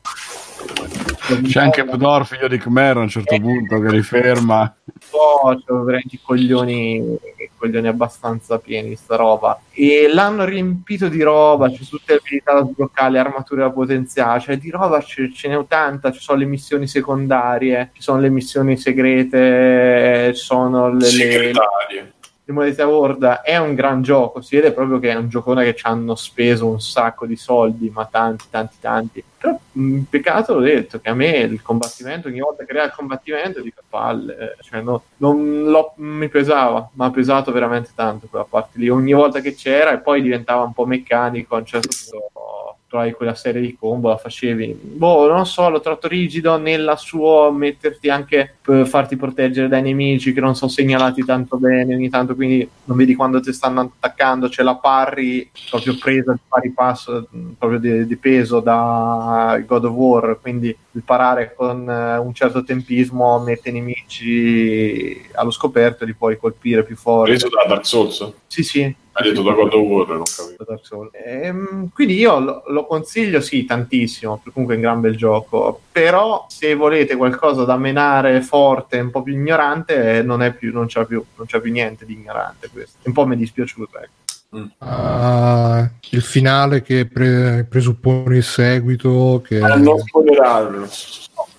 c'è anche Pudor, figlio di Khmer, a un certo eh, punto che riferma. Oh, c'ho veramente i coglioni, i coglioni abbastanza pieni, sta roba. E l'hanno riempito di roba, c'è tutte le abilità da sbloccare, le armature da potenziare, cioè di roba ce, ce n'è tanta, ci sono le missioni secondarie, ci sono le missioni segrete, ci sono le... Segretarie di modalità World è un gran gioco, si vede proprio che è un giocone che ci hanno speso un sacco di soldi, ma tanti, tanti, tanti. Però mh, peccato l'ho detto che a me il combattimento, ogni volta che crea il combattimento di palle, eh, cioè no, non lo, mi pesava, ma ha pesato veramente tanto quella parte lì. Ogni volta che c'era e poi diventava un po' meccanico a un certo punto trovavi quella serie di combo, la facevi. Boh, non so, l'ho trovato rigido nella sua metterti anche per farti proteggere dai nemici che non sono segnalati tanto bene ogni tanto, quindi non vedi quando ti stanno attaccando, c'è la parry proprio presa di pari passo, proprio di, di peso da God of War, quindi il parare con uh, un certo tempismo mette i nemici allo scoperto e li puoi colpire più forte. Preso da Dark Souls? Sì, sì, hai detto da God of War, non capisco. Ehm, quindi io lo, lo, consiglio, sì, tantissimo, comunque è un gran bel gioco, però se volete qualcosa da menare forte, un po' più ignorante, non, è più, non, c'è, più, non c'è più niente di ignorante questo. Un po' mi è dispiaciuto, ecco. Mm. Uh, il finale che pre- presuppone il seguito che... Ah, non spoilerarlo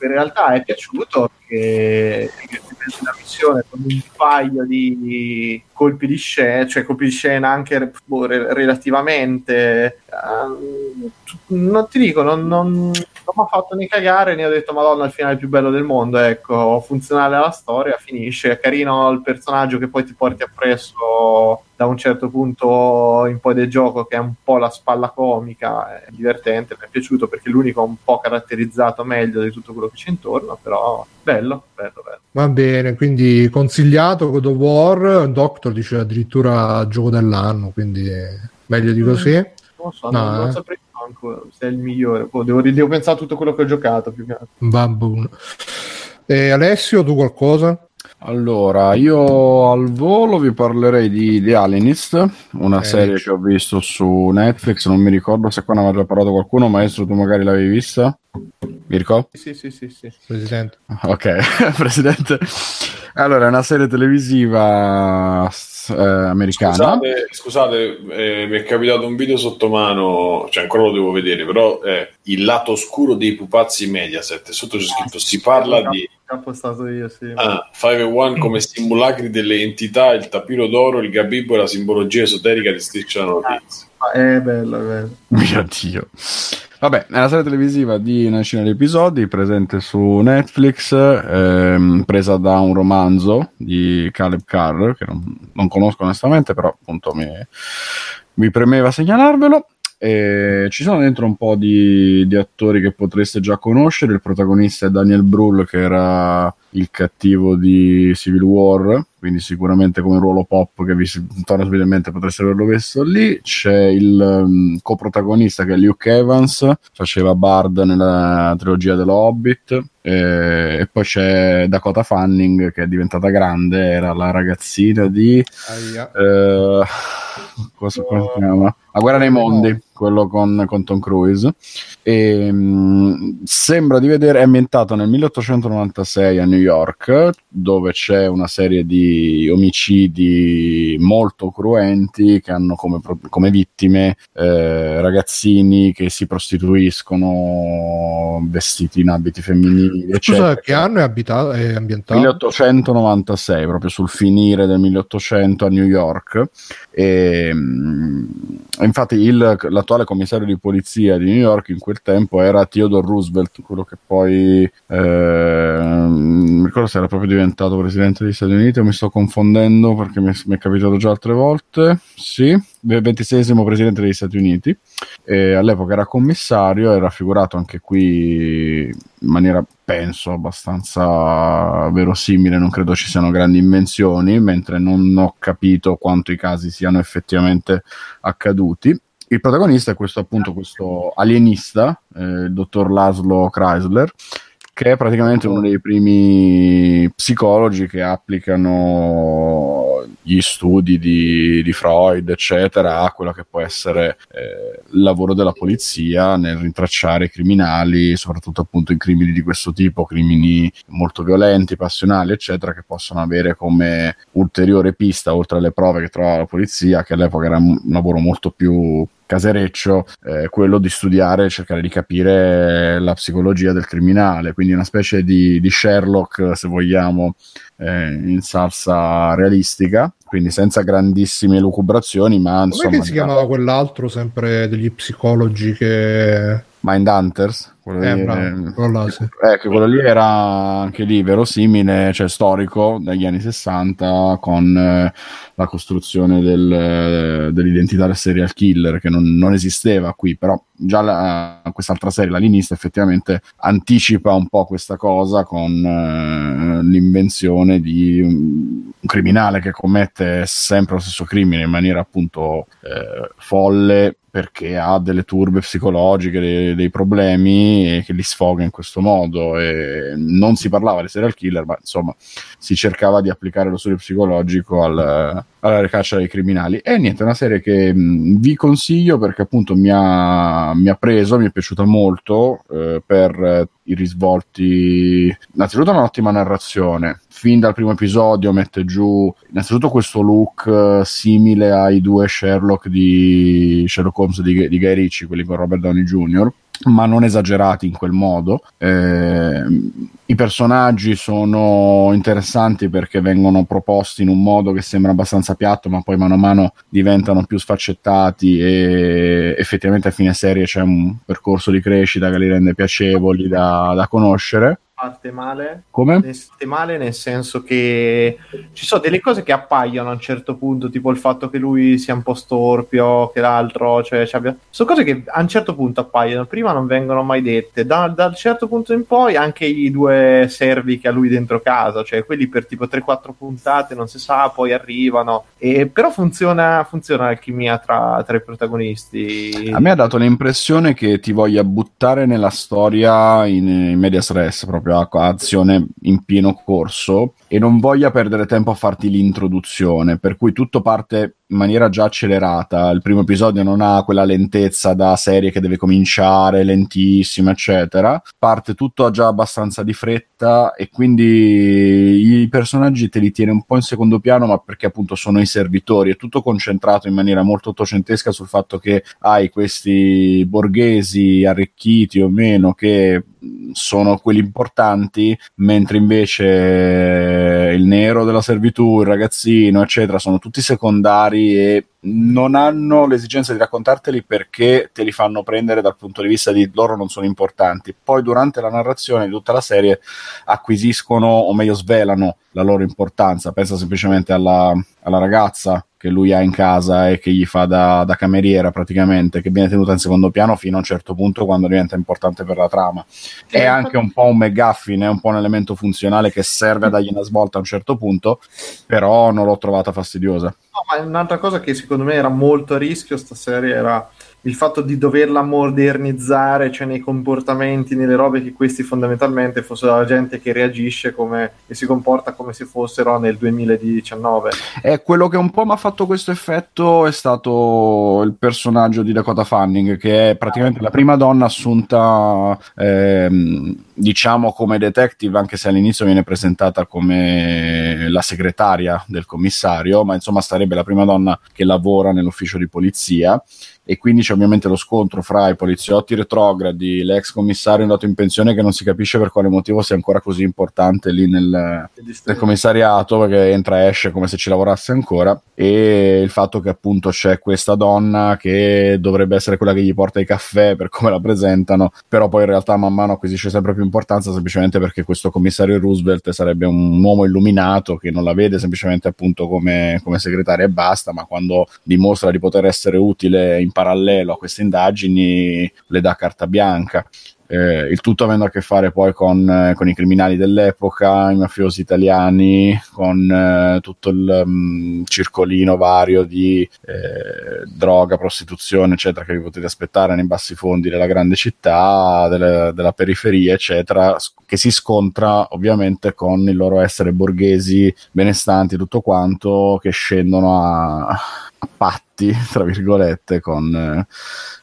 in realtà è piaciuto che, che una missione con un paio di colpi di scena, cioè colpi di scena anche boh, relativamente. Uh, non ti dico, non, non, non mi ha fatto né cagare né ho detto Madonna, il finale più bello del mondo. Ecco, funzionale alla storia, finisce. È carino il personaggio che poi ti porti appresso da un certo punto in poi del gioco, che è un po' la spalla comica. È divertente, mi è piaciuto perché è l'unico un po' caratterizzato meglio di tutto quello che c'è intorno. Però bello, bello, bello. Va bene, quindi consigliato God of War, Doctor dice addirittura gioco dell'anno, quindi meglio di così. Mm, non so, no, non, eh. non saprei ancora se è il migliore. Oh, devo, devo, pensare a tutto quello che ho giocato più che altro. E Alessio, tu qualcosa? Allora, io al volo vi parlerei di The Alienist, una eh, serie che ho visto su Netflix, non mi ricordo se qua ne aveva già parlato qualcuno, maestro tu magari l'avevi vista? Mirko? Sì, sì, sì, sì. Presidente. Ok, Presidente. Allora, è una serie televisiva eh, americana. Scusate, scusate eh, mi è capitato un video sotto mano, cioè ancora lo devo vedere, però è il lato oscuro dei pupazzi Mediaset. Sotto c'è scritto: si parla di. Postato io, sì. Ah, 5 e 1 come simulacri delle entità, il tapiro d'oro, il gabibbo e la simbologia esoterica di Striscia Notizie. Ah, è bello, è bello. Mio Dio. Vabbè, è una serie televisiva di una decina di episodi, presente su Netflix, ehm, presa da un romanzo di Caleb Carr, che non, non conosco onestamente, però appunto mi, mi premeva segnalarvelo. E ci sono dentro un po' di, di, attori che potreste già conoscere. Il protagonista è Daniel Brühl, che era il cattivo di Civil War, quindi sicuramente come ruolo pop che vi torna subito potreste averlo visto lì. C'è il um, coprotagonista che è Luke Evans, faceva Bard nella trilogia dello Hobbit. E, e poi c'è Dakota Fanning che è diventata grande, era la ragazzina di... Eh, cosa, come si chiama? La guerra nei mondi, quello con, con Tom Cruise. E, mh, sembra di vedere, è ambientato nel 1896 a New York, dove c'è una serie di omicidi molto cruenti che hanno come, come vittime eh, ragazzini che si prostituiscono vestiti in abiti femminili. Eccetera. Scusa, che anno è, abitato, è ambientato? 1896, proprio sul finire del 1800 a New York. E, mh, infatti il, l'attuale commissario di polizia di New York in quel tempo era Theodore Roosevelt, quello che poi eh, mi ricordo se era proprio diventato presidente degli Stati Uniti o mi sto confondendo perché mi, mi è capitato già altre volte. Sì, 26 presidente degli Stati Uniti. E all'epoca era commissario, era raffigurato anche qui in maniera, penso, abbastanza verosimile. Non credo ci siano grandi invenzioni, mentre non ho capito quanto i casi siano effettivamente accaduti. Il protagonista è questo appunto questo alienista, eh, il dottor Laszlo Chrysler, che è praticamente uno dei primi psicologi che applicano gli studi di, di Freud, eccetera, a quello che può essere eh, il lavoro della polizia nel rintracciare i criminali, soprattutto appunto i crimini di questo tipo, crimini molto violenti, passionali, eccetera, che possono avere come ulteriore pista, oltre alle prove che trova la polizia, che all'epoca era un lavoro molto più casereccio eh, quello di studiare e cercare di capire la psicologia del criminale, quindi una specie di, di Sherlock, se vogliamo, eh, in salsa realistica, quindi senza grandissime lucubrazioni, ma insomma... Come si chiamava quell'altro sempre degli psicologi che... Mindhunters? Quello, eh, lì, bravo, quello, sì. eh, quello lì era anche lì verosimile, cioè storico dagli anni 60 con eh, la costruzione del, eh, dell'identità del serial killer che non, non esisteva qui, però già la, quest'altra serie, la linista, effettivamente anticipa un po' questa cosa con eh, l'invenzione di un, criminale che commette sempre lo stesso crimine in maniera appunto eh, folle perché ha delle turbe psicologiche, dei, dei, problemi e che li sfoga in questo modo. E non si parlava di serial killer, ma insomma si cercava di applicare lo studio psicologico al, alla ricaccia dei criminali. E niente, è una serie che mh, vi consiglio perché appunto mi ha, mi ha preso, mi è piaciuta molto eh, per eh, i risvolti. Innanzitutto un'ottima narrazione. Fin dal primo episodio mette giù innanzitutto questo look uh, simile ai due Sherlock di Sherlock Holmes di, di Guy Ritchie, quelli con Robert Downey Jr ma non esagerati in quel modo. Eh, I personaggi sono interessanti perché vengono proposti in un modo che sembra abbastanza piatto, ma poi mano a mano diventano più sfaccettati e effettivamente a fine serie c'è un percorso di crescita che li rende piacevoli da, da conoscere fatte male. Come? Fatte male nel senso che ci sono delle cose che appaiono a un certo punto, tipo il fatto che lui sia un po' storpio, che l'altro, cioè, cioè abbia... sono cose che a un certo punto appaiono, prima non vengono mai dette. Da, dal certo punto in poi anche i due servi che ha lui dentro casa, cioè quelli per tipo 3-4 puntate, non si sa, poi arrivano. E, però funziona, funziona l'alchimia tra, tra i protagonisti. A me ha dato l'impressione che ti voglia buttare nella storia in, in medias res proprio proprio azione in pieno corso e non voglia perdere tempo a farti l'introduzione, per cui tutto parte in maniera già accelerata. Il primo episodio non ha quella lentezza da serie che deve cominciare lentissima, eccetera. Parte tutto già abbastanza di fretta e quindi i personaggi te li tiene un po' in secondo piano, ma perché appunto sono i servitori. È tutto concentrato in maniera molto ottocentesca sul fatto che hai questi borghesi arricchiti o meno che sono quelli importanti, mentre invece il nero della servitù, il ragazzino, eccetera, sono tutti secondari e non hanno l'esigenza di raccontarteli perché te li fanno prendere dal punto di vista di loro non sono importanti. Poi durante la narrazione di tutta la serie acquisiscono o meglio svelano la loro importanza. Pensa semplicemente alla, alla ragazza che lui ha in casa e che gli fa da, da, cameriera praticamente, che viene tenuta in secondo piano fino a un certo punto quando diventa importante per la trama. È anche un po' un McGuffin, è un po' un elemento funzionale che serve a dargli una svolta a un certo punto, però non l'ho trovata fastidiosa. Ma un'altra cosa che secondo me era molto a rischio sta serie era il fatto di doverla modernizzare, cioè nei comportamenti, nelle robe che questi fondamentalmente fossero la gente che reagisce come, e si comporta come se fossero nel 2019. E quello che un po' mi ha fatto questo effetto è stato il personaggio di Dakota Fanning, che è praticamente la prima donna assunta, ehm, diciamo, come detective, anche se all'inizio viene presentata come la segretaria del commissario, ma insomma sarebbe la prima donna che lavora nell'ufficio di polizia e quindi c'è ovviamente lo scontro fra i poliziotti retrogradi, l'ex commissario andato in pensione che non si capisce per quale motivo sia ancora così importante lì nel, nel commissariato perché entra e esce come se ci lavorasse ancora. E il fatto che appunto c'è questa donna che dovrebbe essere quella che gli porta i caffè per come la presentano però poi in realtà man mano acquisisce sempre più importanza semplicemente perché questo commissario Roosevelt sarebbe un uomo illuminato che non la vede semplicemente appunto come, come segretaria e basta ma quando dimostra di poter essere utile in parallelo a queste indagini le dà carta bianca. Eh, il tutto avendo a che fare poi con, eh, con, i criminali dell'epoca, i mafiosi italiani, con eh, tutto il um, circolino vario di eh, droga, prostituzione, eccetera, che vi potete aspettare nei bassi fondi della grande città, delle, della periferia, eccetera, che si scontra ovviamente con il loro essere borghesi, benestanti, tutto quanto, che scendono a, a patti, tra virgolette, con, eh,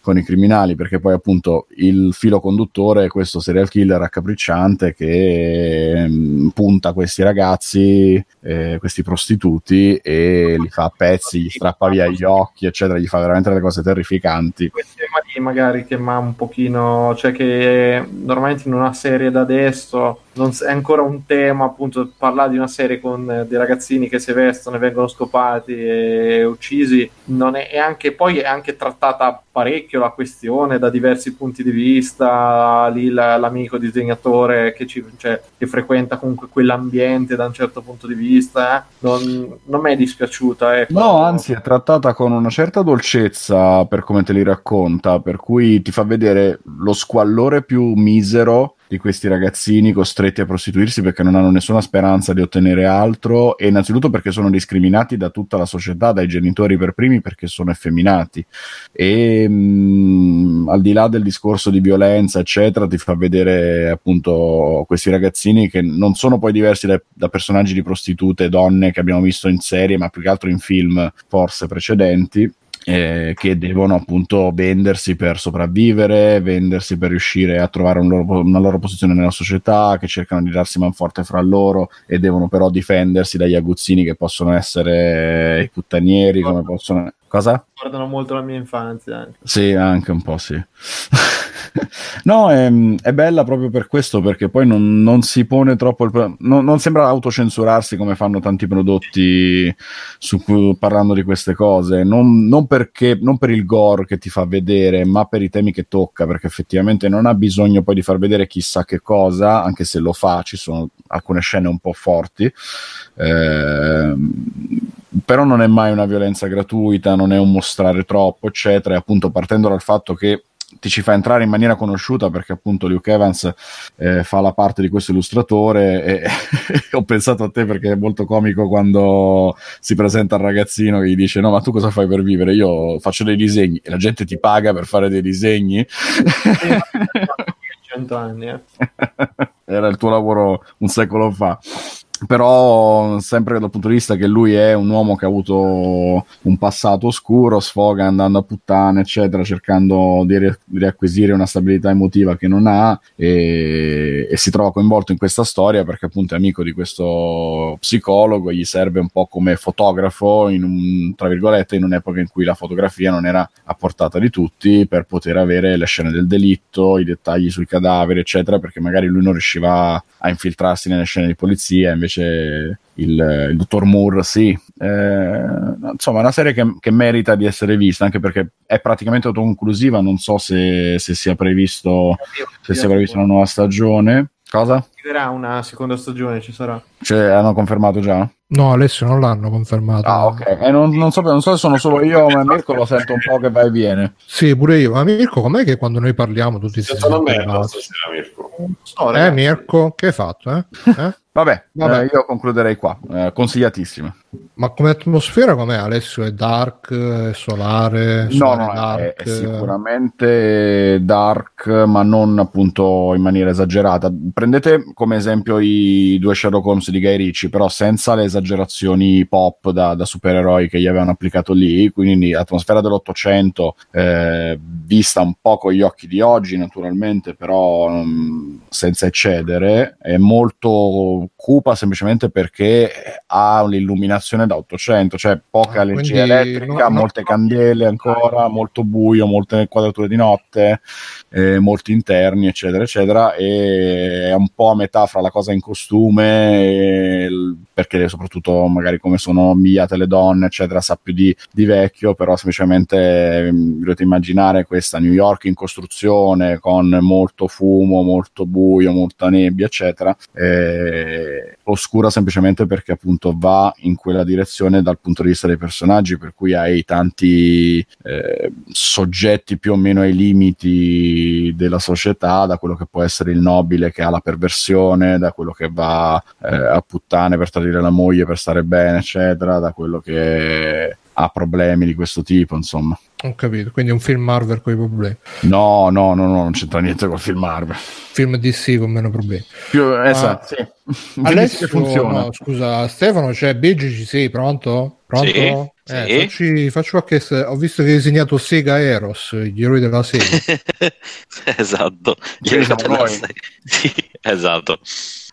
con, i criminali, perché poi appunto il filo conduttore è questo serial killer raccapricciante che mm, punta questi ragazzi, eh, questi prostituti e li fa a pezzi, gli strappa via gli occhi, eccetera, gli fa veramente delle cose terrificanti. Questi magari che ma un pochino, cioè che normalmente in una serie da adesso non è ancora un tema appunto parlare di una serie con eh, dei ragazzini che si vestono e vengono scopati e uccisi è anche poi è anche trattata parecchio la questione da diversi punti di vista lì l'amico disegnatore che, ci, cioè, che frequenta comunque quell'ambiente da un certo punto di vista eh? non, non mi è dispiaciuta ecco. no anzi è trattata con una certa dolcezza per come te li racconta per cui ti fa vedere lo squallore più misero di questi ragazzini costretti a prostituirsi perché non hanno nessuna speranza di ottenere altro e innanzitutto perché sono discriminati da tutta la società, dai genitori per primi perché sono effeminati e mh, mm, al di là del discorso di violenza eccetera ti fa vedere appunto questi ragazzini che non sono poi diversi da, da personaggi di prostitute, donne che abbiamo visto in serie ma più che altro in film forse precedenti eh, che devono appunto vendersi per sopravvivere, vendersi per riuscire a trovare un loro, una loro posizione nella società, che cercano di darsi manforte fra loro e devono però difendersi dagli aguzzini che possono essere i puttanieri, come possono... Cosa? Guardano molto la mia infanzia. Anche. Sì, anche un po' sì. no, è, è, bella proprio per questo, perché poi non, non si pone troppo il, non, non, sembra autocensurarsi come fanno tanti prodotti su, parlando di queste cose. Non, non, perché, non per il gore che ti fa vedere, ma per i temi che tocca, perché effettivamente non ha bisogno poi di far vedere chissà che cosa, anche se lo fa, ci sono alcune scene un po' forti. Eh, però non è mai una violenza gratuita, non è un mostrare troppo, eccetera. E appunto partendo dal fatto che ti ci fa entrare in maniera conosciuta perché appunto Luke Evans eh, fa la parte di questo illustratore e, ho pensato a te perché è molto comico quando si presenta al ragazzino che gli dice no ma tu cosa fai per vivere? Io faccio dei disegni e la gente ti paga per fare dei disegni 100 anni eh. era il tuo lavoro un secolo fa però sempre dal punto di vista che lui è un uomo che ha avuto un passato oscuro, sfoga andando a puttane, eccetera, cercando di, ri- riacquisire una stabilità emotiva che non ha e-, e, si trova coinvolto in questa storia perché appunto è amico di questo psicologo e gli serve un po' come fotografo in un, tra virgolette in un'epoca in cui la fotografia non era a portata di tutti per poter avere le scene del delitto, i dettagli sui cadaveri, eccetera, perché magari lui non riusciva a infiltrarsi nelle scene di polizia, invece invece il, il dottor Moore sì. Eh, insomma, è una serie che, che, merita di essere vista, anche perché è praticamente autoconclusiva, non so se, se sia previsto se sia prevista una nuova stagione. Cosa? Arriverà una seconda stagione, ci sarà. Cioè, hanno confermato già? No, Alessio non l'hanno confermato. Ah, ok. E non, non, so, non so se sono solo io, ma Mirko lo sento un po' che va e viene. Sì, pure io. Ma Mirko, com'è che quando noi parliamo tutti si sentono me stasera, Mirko? Oh, eh, Mirko, che hai fatto? Eh? eh? Vabbè, Vabbè. Eh, io concluderei qua. Eh, consigliatissima. Ma come atmosfera com'è Alessio? È dark, è solare? No, no, dark. È, è, sicuramente dark, ma non appunto in maniera esagerata. Prendete come esempio i due Sherlock Holmes di Guy Ritchie, però senza le esagerazioni pop da, da supereroi che gli avevano applicato lì, quindi atmosfera dell'Ottocento, eh, vista un po' con gli occhi di oggi naturalmente, però um, senza eccedere, è molto cupa semplicemente perché ha l'illuminazione da 800, cioè poca ah, energia elettrica, no, molte no, candele ancora, molto buio, molte quadrature di notte, eh, molti interni, eccetera, eccetera, e è un po' a metà fra la cosa in costume, perché soprattutto magari come sono ambigliate le donne, eccetera, sa più di, di vecchio, però semplicemente mm, dovete immaginare questa New York in costruzione con molto fumo, molto buio, molta nebbia, eccetera. Eh, oscura semplicemente perché appunto va in quella direzione dal punto di vista dei personaggi, per cui hai tanti eh, soggetti più o meno ai limiti della società, da quello che può essere il nobile che ha la perversione, da quello che va eh, a puttane per tradire la moglie per stare bene, eccetera, da quello che ha problemi di questo tipo, insomma. Ho capito, quindi un film Marvel con i problemi. No, no, no, no non c'entra niente col film Marvel. Film DC con meno problemi. Più, esatto, ah, sì. Adesso funziona. No, scusa, Stefano, c'è Biggio, ci sei? Pronto? Pronto? Sì, eh, sì. Facci, faccio qualche... Ho visto che hai disegnato Sega Eros, gli eroi della Sega. esatto. Gli eroi della Sega. Sì, esatto.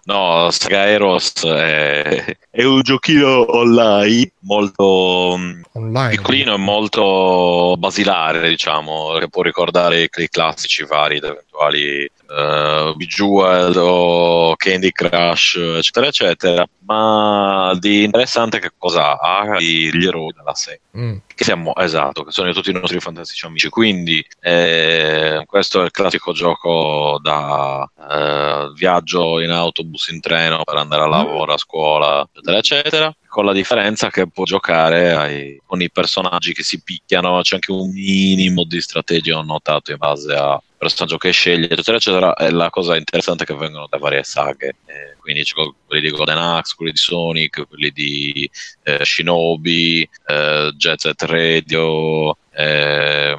No, Skyros è, è un giochino online molto online. piccolino e molto basilare, diciamo, che può ricordare i classici vari ed eventuali uh, Bejeweled o Candy Crush, eccetera, eccetera. Ma di interessante che cosa ha gli eroi della serie. Mm. Che siamo, esatto, che sono tutti i nostri fantastici amici. Quindi eh, questo è il classico gioco da eh, viaggio in autobus, in treno per andare a lavoro, a scuola, eccetera, eccetera con la differenza che può giocare ai, con i personaggi che si picchiano, c'è anche un minimo di strategia ho notato in base al personaggio che sceglie, eccetera, eccetera. E la cosa interessante è che vengono da varie saghe, eh, quindi quelli di Golden Axe, quelli di Sonic, quelli di eh, Shinobi, eh, Jet Set Radio, eh,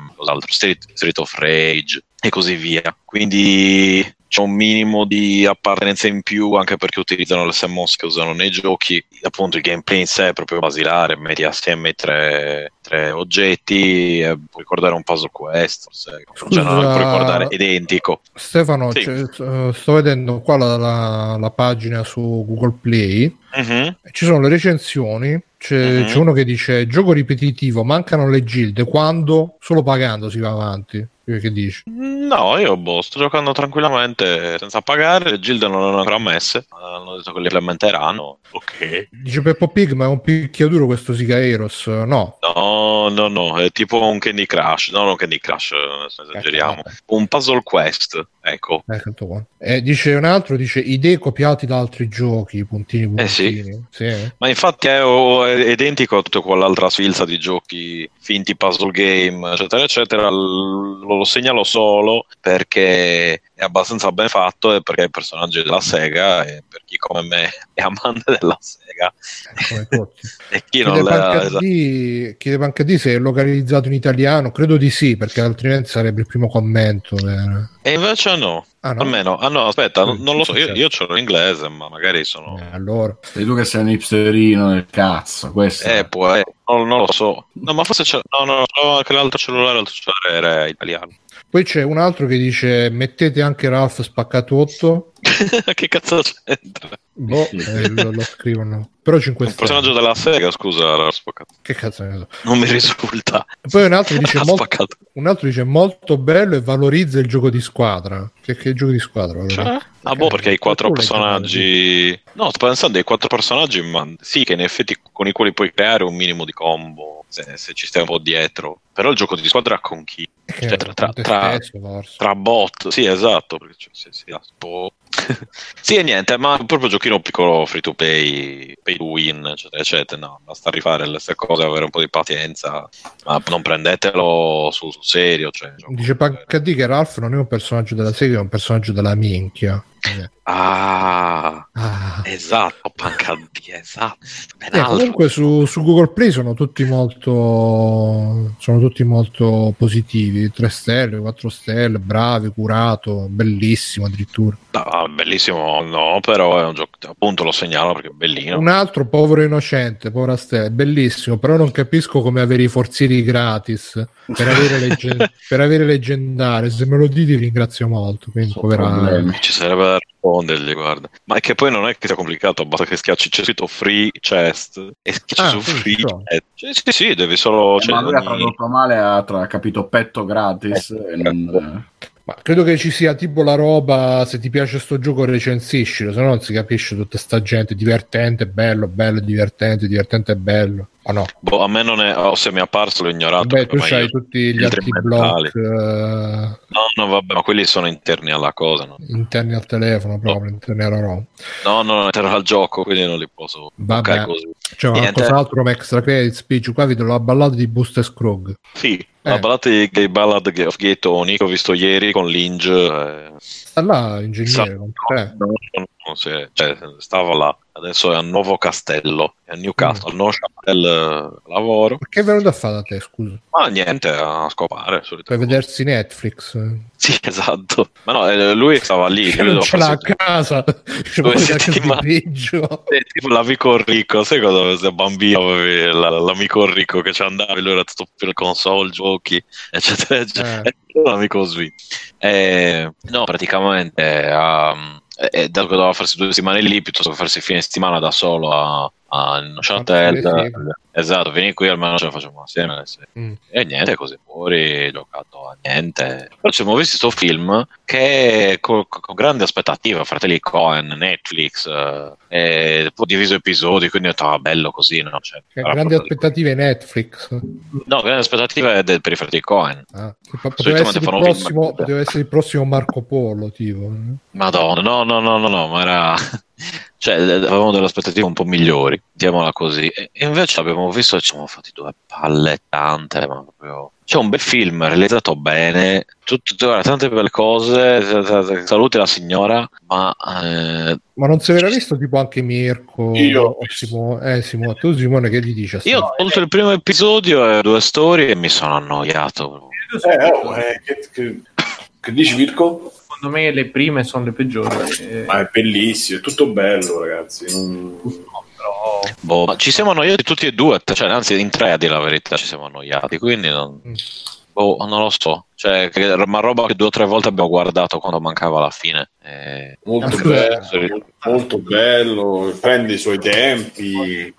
Street, Street of Rage e così via. Quindi c'è un minimo di appartenenza in più anche perché utilizzano le SMOS che usano nei giochi. Appunto, il gameplay in sé è proprio basilare, metti assieme tre, tre oggetti, eh, puoi ricordare un puzzle quest, forse, Scusa, cioè, non puoi ricordare identico. Stefano, sì. cioè, sto vedendo qua la, la, la, pagina su Google Play, uh-huh. ci sono le recensioni. C'è, uh-huh. c'è uno che dice gioco ripetitivo, mancano le gilde quando solo pagando si va avanti. Che dici? No, io boh, sto giocando tranquillamente senza pagare. Le gilde non hanno ancora messe. Hanno detto che le implementeranno. Ok. Dice Peppo Pig, ma è un picchiaduro questo Siga Eros? No. No, no, no. È tipo un Candy Crush. No, non Candy Crush, esageriamo. Ecco, un puzzle quest. Ecco. Eh, dice un altro, dice idee copiate da altri giochi, puntini, puntini. Eh sì. sì. Ma infatti è, è, identico a tutta quell'altra sfilza di giochi finti puzzle game, eccetera, eccetera. Lo, lo segnalo solo perché è abbastanza ben fatto e perché è il personaggio della Sega e per chi come me è amante della Sega. E chi non l'ha esatto. chiedeva anche di se è localizzato in italiano credo di sì perché altrimenti sarebbe il primo commento per... e invece no Ah, no? Almeno, ah no, aspetta, non, non lo so, io, io ce l'ho in inglese, ma magari sono... Eh, allora. Sei tu che sei un hipsterino del cazzo, questo. Eh, può, eh, non, non, lo so. No, ma forse c'è... No, no, no, anche l'altro cellulare, l'altro cellulare era italiano. Poi c'è un altro che dice mettete anche Ralph spaccatutto. che cazzo c'entra? Boh, eh, lo, lo scrivono. Però 5 Un personaggio della Sega, scusa, l'ho spaccato. Che cazzo ne so. Non mi risulta. E poi un altro dice molto, un altro dice molto bello e valorizza il gioco di squadra. Che, che gioco di squadra? allora? Cioè? Ah, boh, perché hai quattro personaggi. No, sto pensando ai quattro personaggi, ma sì, che in effetti con i quali puoi creare un minimo di combo. Se, se ci stai un po' dietro. Però il gioco di squadra con chi? Cioè, tra, tra- tra- tra bot, sì, esatto. Perché cioè, sì, sì, ah, boh. sì, e niente, ma proprio giochino piccolo free to play, pay to win, eccetera, eccetera. No, basta rifare le stesse cose, avere un po' di pazienza, ma non prendetelo sul, sul serio. Cioè, Dice HD che Ralph non è un personaggio della serie, è un personaggio della minchia. Eh. Ah, Ah. esatto, panca di esatto. Eh, comunque su, su Google Play sono tutti molto sono tutti molto positivi 3 stelle, 4 stelle, bravi, curato, bellissimo addirittura No, bellissimo, no, però è un gioco, appunto lo segnalo perché è bellino. un altro povero innocente, povera stella, bellissimo però non capisco come avere i forzieri gratis per avere, legge- per avere leggendarie se me lo dite vi ringrazio molto quindi Sono povera problemi. Ci sarebbe da rispondergli, guarda. Ma è che poi non è che sia complicato, basta che schiacci c'è scritto free chest e schiacci Ah, su sì, free so. chest. Sì, sì, sì, devi solo... Eh, cioè, ma lui ha tradotto male, ha tra- capito petto gratis. e non- Ma credo che ci sia tipo la roba, se ti piace sto gioco recensiscilo, se no non si capisce tutta sta gente, divertente, bello, bello, divertente, divertente bello. O no? Boh, a me non è... O se mi è apparso l'ho ignorato. Perché tu io- tutti gli altri block eh, No, no, vabbè, ma quelli sono interni alla cosa. No, interni al telefono proprio, interni alla ROM. no, no, interni al gioco, quindi non li posso Vabbè. così. C'è Niente. qualcos'altro come extra credit speech, qua vedo la ballata di Booster Scrog. Sì, la Eh. ballata di Gay Ballad of Gay Tony che ho visto ieri con Linge. eh, Sta là, ingegnere, te. no, no, no, sì, cioè, stava là. Adesso è a Nuovo Castello, è a Newcastle, no Chapel eh, lavoro. È venuto a fare da te, scusa? Ma niente, a scopare. Per vedersi Netflix. Sì, esatto. Ma no, eh, lui stava lì. Credo non ce l'ha a casa. Cioè, Due settimane. peggio. Sì, tipo l'amico ricco, sai cosa sei bambino l'amico ricco che ci andavi, lui era tutto per console, giochi, eccetera, eccetera. Eh. L'amico Sweet. Eh, no, praticamente um, è dato che doveva farsi due settimane lì piuttosto che farsi fine settimana da solo a, a. Ah, sì, Esatto, vieni qui almeno ce la facciamo assieme. sì. Mm. E niente, così fuori, giocato a niente. Però ci siamo visti sto film che con, con grande aspettativa, fratelli Cohen, Netflix, eh, poi diviso episodi, quindi ho detto, ah, bello così, no? Cioè, grandi aspettative Netflix. No, grandi aspettative del- per i fratelli Cohen. Ah, po- poteva, essere il prossimo, poteva essere il prossimo Marco Polo, tipo. Madonna, no, no, no, no, no, ma era... Cioè, avevamo delle aspettative un po' migliori, diamola così. E invece abbiamo visto e ci siamo fatti due palle tante, ma proprio... C'è un bel film realizzato bene, tutto, guarda, tante belle cose, saluti la signora, ma... eh, Ma non si era visto tipo anche Mirko Io ho o Simone? Eh, Simone, tu Simone che gli dici? a io ho tolto il primo episodio e due storie e mi sono annoiato. Eh, oh, eh, che, che- che dici Mirko? Secondo me le prime sono le peggiori. eh, Ma è bellissimo, è tutto bello ragazzi. Non- però Boh, ma ci siamo annoiati tutti e due, cioè, anzi in tre a dire la verità ci siamo annoiati, quindi non, Mm. boh, non lo so. Cioè, che- ma roba che due o tre volte abbiamo guardato quando mancava la fine. Eh, Molto bello, molto bello, prendi i suoi tempi.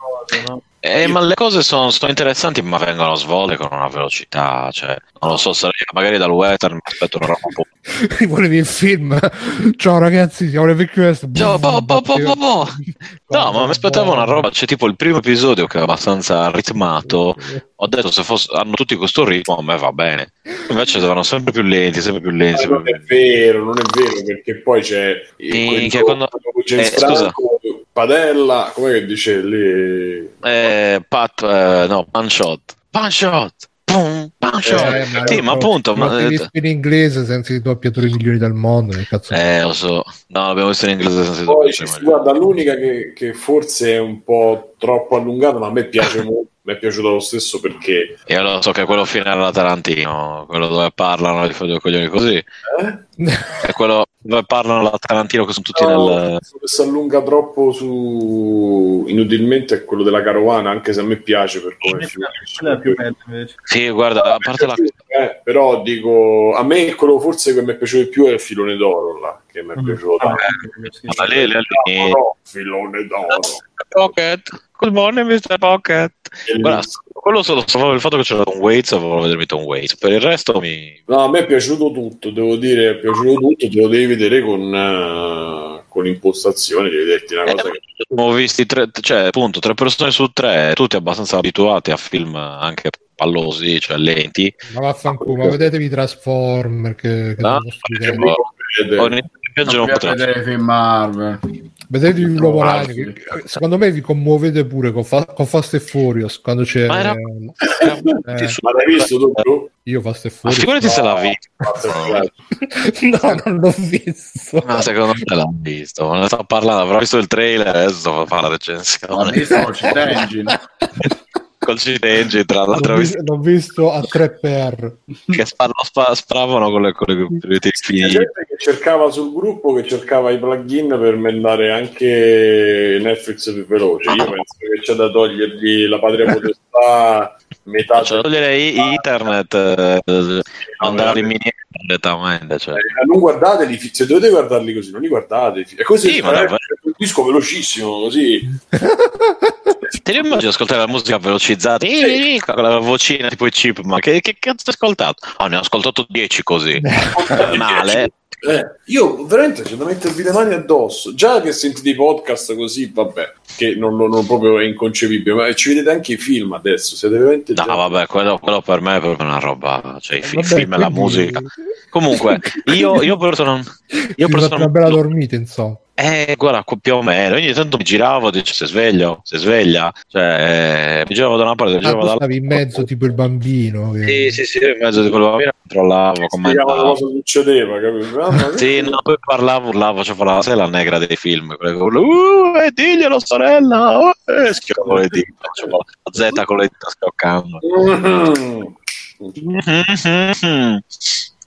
no? Eh, ma le cose sono, sono interessanti, ma vengono svolte con una velocità. Cioè, non lo so, sarei magari dal western mi aspetto una roba un po' Volevi il film? Ciao ragazzi, siamo le vecchie. Ciao, boh, boh, boh, boh, boh. No, ma mi aspettavo una roba, c'è tipo il primo episodio che è abbastanza ritmato. Ho detto se fosse, hanno tutti questo ritmo, a me va bene. Invece vanno sempre più lenti, sempre più lenti. Ma non è vero, non è vero perché poi c'è il Minchia, quando- James eh, scusa. Padella, come che dice lì? Eh, Pat, eh, no, one shot. One shot. Boom, one shot. Eh, ma sì, lo- ma appunto. lo Ma, devi visto in inglese senza i doppiatori migliori del mondo. Che cazzo eh, lo so. No, l'abbiamo visto in inglese senza ma- si guarda l'unica che, che forse è un po' troppo allungata, ma a me piace molto, mi è piaciuto lo stesso perché io lo so che quello finale alla Tarantino quello dove parlano di fare due coglioni così eh? è quello dove parlano alla Tarantino che sono tutti no, nel che si allunga troppo su inutilmente è quello della carovana anche se a me piace per come Quella è più bella invece. sì guarda a parte la eh, però dico a me quello forse che mi è piaciuto di più è il filone d'oro là che mi è piaciuto Ah, tanto. sì. ma lì, lì, lì- filone d'oro Pocket good morning Mr. Pocket Guarda, quello solo solo il fatto che c'era Tom Waits volevo vedermi Tom Waits per il resto mi No, a me è piaciuto tutto, devo dire, è piaciuto tutto, te lo devi vedere con, eh, con impostazione, devi vederti una cosa che... Abbiamo visti tre, cioè appunto tre persone su tre, tutti abbastanza abituati a film anche pallosi, cioè lenti. Ma vaffanculo, ma vedetevi Transformer che, che No, sono stupidi. Ho iniziato a piangere un po' Marvel. Vedetevi un uomo Ah, ragno, Secondo me vi commuovete pure con, Fa- con Fast and Furious quando c'è Ma era- eh, Ma l'hai visto tu? io Fast and Ma Furious. figurati se l'ha visto. no, non l'ho visto. Ma secondo me l'ha visto, ma ne sto parlando, avrò visto il trailer adesso fa la recensione. visto con Cheat Engine. Col cheat engine, tra l'altro, L'ho, ho vis- visto l'ho visto a 3x. che sparano, spa- spravano con le, con le computer C'è gente che cercava sul gruppo che cercava i plugin per mandare anche Netflix più veloce. Io penso che c'è da togliergli la patria potestà metà Cioè, togliere i- internet, eh, andare in miniera direttamente. Cioè. Eh, non guardateli, se dovete guardarli così, non li guardate. È così, Sì, ma c'è un disco velocissimo, così. Ti immagini ascoltare la musica velocizzata Ih, con la vocina tipo i chip, ma che, che cazzo hai ascoltato? Ah, ne ho ascoltato 10 così. Male. Eh, io veramente c'è da mettervi le mani addosso. Già che sentite i podcast così, vabbè, che non, non- non proprio è inconcepibile, ma ci vedete anche i film adesso. Siete veramente No, già- vabbè, quello, quello per me è proprio una roba. Cioè, i fi- Vabbè, film e la musica. Comunque, io, io io fate una bella personalmente. dormita, insomma. Eh, guarda, più o meno. Ogni tanto mi giravo, dicevo, si sveglio, si sveglia. Cioè, eh, mi giravo da una parte, mi Ah, giravo dall'altra. stavi in mezzo tipo il bambino. che- Sì, sì, sì, in mezzo di quello bambino, controllavo, commentavo. cosa succedeva, capito? Sì, no, poi parlavo, urlavo, cioè la, sai la negra dei film, urla, uh, e diglielo sorella, uh, e schioccavo le dita, facevo la Z con le dita schioccando. Mm.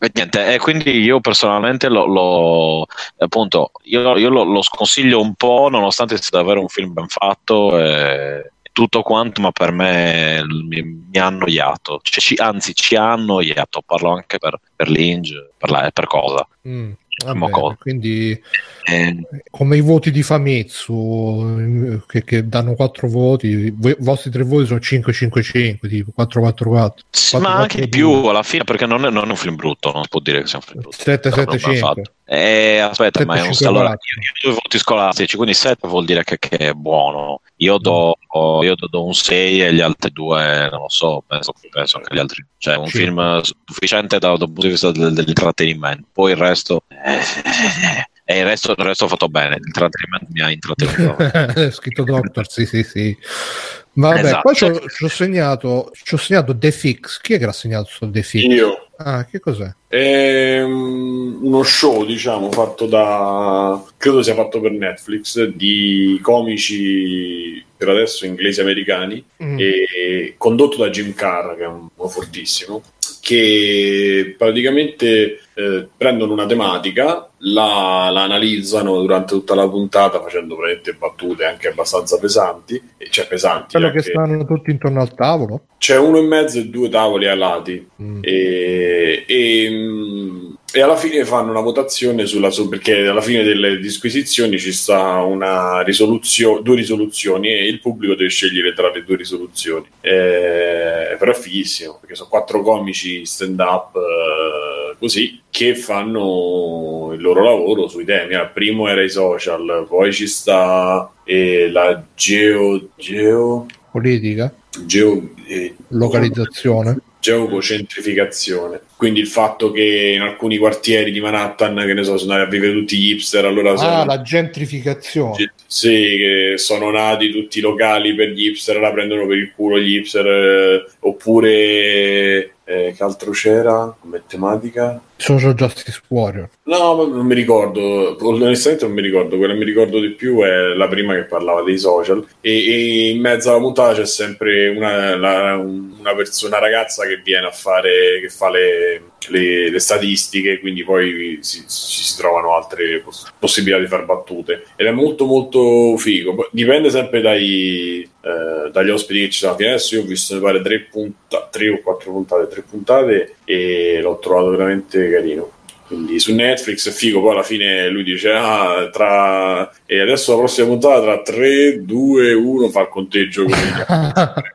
E niente, e quindi io personalmente lo, lo- appunto, io, io lo, lo sconsiglio un po', nonostante sia davvero un film ben fatto e tutto quanto, ma per me mi, mi ha annoiato, Cioè, ci- anzi ci ha annoiato, parlo anche per, per Linge, per, la, per cosa. Mm, Cosa? quindi Eh, come i voti di Fametsu eh, che, che danno 4 voti, i vo- i vostri 3 voti sono 5-5-5, tipo 4-4-4. sì, ma anche di più alla fine, perché non è, non è un film brutto, non si può dire che sia un film brutto. È proprio ben 7-7-5. Eh, aspetta, ma è un 7-5 allora, io, io due voti scolastici, quindi 7 vuol dire che, che è buono. Io do, io do- un 6 e gli altri due, non lo so, penso, penso che gli altri. Cioè, un Sì. film sufficiente dal, dal punto di vista del- dell'intrattenimento. Poi il resto. eh, e il resto, il resto ho fatto bene. L'intrattenimento mi ha intrattenuto. È scritto Doctor, sì, sì, sì. Vabbè, Esatto. poi ci ho, segnato, ci ho segnato The Fix. Chi è che l'ha segnato su The Fix? Io. Ah, che cos'è? È um, uno show, diciamo, fatto da credo sia fatto per Netflix di comici per adesso inglesi americani Mm. e condotto da Jim Carr, che è un uomo fortissimo, che praticamente eh, prendono una tematica, la, la analizzano durante tutta la puntata facendo praticamente battute anche abbastanza pesanti, e- cioè pesanti. Quello che stanno tutti intorno al tavolo? C'è uno in mezzo e due tavoli ai lati Mm. e, e, mm, e alla fine fanno una votazione sulla su- perché alla fine delle disquisizioni ci sta una risoluzione due risoluzioni e il pubblico deve scegliere tra le due risoluzioni Eh, però è fighissimo perché sono quattro comici stand up eh, così che fanno il loro lavoro sui temi il primo era i social poi ci sta eh, la geo geo Politica? geo eh, Localizzazione? geococentrificazione. Quindi il fatto che in alcuni quartieri di Manhattan, che ne so, sono andati a vivere tutti gli hipster, allora Ah, sono, la gentrificazione. sì, che sono nati tutti i locali per gli hipster, la prendono per il culo gli hipster, eh, oppure eh, che altro c'era come tematica? Social Justice Warrior. No, non mi ricordo, onestamente non mi ricordo, quella che mi ricordo di più è la prima che parlava dei social e, e in mezzo alla puntata c'è sempre una, la- una persona, una ragazza che viene a fare, che fa le, le- le statistiche, quindi poi si, si, trovano altre poss- possibilità di far battute ed è molto molto figo, dipende sempre dai, eh, dagli ospiti che ci sono. Adesso io ho visto mi pare tre, punta- tre o quattro puntate, tre puntate e l'ho trovato veramente carino. Quindi su Netflix è figo, poi alla fine lui dice: Ah, tra... e adesso la prossima puntata tra 3, 2, 1 fa il conteggio così.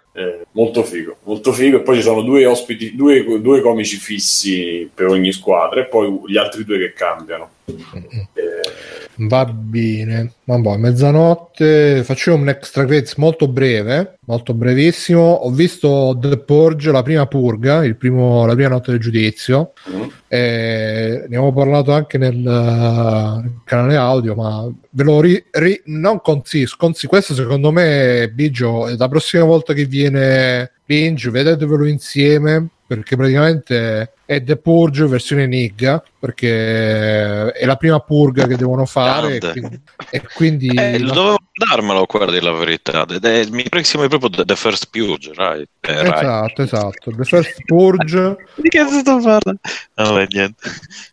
Eh, molto figo, molto figo. E poi ci sono due ospiti, due, due comici fissi per ogni squadra, e poi gli altri due che cambiano. Eh, Va bene, vabbè, mezzanotte facciamo un extra credits molto breve, molto brevissimo. Ho visto The Purge, la prima purga, primo, la prima notte del giudizio. mm. Eh, ne avevo parlato anche nel, nel canale audio, ma ve lo ri, ri- non consiglio. Consiglio. Questo secondo me, Bigio, la prossima volta che viene Binge, vedetevelo insieme perché praticamente è The Purge versione Nigga perché è la prima purga che devono fare e quindi, e quindi Eh, dovevo darmelo dire la verità. De- de- mi siamo proprio The, First Purge, right? Eh, right. esatto, esatto The First Purge Di che sto parlando? Vabbè, niente.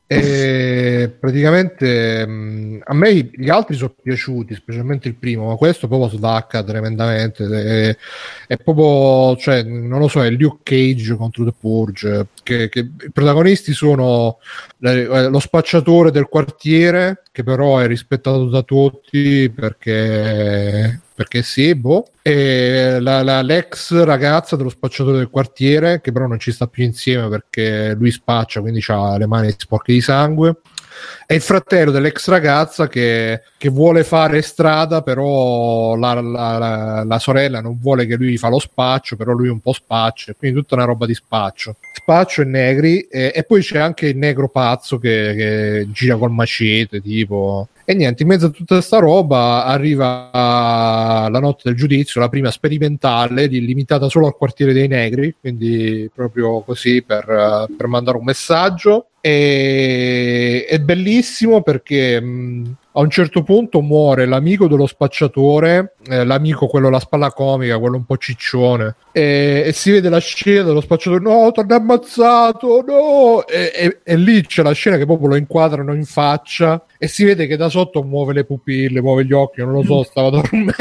E praticamente mh, a me gli altri sono piaciuti, specialmente il primo, ma questo proprio svacca tremendamente. È, è proprio, cioè, non lo so, è Luke Cage contro The Purge. Che, che i protagonisti sono eh, lo spacciatore del quartiere, che però è rispettato da tutti perché, perché sì, boh. E la- la- l'ex ragazza dello spacciatore del quartiere, che però non ci sta più insieme perché lui spaccia, quindi ha le mani sporche di sangue. E il fratello dell'ex ragazza che, che vuole fare strada, però la, la- la- la sorella non vuole che lui fa lo spaccio, però lui è un po' spaccio, quindi tutta una roba di spaccio. Spaccio e negri, e, e poi c'è anche il negro pazzo che, che gira col macete, tipo. E niente, in mezzo a tutta sta roba arriva la notte del giudizio, la prima sperimentale, li- limitata solo al quartiere dei negri, quindi proprio così per, per mandare un messaggio. E, è bellissimo perché mh, a un certo punto muore l'amico dello spacciatore, eh, l'amico quello la spalla comica, quello un po' ciccione, e, e si vede la scena dello spacciatore, no, ti hanno ammazzato, no, e, e- e lì c'è la scena che proprio lo inquadrano in faccia e si vede che da sotto muove le pupille, muove gli occhi, non lo so, stava dormendo.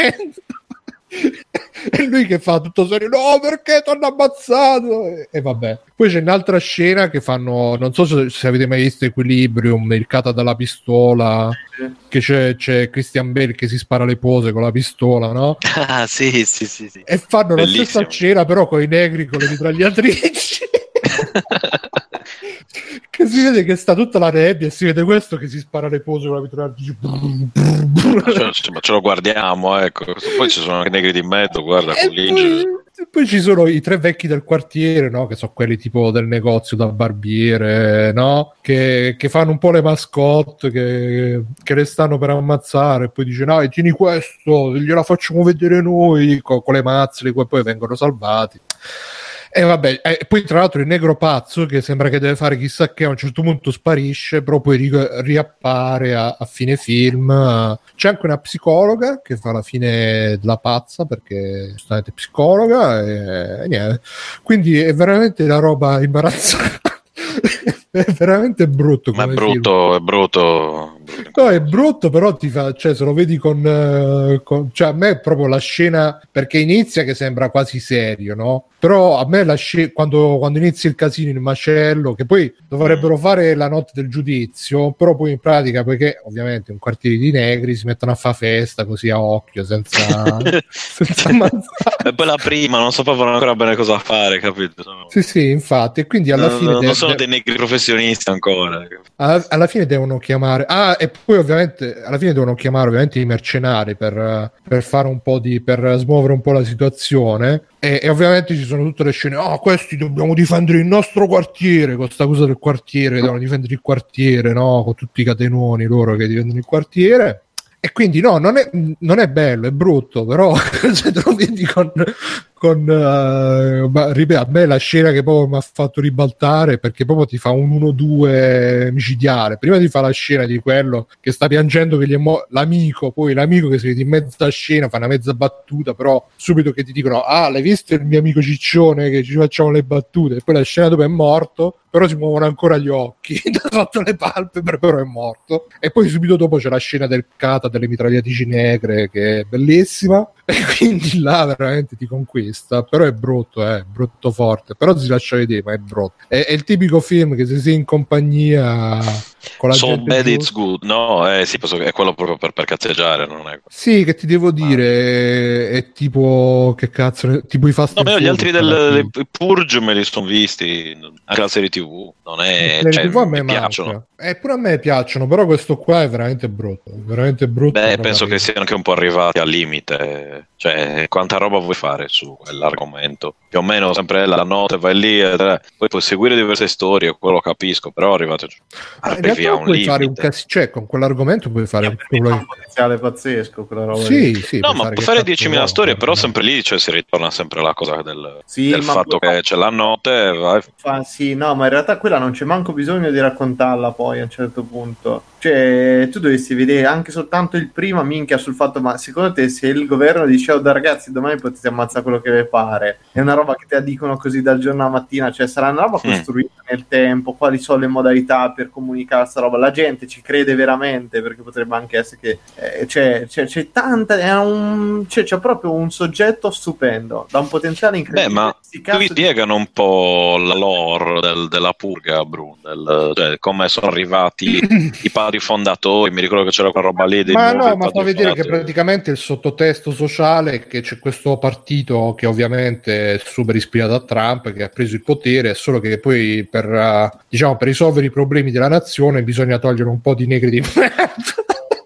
E lui che fa tutto serio, no perché ti hanno ammazzato? E, e vabbè. Poi c'è un'altra scena che fanno, non so se, se avete mai visto Equilibrium, il cata dalla pistola, che c'è, c'è Christian Bale che si spara le pose con la pistola, no? Ah, sì, sì, sì. sì. E fanno la Bellissimo. stessa scena però con i negri con le mitragliatrici. che si vede che sta tutta la nebbia e si vede questo che si spara le pose con la mitragliatrice. Ma ce, ma ce lo guardiamo, ecco. Poi ci sono anche i negri di mezzo, guarda, E con poi, e poi ci sono i tre vecchi del quartiere, no? Che sono quelli tipo del negozio da barbiere, no? Che, che fanno un po' le mascotte, che, che le stanno per ammazzare. E poi dice: No, tieni questo, gliela facciamo vedere noi co- con, le mazze, che poi vengono salvati. E vabbè, e poi tra l'altro il negro pazzo che sembra che deve fare chissà che a un certo punto sparisce, però poi ri- riappare a, a fine film. C'è anche una psicologa che fa la fine della pazza perché giustamente psicologa e, e niente. Quindi è veramente la roba imbarazzante. È veramente brutto. Ma è brutto, è brutto. No, è brutto, però ti fa, cioè, se lo vedi con, eh, con- cioè, a me è proprio la scena perché inizia che sembra quasi serio, no? Però a me la scena quando, quando inizia il casino in macello, che poi dovrebbero fare la notte del giudizio, però poi in pratica, poiché ovviamente un quartiere di negri si mettono a fa festa così a occhio senza, senza ammazzare. E poi la prima, non sapevano ancora bene cosa fare, capito? Sì, sì, infatti, e quindi alla non, fine non de- sono de- dei negri professionisti ancora. alla, alla fine devono chiamare. Ah, e poi ovviamente alla fine devono chiamare ovviamente i mercenari per, per fare un po' di per smuovere un po' la situazione e, e, ovviamente ci sono tutte le scene oh, questi dobbiamo difendere il nostro quartiere con questa cosa del quartiere devono difendere il quartiere no con tutti i catenoni loro che difendono il quartiere e quindi no, non è, non è bello, è brutto, però se te lo vedi con, con uh, ripeto, a me la scena che proprio mi ha fatto ribaltare perché proprio ti fa un 1-2 micidiale. Prima ti fa la scena di quello che sta piangendo che gli è mo- l'amico, poi l'amico che si vede in mezza scena, fa una mezza battuta, però subito che ti dicono "Ah, l'hai visto il mio amico ciccione che ci facciamo le battute?" E poi la scena dove è morto però si muovono ancora gli occhi sotto le palpebre, però è morto. E poi subito dopo c'è la scena del kata delle mitragliatrici negre che è bellissima e quindi là veramente ti conquista, però è brutto, è eh, brutto forte, però si lascia vedere, ma è brutto. È, è il tipico film che se sei in compagnia so bad it's good, no, eh, sì, è quello proprio per, per cazzeggiare, non è Sì, che ti devo dire, è, è tipo, che cazzo, tipo i fast No, gli altri del, Purge me li sono visti, anche la serie TV, non è, cioè, TV a me mi piacciono. Eh, pure a me piacciono, però questo qua è veramente brutto, veramente brutto. Beh, penso che siano anche un po' arrivati al limite, cioè, quanta roba vuoi fare su quell'argomento? Più o meno sempre la notte vai lì, e, poi puoi seguire diverse storie, quello capisco, però arrivate, arrivi a un puoi limite. Fare un cas- cioè, con quell'argomento puoi fare un potenziale pazzesco, quella roba sì, sì, no, ma puoi fare 10.000 storie, però sempre lì cioè, si ritorna sempre la cosa del, sì, del fatto che c'è la notte. Vai. Fa, sì, no, ma in realtà quella non c'è manco bisogno di raccontarla poi a un certo punto. Cioè, tu dovresti vedere anche soltanto il primo minchia sul fatto, ma secondo te se il governo dice, oh da ragazzi, domani potete ammazzare quello che vi pare, è una roba che ti dicono così dal giorno alla mattina, cioè sarà una roba costruita mm. nel tempo, quali sono le modalità per comunicare questa roba, la gente ci crede veramente, perché potrebbe anche essere che eh, c'è, c'è, c'è, tanta, è un, c'è, c'è, proprio un soggetto stupendo, da un potenziale incredibile. Beh, ma qui spiegano di... un po' la lore del, della purga, Brun, del, cioè come sono arrivati i padri padri fondatori, mi ricordo che c'era quella roba lì. ma no, ma fa vedere che praticamente il sottotesto sociale è che c'è questo partito che ovviamente è super ispirato a Trump, che ha preso il potere, solo che poi per, uh, diciamo, per risolvere i problemi della nazione bisogna togliere un po' di negri di merda.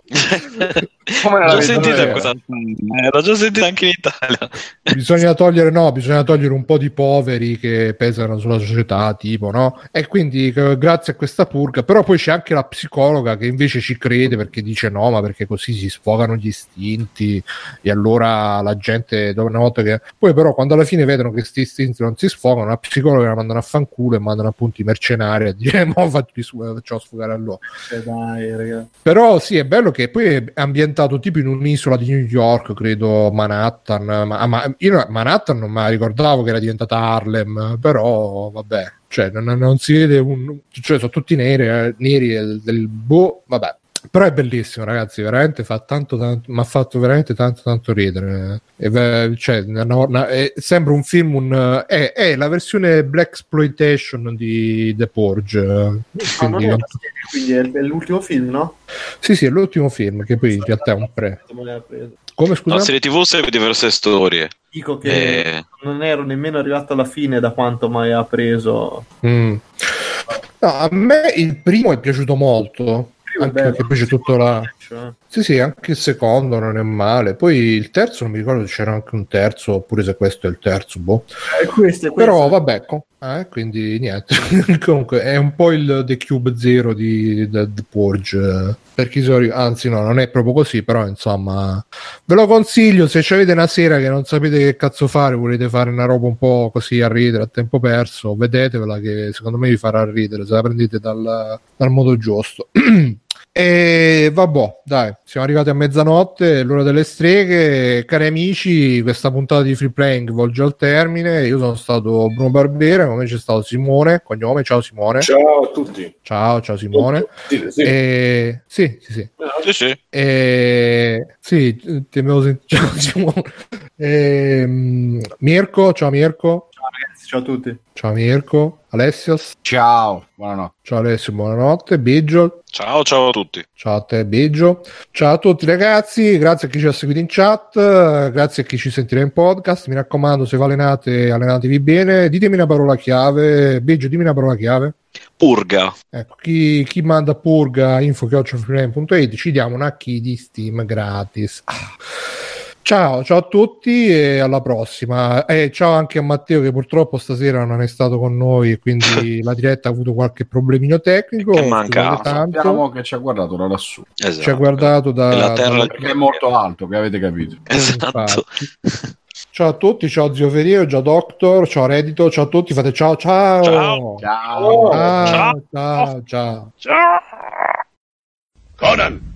Come l'ho sentita questa... Eh, l'ho già sentita anche in Italia. Bisogna togliere, no, bisogna togliere un po' di poveri che pesano sulla società, tipo, no? E quindi grazie a questa purga, però poi c'è anche la psicologa che invece ci crede perché dice no, ma perché così si sfogano gli istinti e allora la gente, una volta che... Poi però quando alla fine vedono che questi istinti non si sfogano, la psicologa la mandano a fanculo e mandano appunto i mercenari a dire mo facciamo sfogare a loro. Eh dai, però sì, è bello che poi è ambientato tipo in un'isola di New York, credo Manhattan. Ma, ma io Manhattan non mi ricordavo che era diventata Harlem, però vabbè, cioè non, non si vede un, cioè sono tutti neri, eh, neri del, del boh, vabbè. Però è bellissimo, ragazzi. Veramente fa tanto, tanto mi ha fatto veramente tanto, tanto ridere. E, cioè, no, no, è, sembra un film. Un, è, è, la versione Black Exploitation di The Porge. Quindi, ah, quindi è, è, l'ultimo film, no? Sì, sì, è l'ultimo film. Che poi in realtà è un pre. Come scusa? La serie TV segue diverse storie. Dico che e... non ero nemmeno arrivato alla fine da quanto mai ha preso. Mm. No, a me il primo è piaciuto molto anche perché poi c'è tutto la sì sì anche il secondo non è male poi il terzo non mi ricordo se c'era anche un terzo oppure se questo è il terzo boh. eh, questo, questo. però vabbè com- eh, quindi niente comunque è un po' il The Cube Zero di The Purge per chi sono anzi no non è proprio così però insomma ve lo consiglio se avete una sera che non sapete che cazzo fare volete fare una roba un po' così a ridere a tempo perso vedetevela che secondo me vi farà ridere se la prendete dal, dal modo giusto E vabbè, dai, siamo arrivati a mezzanotte, l'ora delle streghe. Cari amici, questa puntata di Free Playing volge al termine. Io sono stato Bruno Barbera, come c'è stato Simone, cognome. Ciao Simone. Ciao a tutti. Ciao, ciao Simone. Sì, sì. E... sì, sì, sì. sì, sì. E... sì ti avevo sentito. Ciao Simone. E... Mirko, ciao Mirko. Ciao ragazzi ciao a tutti. Ciao Mirko, Alessios. Ciao, buonanotte. Ciao Alessio, buonanotte. Biggio. Ciao, ciao a tutti. Ciao a te, Biggio. Ciao a tutti ragazzi, grazie a chi ci ha seguito in chat, grazie a chi ci sentirà in podcast. Mi raccomando, se vi allenate, allenatevi bene. Ditemi una parola chiave. Biggio, dimmi una parola chiave. Purga. Ecco, chi, chi manda purga info.it ci diamo una key di Steam gratis. Ah. Ciao, ciao a tutti e alla prossima. E ciao anche a Matteo che purtroppo stasera non è stato con noi e quindi la diretta ha avuto qualche problemino tecnico. Che manca. Sappiamo che ci ha guardato da lassù. Esatto. Ci ha guardato da... la terra... da... Perché è molto alto, che avete capito. Esatto. Ciao a tutti, ciao Zio Ferio, ciao Doctor, ciao Reddito, ciao a tutti, fate ciao ciao. Ciao. Ciao. Ciao, ciao, ciao. ciao. Conan,